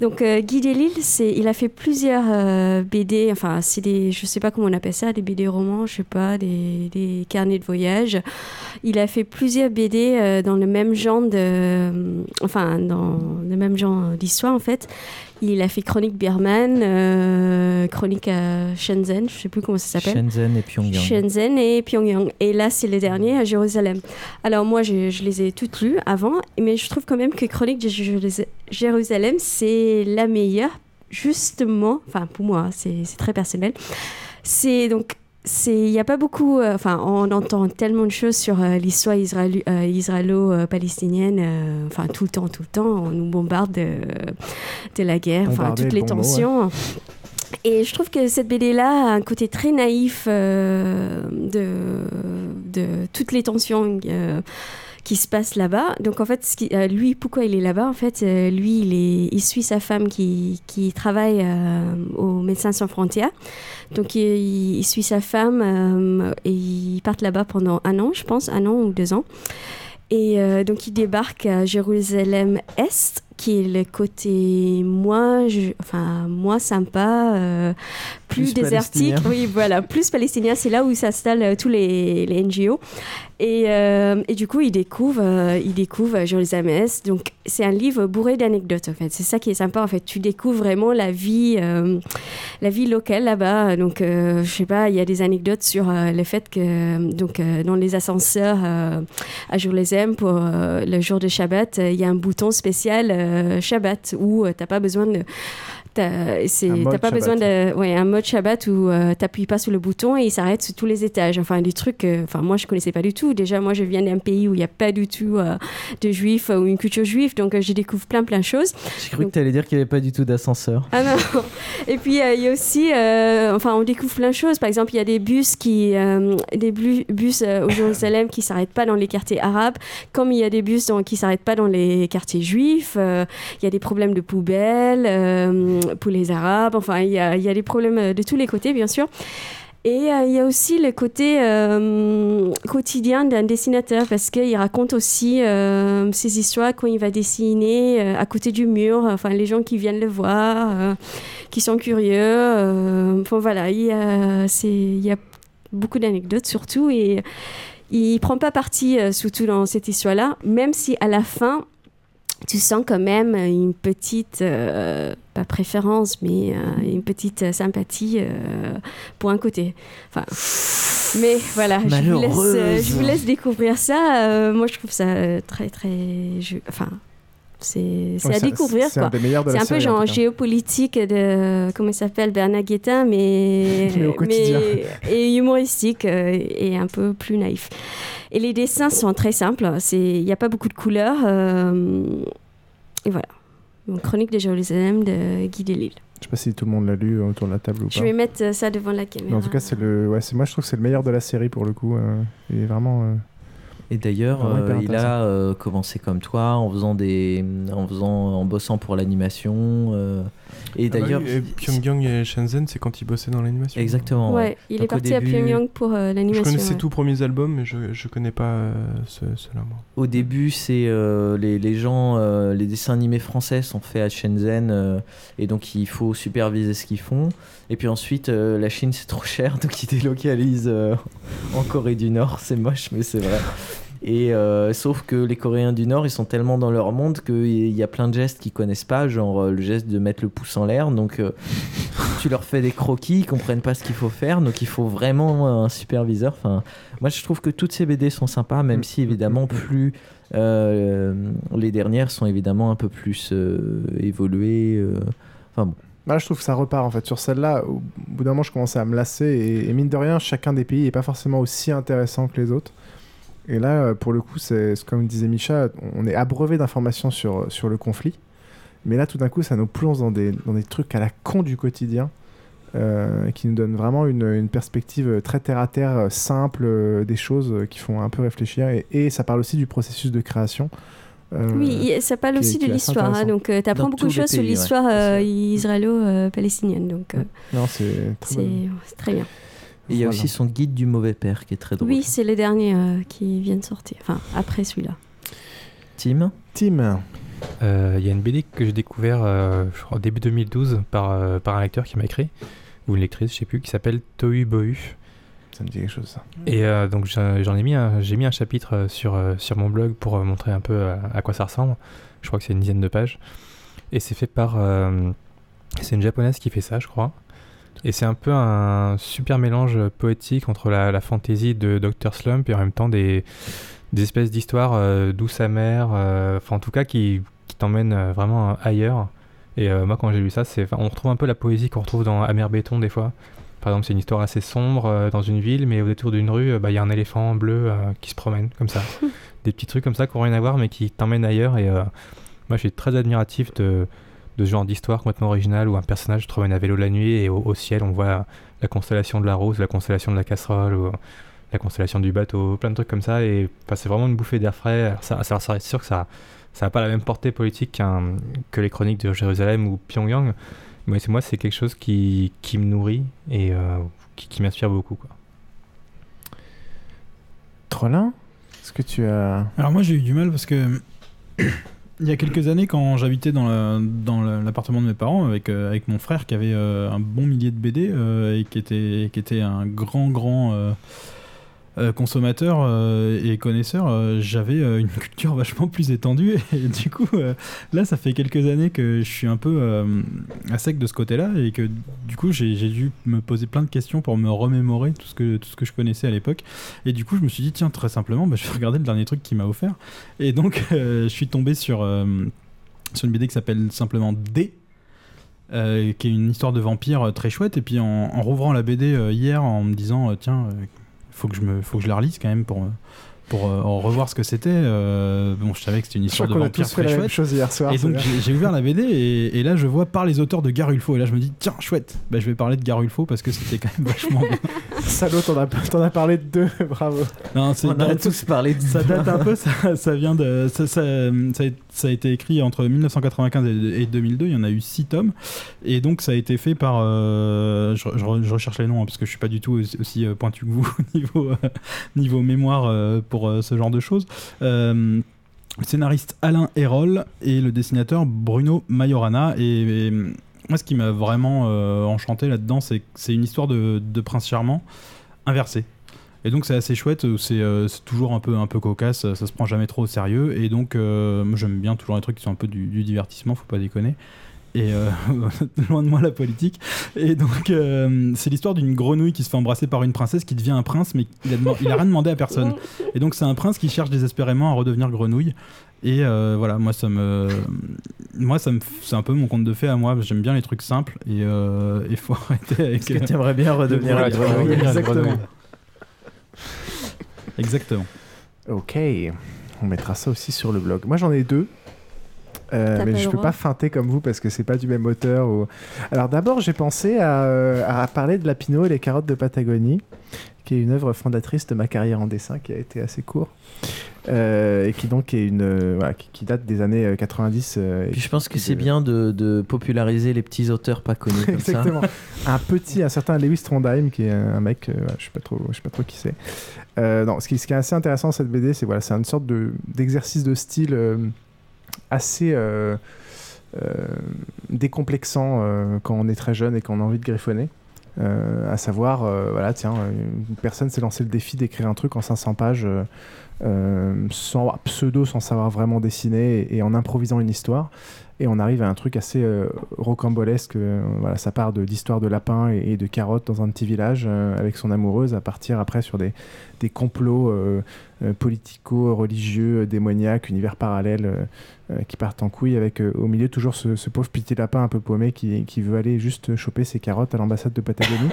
Donc, euh, Guy Delisle, il a fait plusieurs euh, BD. Enfin, c'est des, je sais pas comment on appelle ça, des BD romans, je sais pas, des, des carnets de voyage. Il a fait plusieurs BD euh, dans le même genre de, enfin, dans le même genre d'histoire en fait. Il a fait Chronique Birman, euh, Chronique à Shenzhen, je sais plus comment ça s'appelle.
Shenzhen et Pyongyang.
Shenzhen et Pyongyang. Et là, c'est le dernier à Jérusalem. Alors moi, je, je les ai toutes lues avant, mais je trouve quand même que Chronique de Jérusa- Jérusalem, c'est la meilleure, justement, enfin pour moi, c'est c'est très personnel. C'est donc il n'y a pas beaucoup euh, enfin on entend tellement de choses sur euh, l'histoire euh, israélo-palestinienne euh, enfin tout le temps tout le temps. On nous bombarde de, de la guerre enfin toutes
le
les
mot,
tensions. et je trouve que cette BD là a un côté très naïf de, de toutes les tensions qui se passent là-bas. Donc en fait, euh, lui, pourquoi il est là-bas En fait, euh, lui, il, suit sa femme qui, travaille euh, aux Médecins sans frontières. Donc il, il suit sa femme et ils partent là-bas pendant un an, je pense, un an ou deux ans. Et donc il débarque à Jérusalem-Est, qui est le côté moins, je- enfin, moins sympa, euh, plus,
Plus
désertique. Oui, voilà, plus palestinien. C'est là où s'installent euh, tous les, les NGO. Et, euh, et du coup, il découvre, euh, il découvre Jérusalem-Est. Donc c'est un livre bourré d'anecdotes, en fait. C'est ça qui est sympa, en fait. Tu découvres vraiment la vie, la vie locale là-bas. Donc, je sais pas, il y a des anecdotes sur le fait que, donc, dans les ascenseurs à Jérusalem, pour le jour de Shabbat, il y a un bouton spécial Shabbat où euh, t'as pas besoin de. T'as pas besoin de. Ouais, un mode Shabbat où euh, t'appuies pas sur le bouton et il s'arrête sur tous les étages. Enfin, des trucs. euh, Enfin, moi, je connaissais pas du tout. Déjà, moi, je viens d'un pays où il n'y a pas du tout euh, de juifs ou une culture juive. Donc, euh, je découvre plein, plein de choses.
J'ai cru que tu allais dire qu'il n'y avait pas du tout d'ascenseur.
Ah non. Et puis euh, il y a aussi, enfin, on découvre plein de choses. Par exemple, il y a des bus qui, des bus au Jérusalem qui s'arrêtent pas dans les quartiers arabes, comme il y a des bus dans- qui s'arrêtent pas dans les quartiers juifs. Il y a des problèmes de poubelles pour les arabes. Enfin, il y a, y a des problèmes euh, de tous les côtés, bien sûr. Et euh, il y a aussi le côté euh, quotidien d'un dessinateur parce qu'il raconte aussi ses histoires quand il va dessiner à côté du mur, enfin les gens qui viennent le voir, qui sont curieux. enfin voilà, il y a, y a beaucoup d'anecdotes surtout et il prend pas parti surtout dans cette histoire-là, même si à la fin tu sens quand même une petite, euh, pas préférence, mais euh, une petite euh, sympathie euh, pour un côté. Enfin, mais voilà, je vous, laisse, euh, je vous laisse découvrir ça. Euh, moi, je trouve ça euh, très, très. Enfin. C'est
Ouais,
à découvrir
c'est un des meilleurs de
C'est
la
un peu
série,
genre géopolitique de comment il s'appelle Bernard Guetta mais
Mais au
mais- et humoristique euh, et un peu plus naïf. Et les dessins sont très simples. Il n'y a pas beaucoup de couleurs euh, et voilà. Donc, Chronique de Jérusalem de Guy Delisle.
Je sais pas si tout le monde l'a lu euh, autour de la table ou pas.
Je vais mettre ça devant la
Mais
caméra.
en tout cas, c'est le, ouais, moi je trouve que c'est le meilleur de la série pour le coup. euh, il est vraiment.
Et d'ailleurs,
hyper
euh, il a euh, commencé comme toi en faisant des, en faisant, en bossant pour l'animation. euh, et
Ah bah
d'ailleurs,
oui, Pyongyang et Shenzhen, c'est quand ils bossaient dans l'animation.
exactement.
Ouais, il est
Donc,
parti à Pyongyang pour euh,
Je
l'animation.
connais ses
ouais.
tout premiers albums, mais je, je connais pas euh, ce- ceux-là, moi.
Au début, c'est euh, les, les gens, euh, les dessins animés français sont faits à Shenzhen euh, et donc il faut superviser ce qu'ils font. Et puis ensuite, euh, la Chine c'est trop cher, donc ils délocalisent euh, en Corée du Nord. C'est moche, mais c'est vrai. Et euh, sauf que les Coréens du Nord, ils sont tellement dans leur monde qu'il y a plein de gestes qu'ils connaissent pas, genre le geste de mettre le pouce en l'air. Donc tu leur fais des croquis, ils comprennent pas ce qu'il faut faire, donc il faut vraiment un superviseur. Enfin, moi je trouve que toutes ces BD sont sympas, même si évidemment plus les dernières sont évidemment un peu plus évoluées. Enfin bon.
Là, je trouve que ça repart en fait. Sur celle-là, au bout d'un moment, je commençais à me lasser. Et, mine de rien, chacun des pays n'est pas forcément aussi intéressant que les autres. Et là, euh, pour le coup, c'est comme disait Micha, on est abreuvé d'informations sur, sur le conflit. Mais là, tout d'un coup, ça nous plonge dans des, dans des trucs à la con du quotidien. euh, qui nous donnent vraiment une, une perspective très terre à terre, euh, simple euh, des choses euh, qui font un peu réfléchir. Et ça parle aussi du processus de création. Euh,
Oui, ça parle aussi
qui
de l'histoire. hein, donc, tu apprends beaucoup de
les
choses sur l'histoire euh, israélo-palestinienne. Donc, euh,
Non, c'est très
c'est
bon.
c'est très bien.
Et il y a
Voilà.
aussi son guide du mauvais père qui est très drôle.
Oui, c'est le dernier euh, qui vient de sortir. Enfin, après celui-là.
Tim
Tim
Euh, Il y a une BD que j'ai découvert euh, je crois, début 2012 par, euh, par un lecteur qui m'a écrit, ou une lectrice, je sais plus, qui s'appelle Tohu Bohu.
Ça me dit quelque chose.
Et euh, donc j'en ai mis un, j'ai mis un chapitre euh, sur, euh, sur mon blog pour montrer un peu à, quoi ça ressemble. Je crois que c'est une dizaine de pages. Et c'est fait par, C'est une japonaise qui fait ça, je crois. Et c'est un peu un super mélange poétique entre la, la fantaisie de Dr. Slump et en même temps des, espèces d'histoires euh, douces amères, enfin en tout cas qui, qui t'emmènent vraiment ailleurs. Et moi quand j'ai lu ça, on retrouve un peu la poésie qu'on retrouve dans Amer Béton des fois. Par exemple, c'est une histoire assez sombre euh, dans une ville, mais au détour d'une rue, euh, bah, il y a un éléphant bleu euh, qui se promène comme ça. des petits trucs comme ça qui n'ont rien à voir, mais qui t'emmènent ailleurs. Et moi, je suis très admiratif de, de ce genre d'histoire complètement originale où un personnage se promène à vélo la nuit et au, au ciel, on voit la constellation de la rose, la constellation de la casserole, ou la constellation du bateau, plein de trucs comme ça. Et enfin, c'est vraiment une bouffée d'air frais. Alors, ça, c'est sûr que ça ça n'a pas la même portée politique que les chroniques de Jérusalem ou Pyongyang. Mais c'est moi, c'est quelque chose qui, qui me nourrit et euh, qui, qui m'inspire beaucoup. Quoi.
Trollin Est-ce que tu as.
Alors moi j'ai eu du mal parce que il y a quelques années quand j'habitais dans la- dans la- l'appartement de mes parents avec, euh, avec mon frère qui avait euh, un bon millier de BD euh, et qui était, qui était un grand grand euh, consommateur euh, et connaisseur, euh, j'avais une culture vachement plus étendue. Et, du coup là ça fait quelques années que je suis un peu à sec de ce côté-là et que du coup j'ai dû me poser plein de questions pour me remémorer tout ce que, tout ce que je connaissais à l'époque. Et du coup je me suis dit tiens très simplement bah, je vais regarder le dernier truc qu'il m'a offert. Et donc je suis tombé sur, sur une BD qui s'appelle simplement D qui est une histoire de vampire très chouette. Et puis en, en rouvrant la BD hier en me disant tiens faut que je me faut que je la relise quand même pour pour euh, en revoir ce que c'était euh, bon je savais que c'était une
Je
histoire
crois
de vampire très
la même
chouette
chose hier soir.
et donc j'ai ouvert la BD et, et là je vois par les auteurs de Garulfo et là je me dis tiens chouette bah, je vais parler de Garulfo parce que c'était quand même vachement bien
Salaud, t'en as, t'en as parlé de deux, bravo.
Non, c'est-
On a tous parlé de
ça date un peu, ça, ça vient de. Ça, ça, ça a, ça a été écrit entre 1995 et, et 2002, il y en a eu 6 tomes. Et donc ça a été fait par. euh, je, je re- je recherche les noms hein, parce que je suis pas du tout aussi, aussi, pointu que vous niveau, euh, niveau mémoire euh, pour euh, ce genre de choses. Euh, le scénariste Alain Hérol et le dessinateur Bruno Majorana. Et, moi, ce qui m'a vraiment euh, enchanté là-dedans, c'est que c'est une histoire de, prince charmant inversée. Et donc c'est assez chouette, c'est toujours un peu, cocasse, ça se prend jamais trop au sérieux. Et donc moi j'aime bien toujours les trucs qui sont un peu du, du divertissement, faut pas déconner. Et euh, loin de moi la politique. Et donc euh, c'est l'histoire d'une grenouille qui se fait embrasser par une princesse qui devient un prince, mais il a, deman- il a rien demandé à personne. Et donc c'est un prince qui cherche désespérément à redevenir grenouille. Et euh, voilà, moi ça me, moi ça me, c'est un peu mon conte de fées à moi. J'aime bien les trucs simples et il faut arrêter avec.
Est-ce que t'aimerais bien redevenir grenouille
Exactement. Exactement.
Ok, on mettra ça aussi sur le blog. Moi j'en ai deux. Euh, mais je peux pas feinter comme vous parce que c'est pas du même auteur. ou- Alors d'abord j'ai pensé à, euh, à parler de Lapino et les carottes de Patagonie, qui est une œuvre fondatrice de ma carrière en dessin qui a été assez court euh, et qui donc est une euh, voilà, qui, qui date des années euh, 90. euh, et
Puis je pense que c'est
de-
bien de, de populariser les petits auteurs pas connus comme
Exactement.
ça.
un petit, un certain Lewis Trondheim, qui est un mec, euh, voilà, je sais pas trop, je sais pas trop qui c'est. Euh, non, ce qui, ce qui est assez intéressant dans cette BD, c'est voilà, c'est une sorte de d'exercice de style euh, assez euh, euh, décomplexant euh, quand on est très jeune et qu'on a envie de griffonner. À savoir, voilà, tiens, une personne s'est lancé le défi d'écrire un truc en 500 pages sans pseudo, sans savoir vraiment dessiner et, en improvisant une histoire. Et on arrive à un truc assez rocambolesque. voilà, ça part de- d'histoires de lapins et, de carottes dans un petit village avec son amoureuse, à partir après sur des, des complots politico-religieux, démoniaques, univers parallèles euh, qui partent en couille, avec euh, au milieu toujours ce, ce pauvre petit lapin un peu paumé qui, qui veut aller juste choper ses carottes à l'ambassade de Patagonie.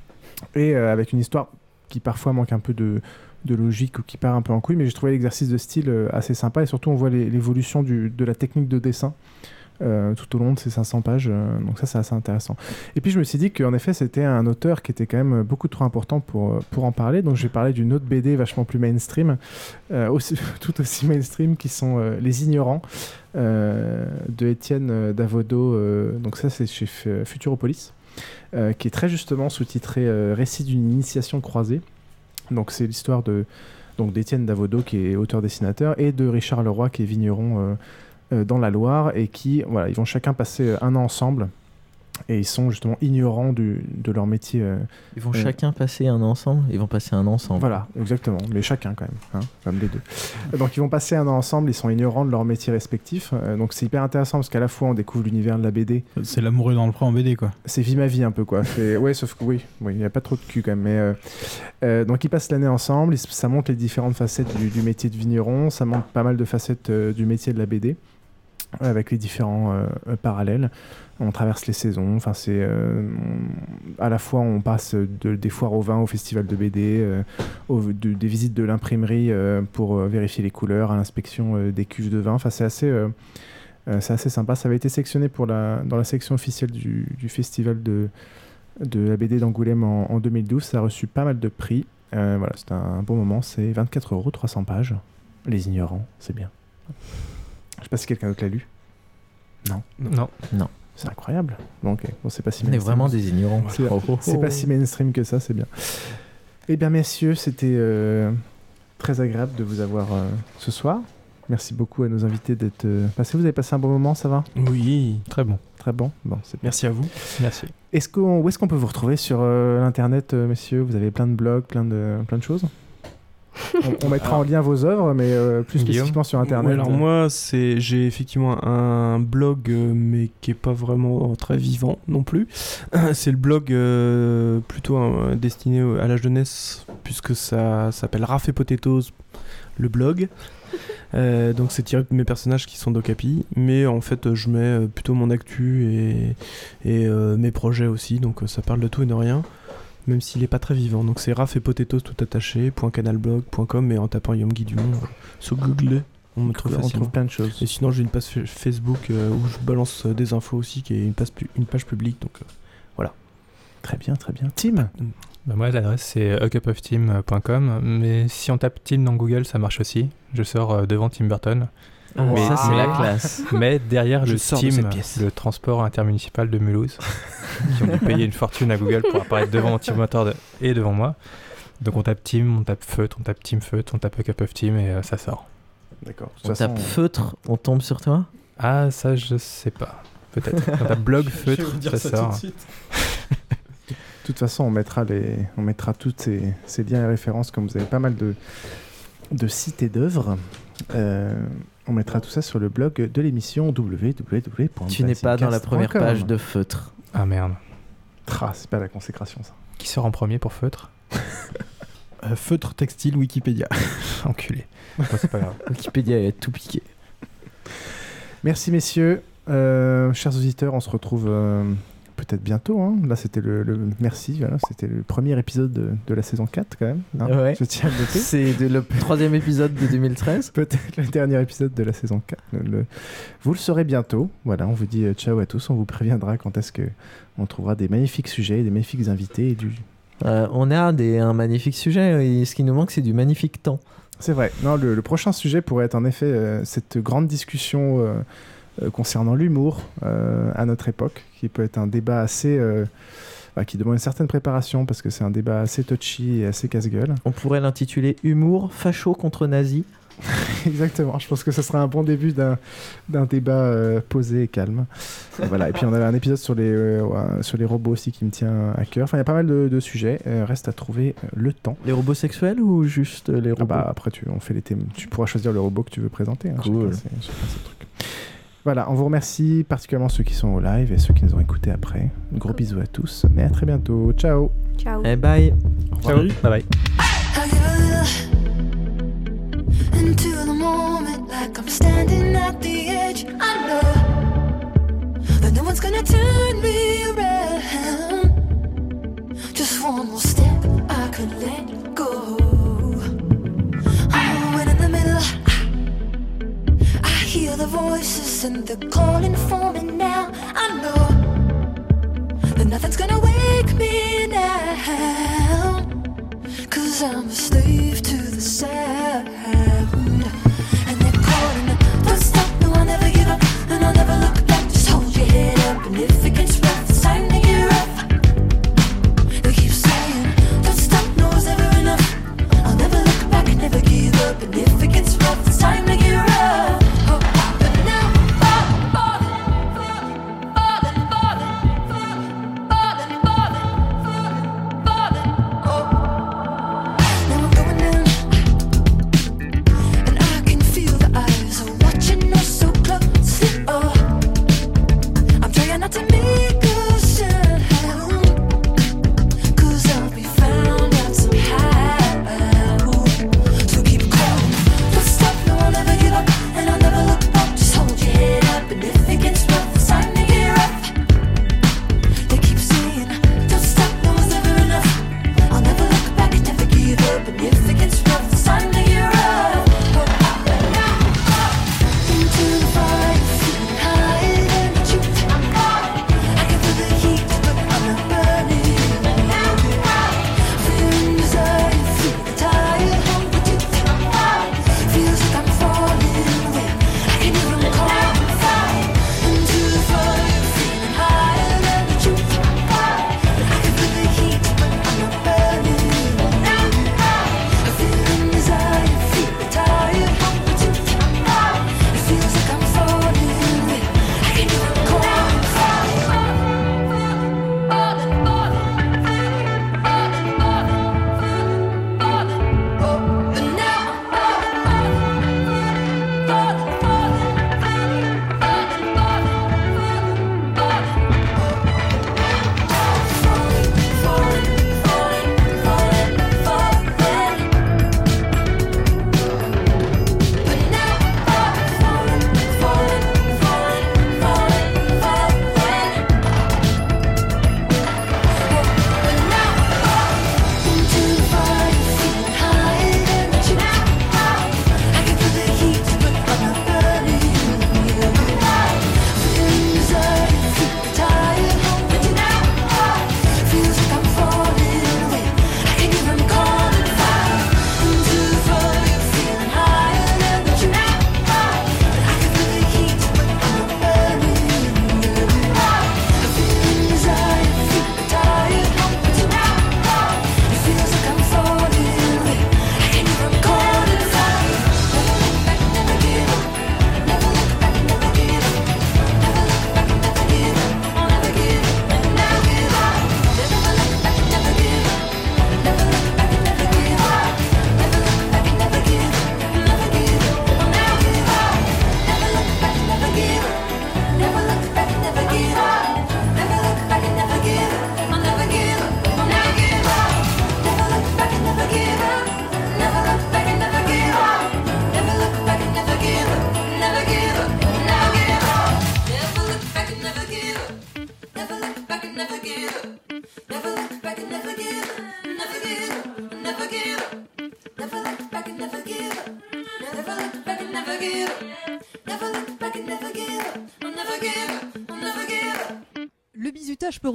et euh, avec une histoire qui parfois manque un peu de, de logique ou qui part un peu en couille, mais j'ai trouvé l'exercice de style euh, assez sympa et surtout on voit l'évolution de la technique de dessin euh, tout au long de ces 500 pages, euh, donc ça c'est assez intéressant. Et puis je me suis dit qu'en effet c'était un auteur qui était quand même beaucoup trop important pour, euh, pour en parler, donc j'ai parlé d'une autre BD vachement plus mainstream, aussi, tout aussi mainstream, qui sont Les Ignorants de Étienne Davodo, donc ça c'est chez Futuropolis, qui est très justement sous-titré Récit d'une initiation croisée. Donc c'est l'histoire de donc d'Étienne Davodo qui est auteur-dessinateur et de Richard Leroy qui est vigneron dans la Loire et qui voilà ils vont chacun passer un an ensemble et ils sont justement ignorants du- de leur métier. euh,
Ils vont
euh,
chacun passer un an ensemble Ils vont passer un an ensemble.
Voilà, exactement, mais chacun quand même, hein, comme les deux. Euh, Donc ils vont passer un an ensemble, ils sont ignorants de leur métier respectif. euh, donc c'est hyper intéressant parce qu'à la fois on découvre l'univers de la BD.
C'est l'amoureux dans le pré en BD, quoi.
C'est vie ma vie un peu quoi. C'est- Ouais, sauf que oui, oui, il n'y a pas trop de cul quand même. Mais euh, euh, donc ils passent l'année ensemble, ça montre les différentes facettes du, du métier de vigneron, ça montre pas mal de facettes euh, du métier de la BD avec les différents euh, euh, parallèles. On traverse les saisons. Enfin, c'est euh, à la fois on passe de, des foires au vin au festival de BD, des visites de l'imprimerie pour vérifier les couleurs, à l'inspection des cuves de vin. Enfin, c'est assez, c'est assez sympa. Ça avait été sélectionné pour la, dans la section officielle du, festival de, de la BD d'Angoulême en, en 2012. Ça a reçu pas mal de prix. Voilà, c'est un bon moment. C'est 24 euros, 300 pages. Les ignorants, c'est bien. Je sais pas si quelqu'un d'autre l'a lu. Non.
Non.
Non.
C'est incroyable. Bon, ok. Bon, c'est pas si
On est
mainstream.
vraiment des ignorants.
C'est
Oh, oh,
c'est
oh.
pas si mainstream que ça, c'est bien. Eh bien, messieurs, c'était euh, très agréable de vous avoir euh, ce soir. Merci beaucoup à nos invités d'être euh, passés. Vous avez passé un bon moment, ça va?
Oui.
Très bon.
Très bon. Bon, c'est.
Merci à vous.
Merci.
Est-ce qu'on, où est-ce qu'on peut vous retrouver sur euh, l'internet, euh, messieurs? Vous avez plein de blogs, plein de, plein de choses? On, on mettra en lien vos œuvres, mais euh, plus
Guillaume
spécifiquement sur internet.
Ouais, alors moi, c'est j'ai effectivement un blog, euh, mais qui est pas vraiment très vivant non plus. c'est le blog euh, plutôt euh, destiné à la jeunesse, puisque ça s'appelle Raph et Potatoes, le blog. Euh, donc c'est tiré de mes personnages qui sont d'Ocapi, mais en fait je mets plutôt mon actu et, et euh, mes projets aussi, donc ça parle de tout et de rien, même s'il est pas très vivant. Donc c'est Raph et Potatoes tout attaché, .canalblog.com et en tapant Yom Guy Dumont sur Google, on me trouve
On trouve
facilement.
plein de choses.
Et sinon j'ai une page fa- Facebook euh, où je balance euh, des infos aussi, qui est une page, pu- une page publique, donc euh, voilà.
Très bien, très bien. Tim
Bah, moi, l'adresse c'est acupofteam.com, mais si on tape Tim dans Google, ça marche aussi. Je sors euh, devant Tim Burton.
Ah,
mais,
ça, c'est
mais-
la classe.
Mais derrière
Je
le
de
Steam, le transport intermunicipal de Mulhouse, qui ont dû payer une fortune à Google pour apparaître devant Tim Burton et devant moi. Donc on tape Tim, on tape Feutre, on tape Team Feutre, on tape A Cup of Team et euh, ça sort.
D'accord.
On tape feutre, on tombe sur toi?
Ah, ça je sais pas. Peut-être. On tape blog
Je
Feutre,
dire
ça,
ça tout
sort.
de suite.
De toute façon, on mettra, les, on mettra toutes ces, ces liens et références, comme vous avez pas mal de, de sites et d'œuvres. Euh, on mettra tout ça sur le blog de l'émission www.
Tu n'es pas dans la première page de feutre.
Ah merde.
Ah, c'est pas la consécration, ça.
Qui sort en premier pour Feutre
Euh, feutre textile Wikipédia.
Enculé. C'est pas grave.
Wikipédia a tout piqué.
Merci, messieurs. Euh, chers auditeurs, on se retrouve euh, peut-être bientôt. hein. Là, c'était le, le- Merci, voilà, c'était le premier épisode de, de la saison 4, quand même. hein.
Ouais.
Je tiens à le noter.
C'est le troisième épisode de 2013.
Peut-être le dernier épisode de la saison 4. Le- le- Vous le saurez bientôt. Voilà, on vous dit euh, ciao à tous. On vous préviendra quand est-ce que on trouvera des magnifiques sujets, des magnifiques invités et du.
Euh, on a des, un magnifique sujet. Et ce qui nous manque, c'est du magnifique temps.
C'est vrai. Non, le, le prochain sujet pourrait être en effet euh, cette grande discussion euh, concernant l'humour euh, à notre époque, qui peut être un débat assez. euh, bah, qui demande une certaine préparation parce que c'est un débat assez touchy et assez casse-gueule.
On pourrait l'intituler Humour, facho contre nazi.
Exactement, je pense que ce serait un bon début d'un débat euh, posé et calme. Et voilà. Et puis on avait un épisode sur les, euh, sur les robots aussi qui me tient à cœur. Enfin, il y a pas mal de, de sujets. Euh, reste à trouver euh, le temps.
Les robots sexuels ou juste euh, les
Ah
robots?
bah, après, tu, on fait les thèmes. tu pourras choisir le robot que tu veux présenter. hein.
Cool.
Chacun chacun. Voilà, on vous remercie particulièrement ceux qui sont au live et ceux qui nous ont écoutés après. Gros bisous à tous, mais à très bientôt. Ciao
Ciao.
Eh bye.
Ciao.
Bye bye.
into the moment like I'm standing at the edge. I know that no one's gonna turn me around. Just one more step, I could let hear the voices and they're calling for me now. I know that nothing's gonna wake me now. Cause I'm a slave to the sound. And they're calling, don't stop, no, I'll never give up. And I'll never look back, just hold your head up. And if it gets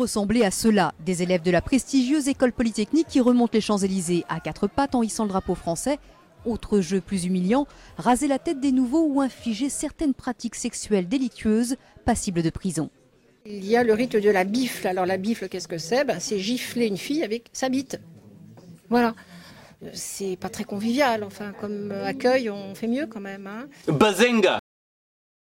ressembler à cela. Des élèves de la prestigieuse école polytechnique qui remontent les Champs-Élysées à quatre pattes en hissant le drapeau français. Autre jeu plus humiliant, raser la tête des nouveaux ou infliger certaines pratiques sexuelles délictueuses passibles de prison.
Il y a le rite de la bifle. Alors la bifle, qu'est-ce que c'est? Ben, C'est gifler une fille avec sa bite. Voilà. C'est pas très convivial. Enfin, comme euh, accueil, on fait mieux quand même. Hein.
Bazenga